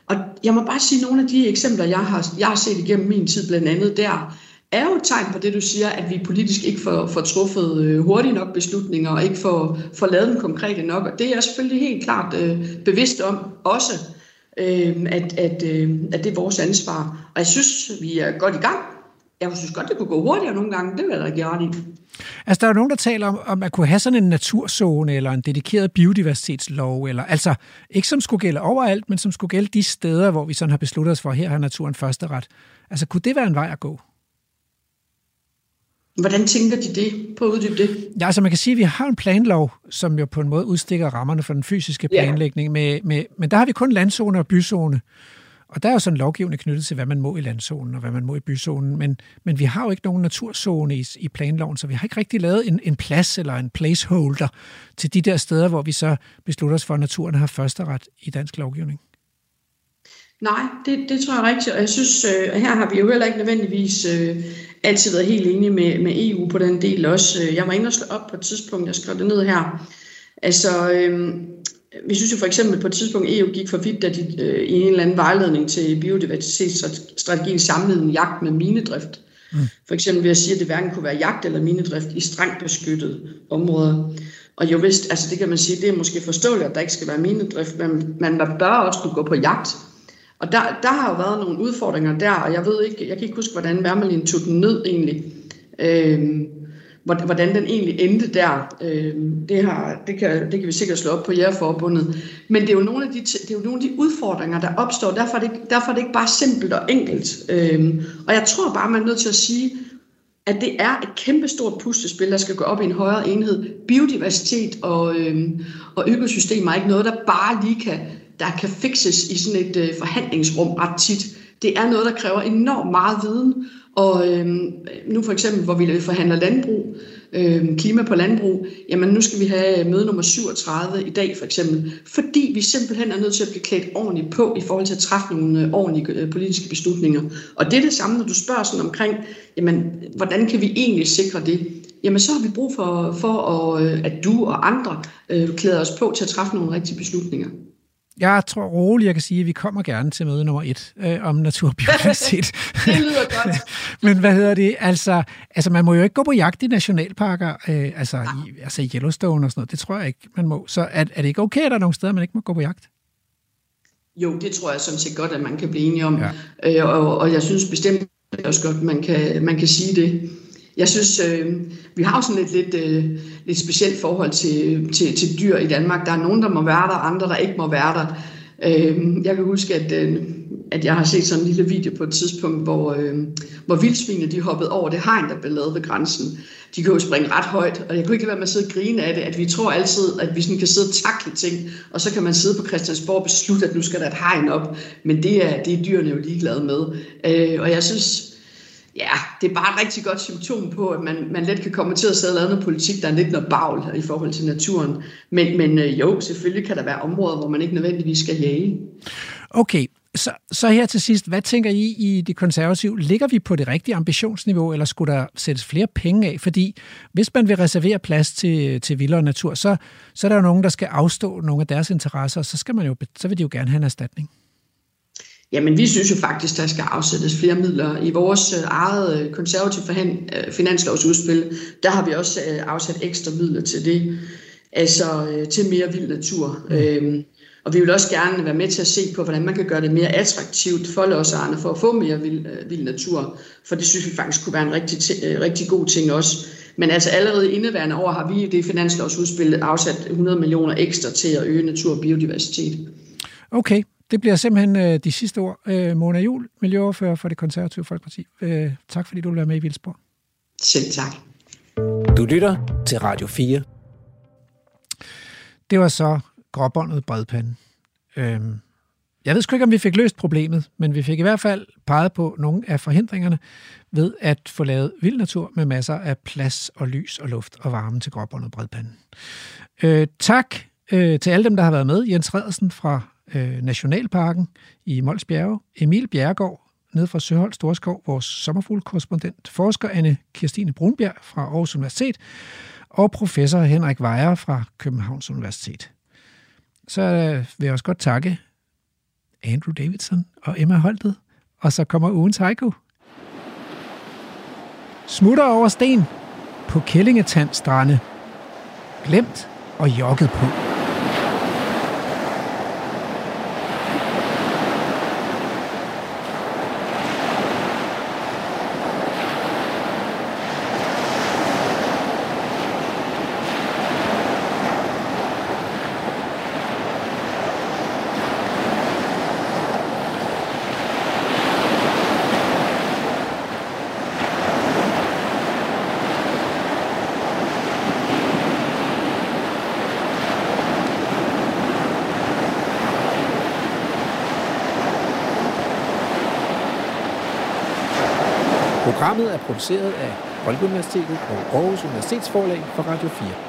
og jeg må bare sige, at nogle af de eksempler, jeg har, jeg har set igennem min tid, blandt andet der, er jo et tegn på det, du siger, at vi politisk ikke får, får truffet øh, hurtigt nok beslutninger, og ikke får, får lavet dem konkrete nok. Og det er jeg selvfølgelig helt klart øh, bevidst om også, øh, at, at, øh, at det er vores ansvar. Og jeg synes, vi er godt i gang. Jeg synes godt, det kunne gå hurtigere nogle gange. Det vil jeg da ret i. Altså, der er jo nogen, der taler om, om at kunne have sådan en naturzone, eller en dedikeret biodiversitetslov, eller altså ikke som skulle gælde overalt, men som skulle gælde de steder, hvor vi sådan har besluttet os for, at her har naturen første ret. Altså, kunne det være en vej at gå? Hvordan tænker de det? På at uddybe det. Ja, altså man kan sige, at vi har en planlov, som jo på en måde udstikker rammerne for den fysiske planlægning, med, med, men der har vi kun landzone og byzone. Og der er jo sådan lovgivning knyttet til, hvad man må i landzonen og hvad man må i byzonen, men, men vi har jo ikke nogen naturzone i, i planloven, så vi har ikke rigtig lavet en, en plads eller en placeholder til de der steder, hvor vi så beslutter os for, at naturen har første ret i dansk lovgivning. Nej, det, det tror jeg rigtigt, og jeg synes, øh, her har vi jo heller ikke nødvendigvis øh, altid været helt enige med, med EU på den del også. Øh, jeg var inde og slå op på et tidspunkt, jeg skrev det ned her. Altså, øh, vi synes jo for eksempel på et tidspunkt, EU gik for vidt, da de øh, i en eller anden vejledning til biodiversitetsstrategien samlede en jagt med minedrift. Mm. For eksempel ved at sige, at det hverken kunne være jagt eller minedrift i strengt beskyttede områder. Og jo vist, altså det kan man sige, det er måske forståeligt, at der ikke skal være minedrift, men man bør også kunne gå på jagt. Og der, der har jo været nogle udfordringer der, og jeg ved ikke, jeg kan ikke huske, hvordan Værmelin tog den ned egentlig. Øhm, hvordan den egentlig endte der, øh, det, har, det, kan, det kan vi sikkert slå op på jægerforbundet. Men det er, jo nogle af de, det er jo nogle af de udfordringer, der opstår. Derfor er det, derfor er det ikke bare simpelt og enkelt. Øh, og jeg tror bare, man er nødt til at sige, at det er et kæmpestort puslespil, der skal gå op i en højere enhed. Biodiversitet og, øh, og økosystemer er ikke noget, der bare lige kan, der kan fixes i sådan et øh, forhandlingsrum ret tit. Det er noget, der kræver enormt meget viden, og øh, nu for eksempel, hvor vi forhandler landbrug, øh, klima på landbrug, jamen nu skal vi have øh, møde nummer 37 i dag for eksempel, fordi vi simpelthen er nødt til at blive klædt ordentligt på i forhold til at træffe nogle øh, ordentlige øh, politiske beslutninger. Og det er det samme, når du spørger sådan omkring, jamen hvordan kan vi egentlig sikre det? Jamen så har vi brug for, for at, øh, at du og andre øh, klæder os på til at træffe nogle rigtige beslutninger. Jeg tror roligt, jeg kan sige, at vi kommer gerne til møde nummer et øh, om naturbiodiversitet. [laughs] det lyder godt. [laughs] Men hvad hedder det? Altså, altså, man må jo ikke gå på jagt i nationalparker, øh, altså, i, altså i Yellowstone og sådan noget. Det tror jeg ikke, man må. Så er, er det ikke okay, at der er nogle steder, man ikke må gå på jagt? Jo, det tror jeg sådan set godt, at man kan blive enige om. Ja. Øh, og, og jeg synes bestemt også godt, man kan, man kan sige det. Jeg synes, øh, vi har jo sådan et lidt, øh, lidt specielt forhold til, til, til dyr i Danmark. Der er nogen, der må være der, andre, der ikke må være der. Øh, jeg kan huske, at, øh, at jeg har set sådan en lille video på et tidspunkt, hvor, øh, hvor vildsvinene de hoppede over det hegn, der blev lavet ved grænsen. De kan jo springe ret højt, og jeg kunne ikke være med at sidde og grine af det, at vi tror altid, at vi sådan kan sidde og takle ting, og så kan man sidde på Christiansborg og beslutte, at nu skal der et hegn op. Men det er, det er dyrene jo ligeglade med. Øh, og jeg synes, ja, det er bare et rigtig godt symptom på, at man, man let kan komme til at sidde og lave noget politik, der er lidt noget bagl i forhold til naturen. Men, men øh, jo, selvfølgelig kan der være områder, hvor man ikke nødvendigvis skal jage. Okay, så, så her til sidst, hvad tænker I i de konservative? Ligger vi på det rigtige ambitionsniveau, eller skulle der sættes flere penge af? Fordi hvis man vil reservere plads til, til vildere natur, så, så er der jo nogen, der skal afstå nogle af deres interesser, og så, skal man jo, så vil de jo gerne have en erstatning. Jamen, vi synes jo faktisk, der skal afsættes flere midler. I vores øh, eget øh, konservative øh, finanslovsudspil, der har vi også afsat ekstra midler til det. Altså til mere vild natur. Mm. Øhm, og vi vil også gerne være med til at se på, hvordan man kan gøre det mere attraktivt for lodsejerne for at få mere vild, vild natur. For det synes vi faktisk kunne være en rigtig, rigtig god ting også. Men altså allerede indeværende år har vi i det finanslovsudspil afsat 100 millioner ekstra til at øge natur og biodiversitet. Okay, det bliver simpelthen øh, de sidste ord. Øh, Mona Jul, miljøoverfører for det konservative Folkeparti. Øh, tak fordi du vil være med i Vildsborg. Selv tak. Du lytter til Radio 4. Det var så gråbåndet bredpande. Øh, jeg ved sgu ikke, om vi fik løst problemet, men vi fik i hvert fald peget på nogle af forhindringerne ved at få lavet vild natur med masser af plads og lys og luft og varme til gråbåndet bredpanden. Øh, tak øh, til alle dem, der har været med. Jens Redersen fra øh, Nationalparken i Mols Bjerge, Emil Bjergård nede fra Søholt Storskov, vores sommerfuglkorrespondent, forsker Anne Kirstine Brunbjerg fra Aarhus Universitet, og professor Henrik Weyer fra Københavns Universitet. Så øh, vil jeg også godt takke Andrew Davidson og Emma Holtet, og så kommer ugens haiku. Smutter over sten på Kællingetandstrande. Glemt og jogget på. Programmet er produceret af Folkeuniversitetet og Aarhus Universitetsforlag for Radio 4.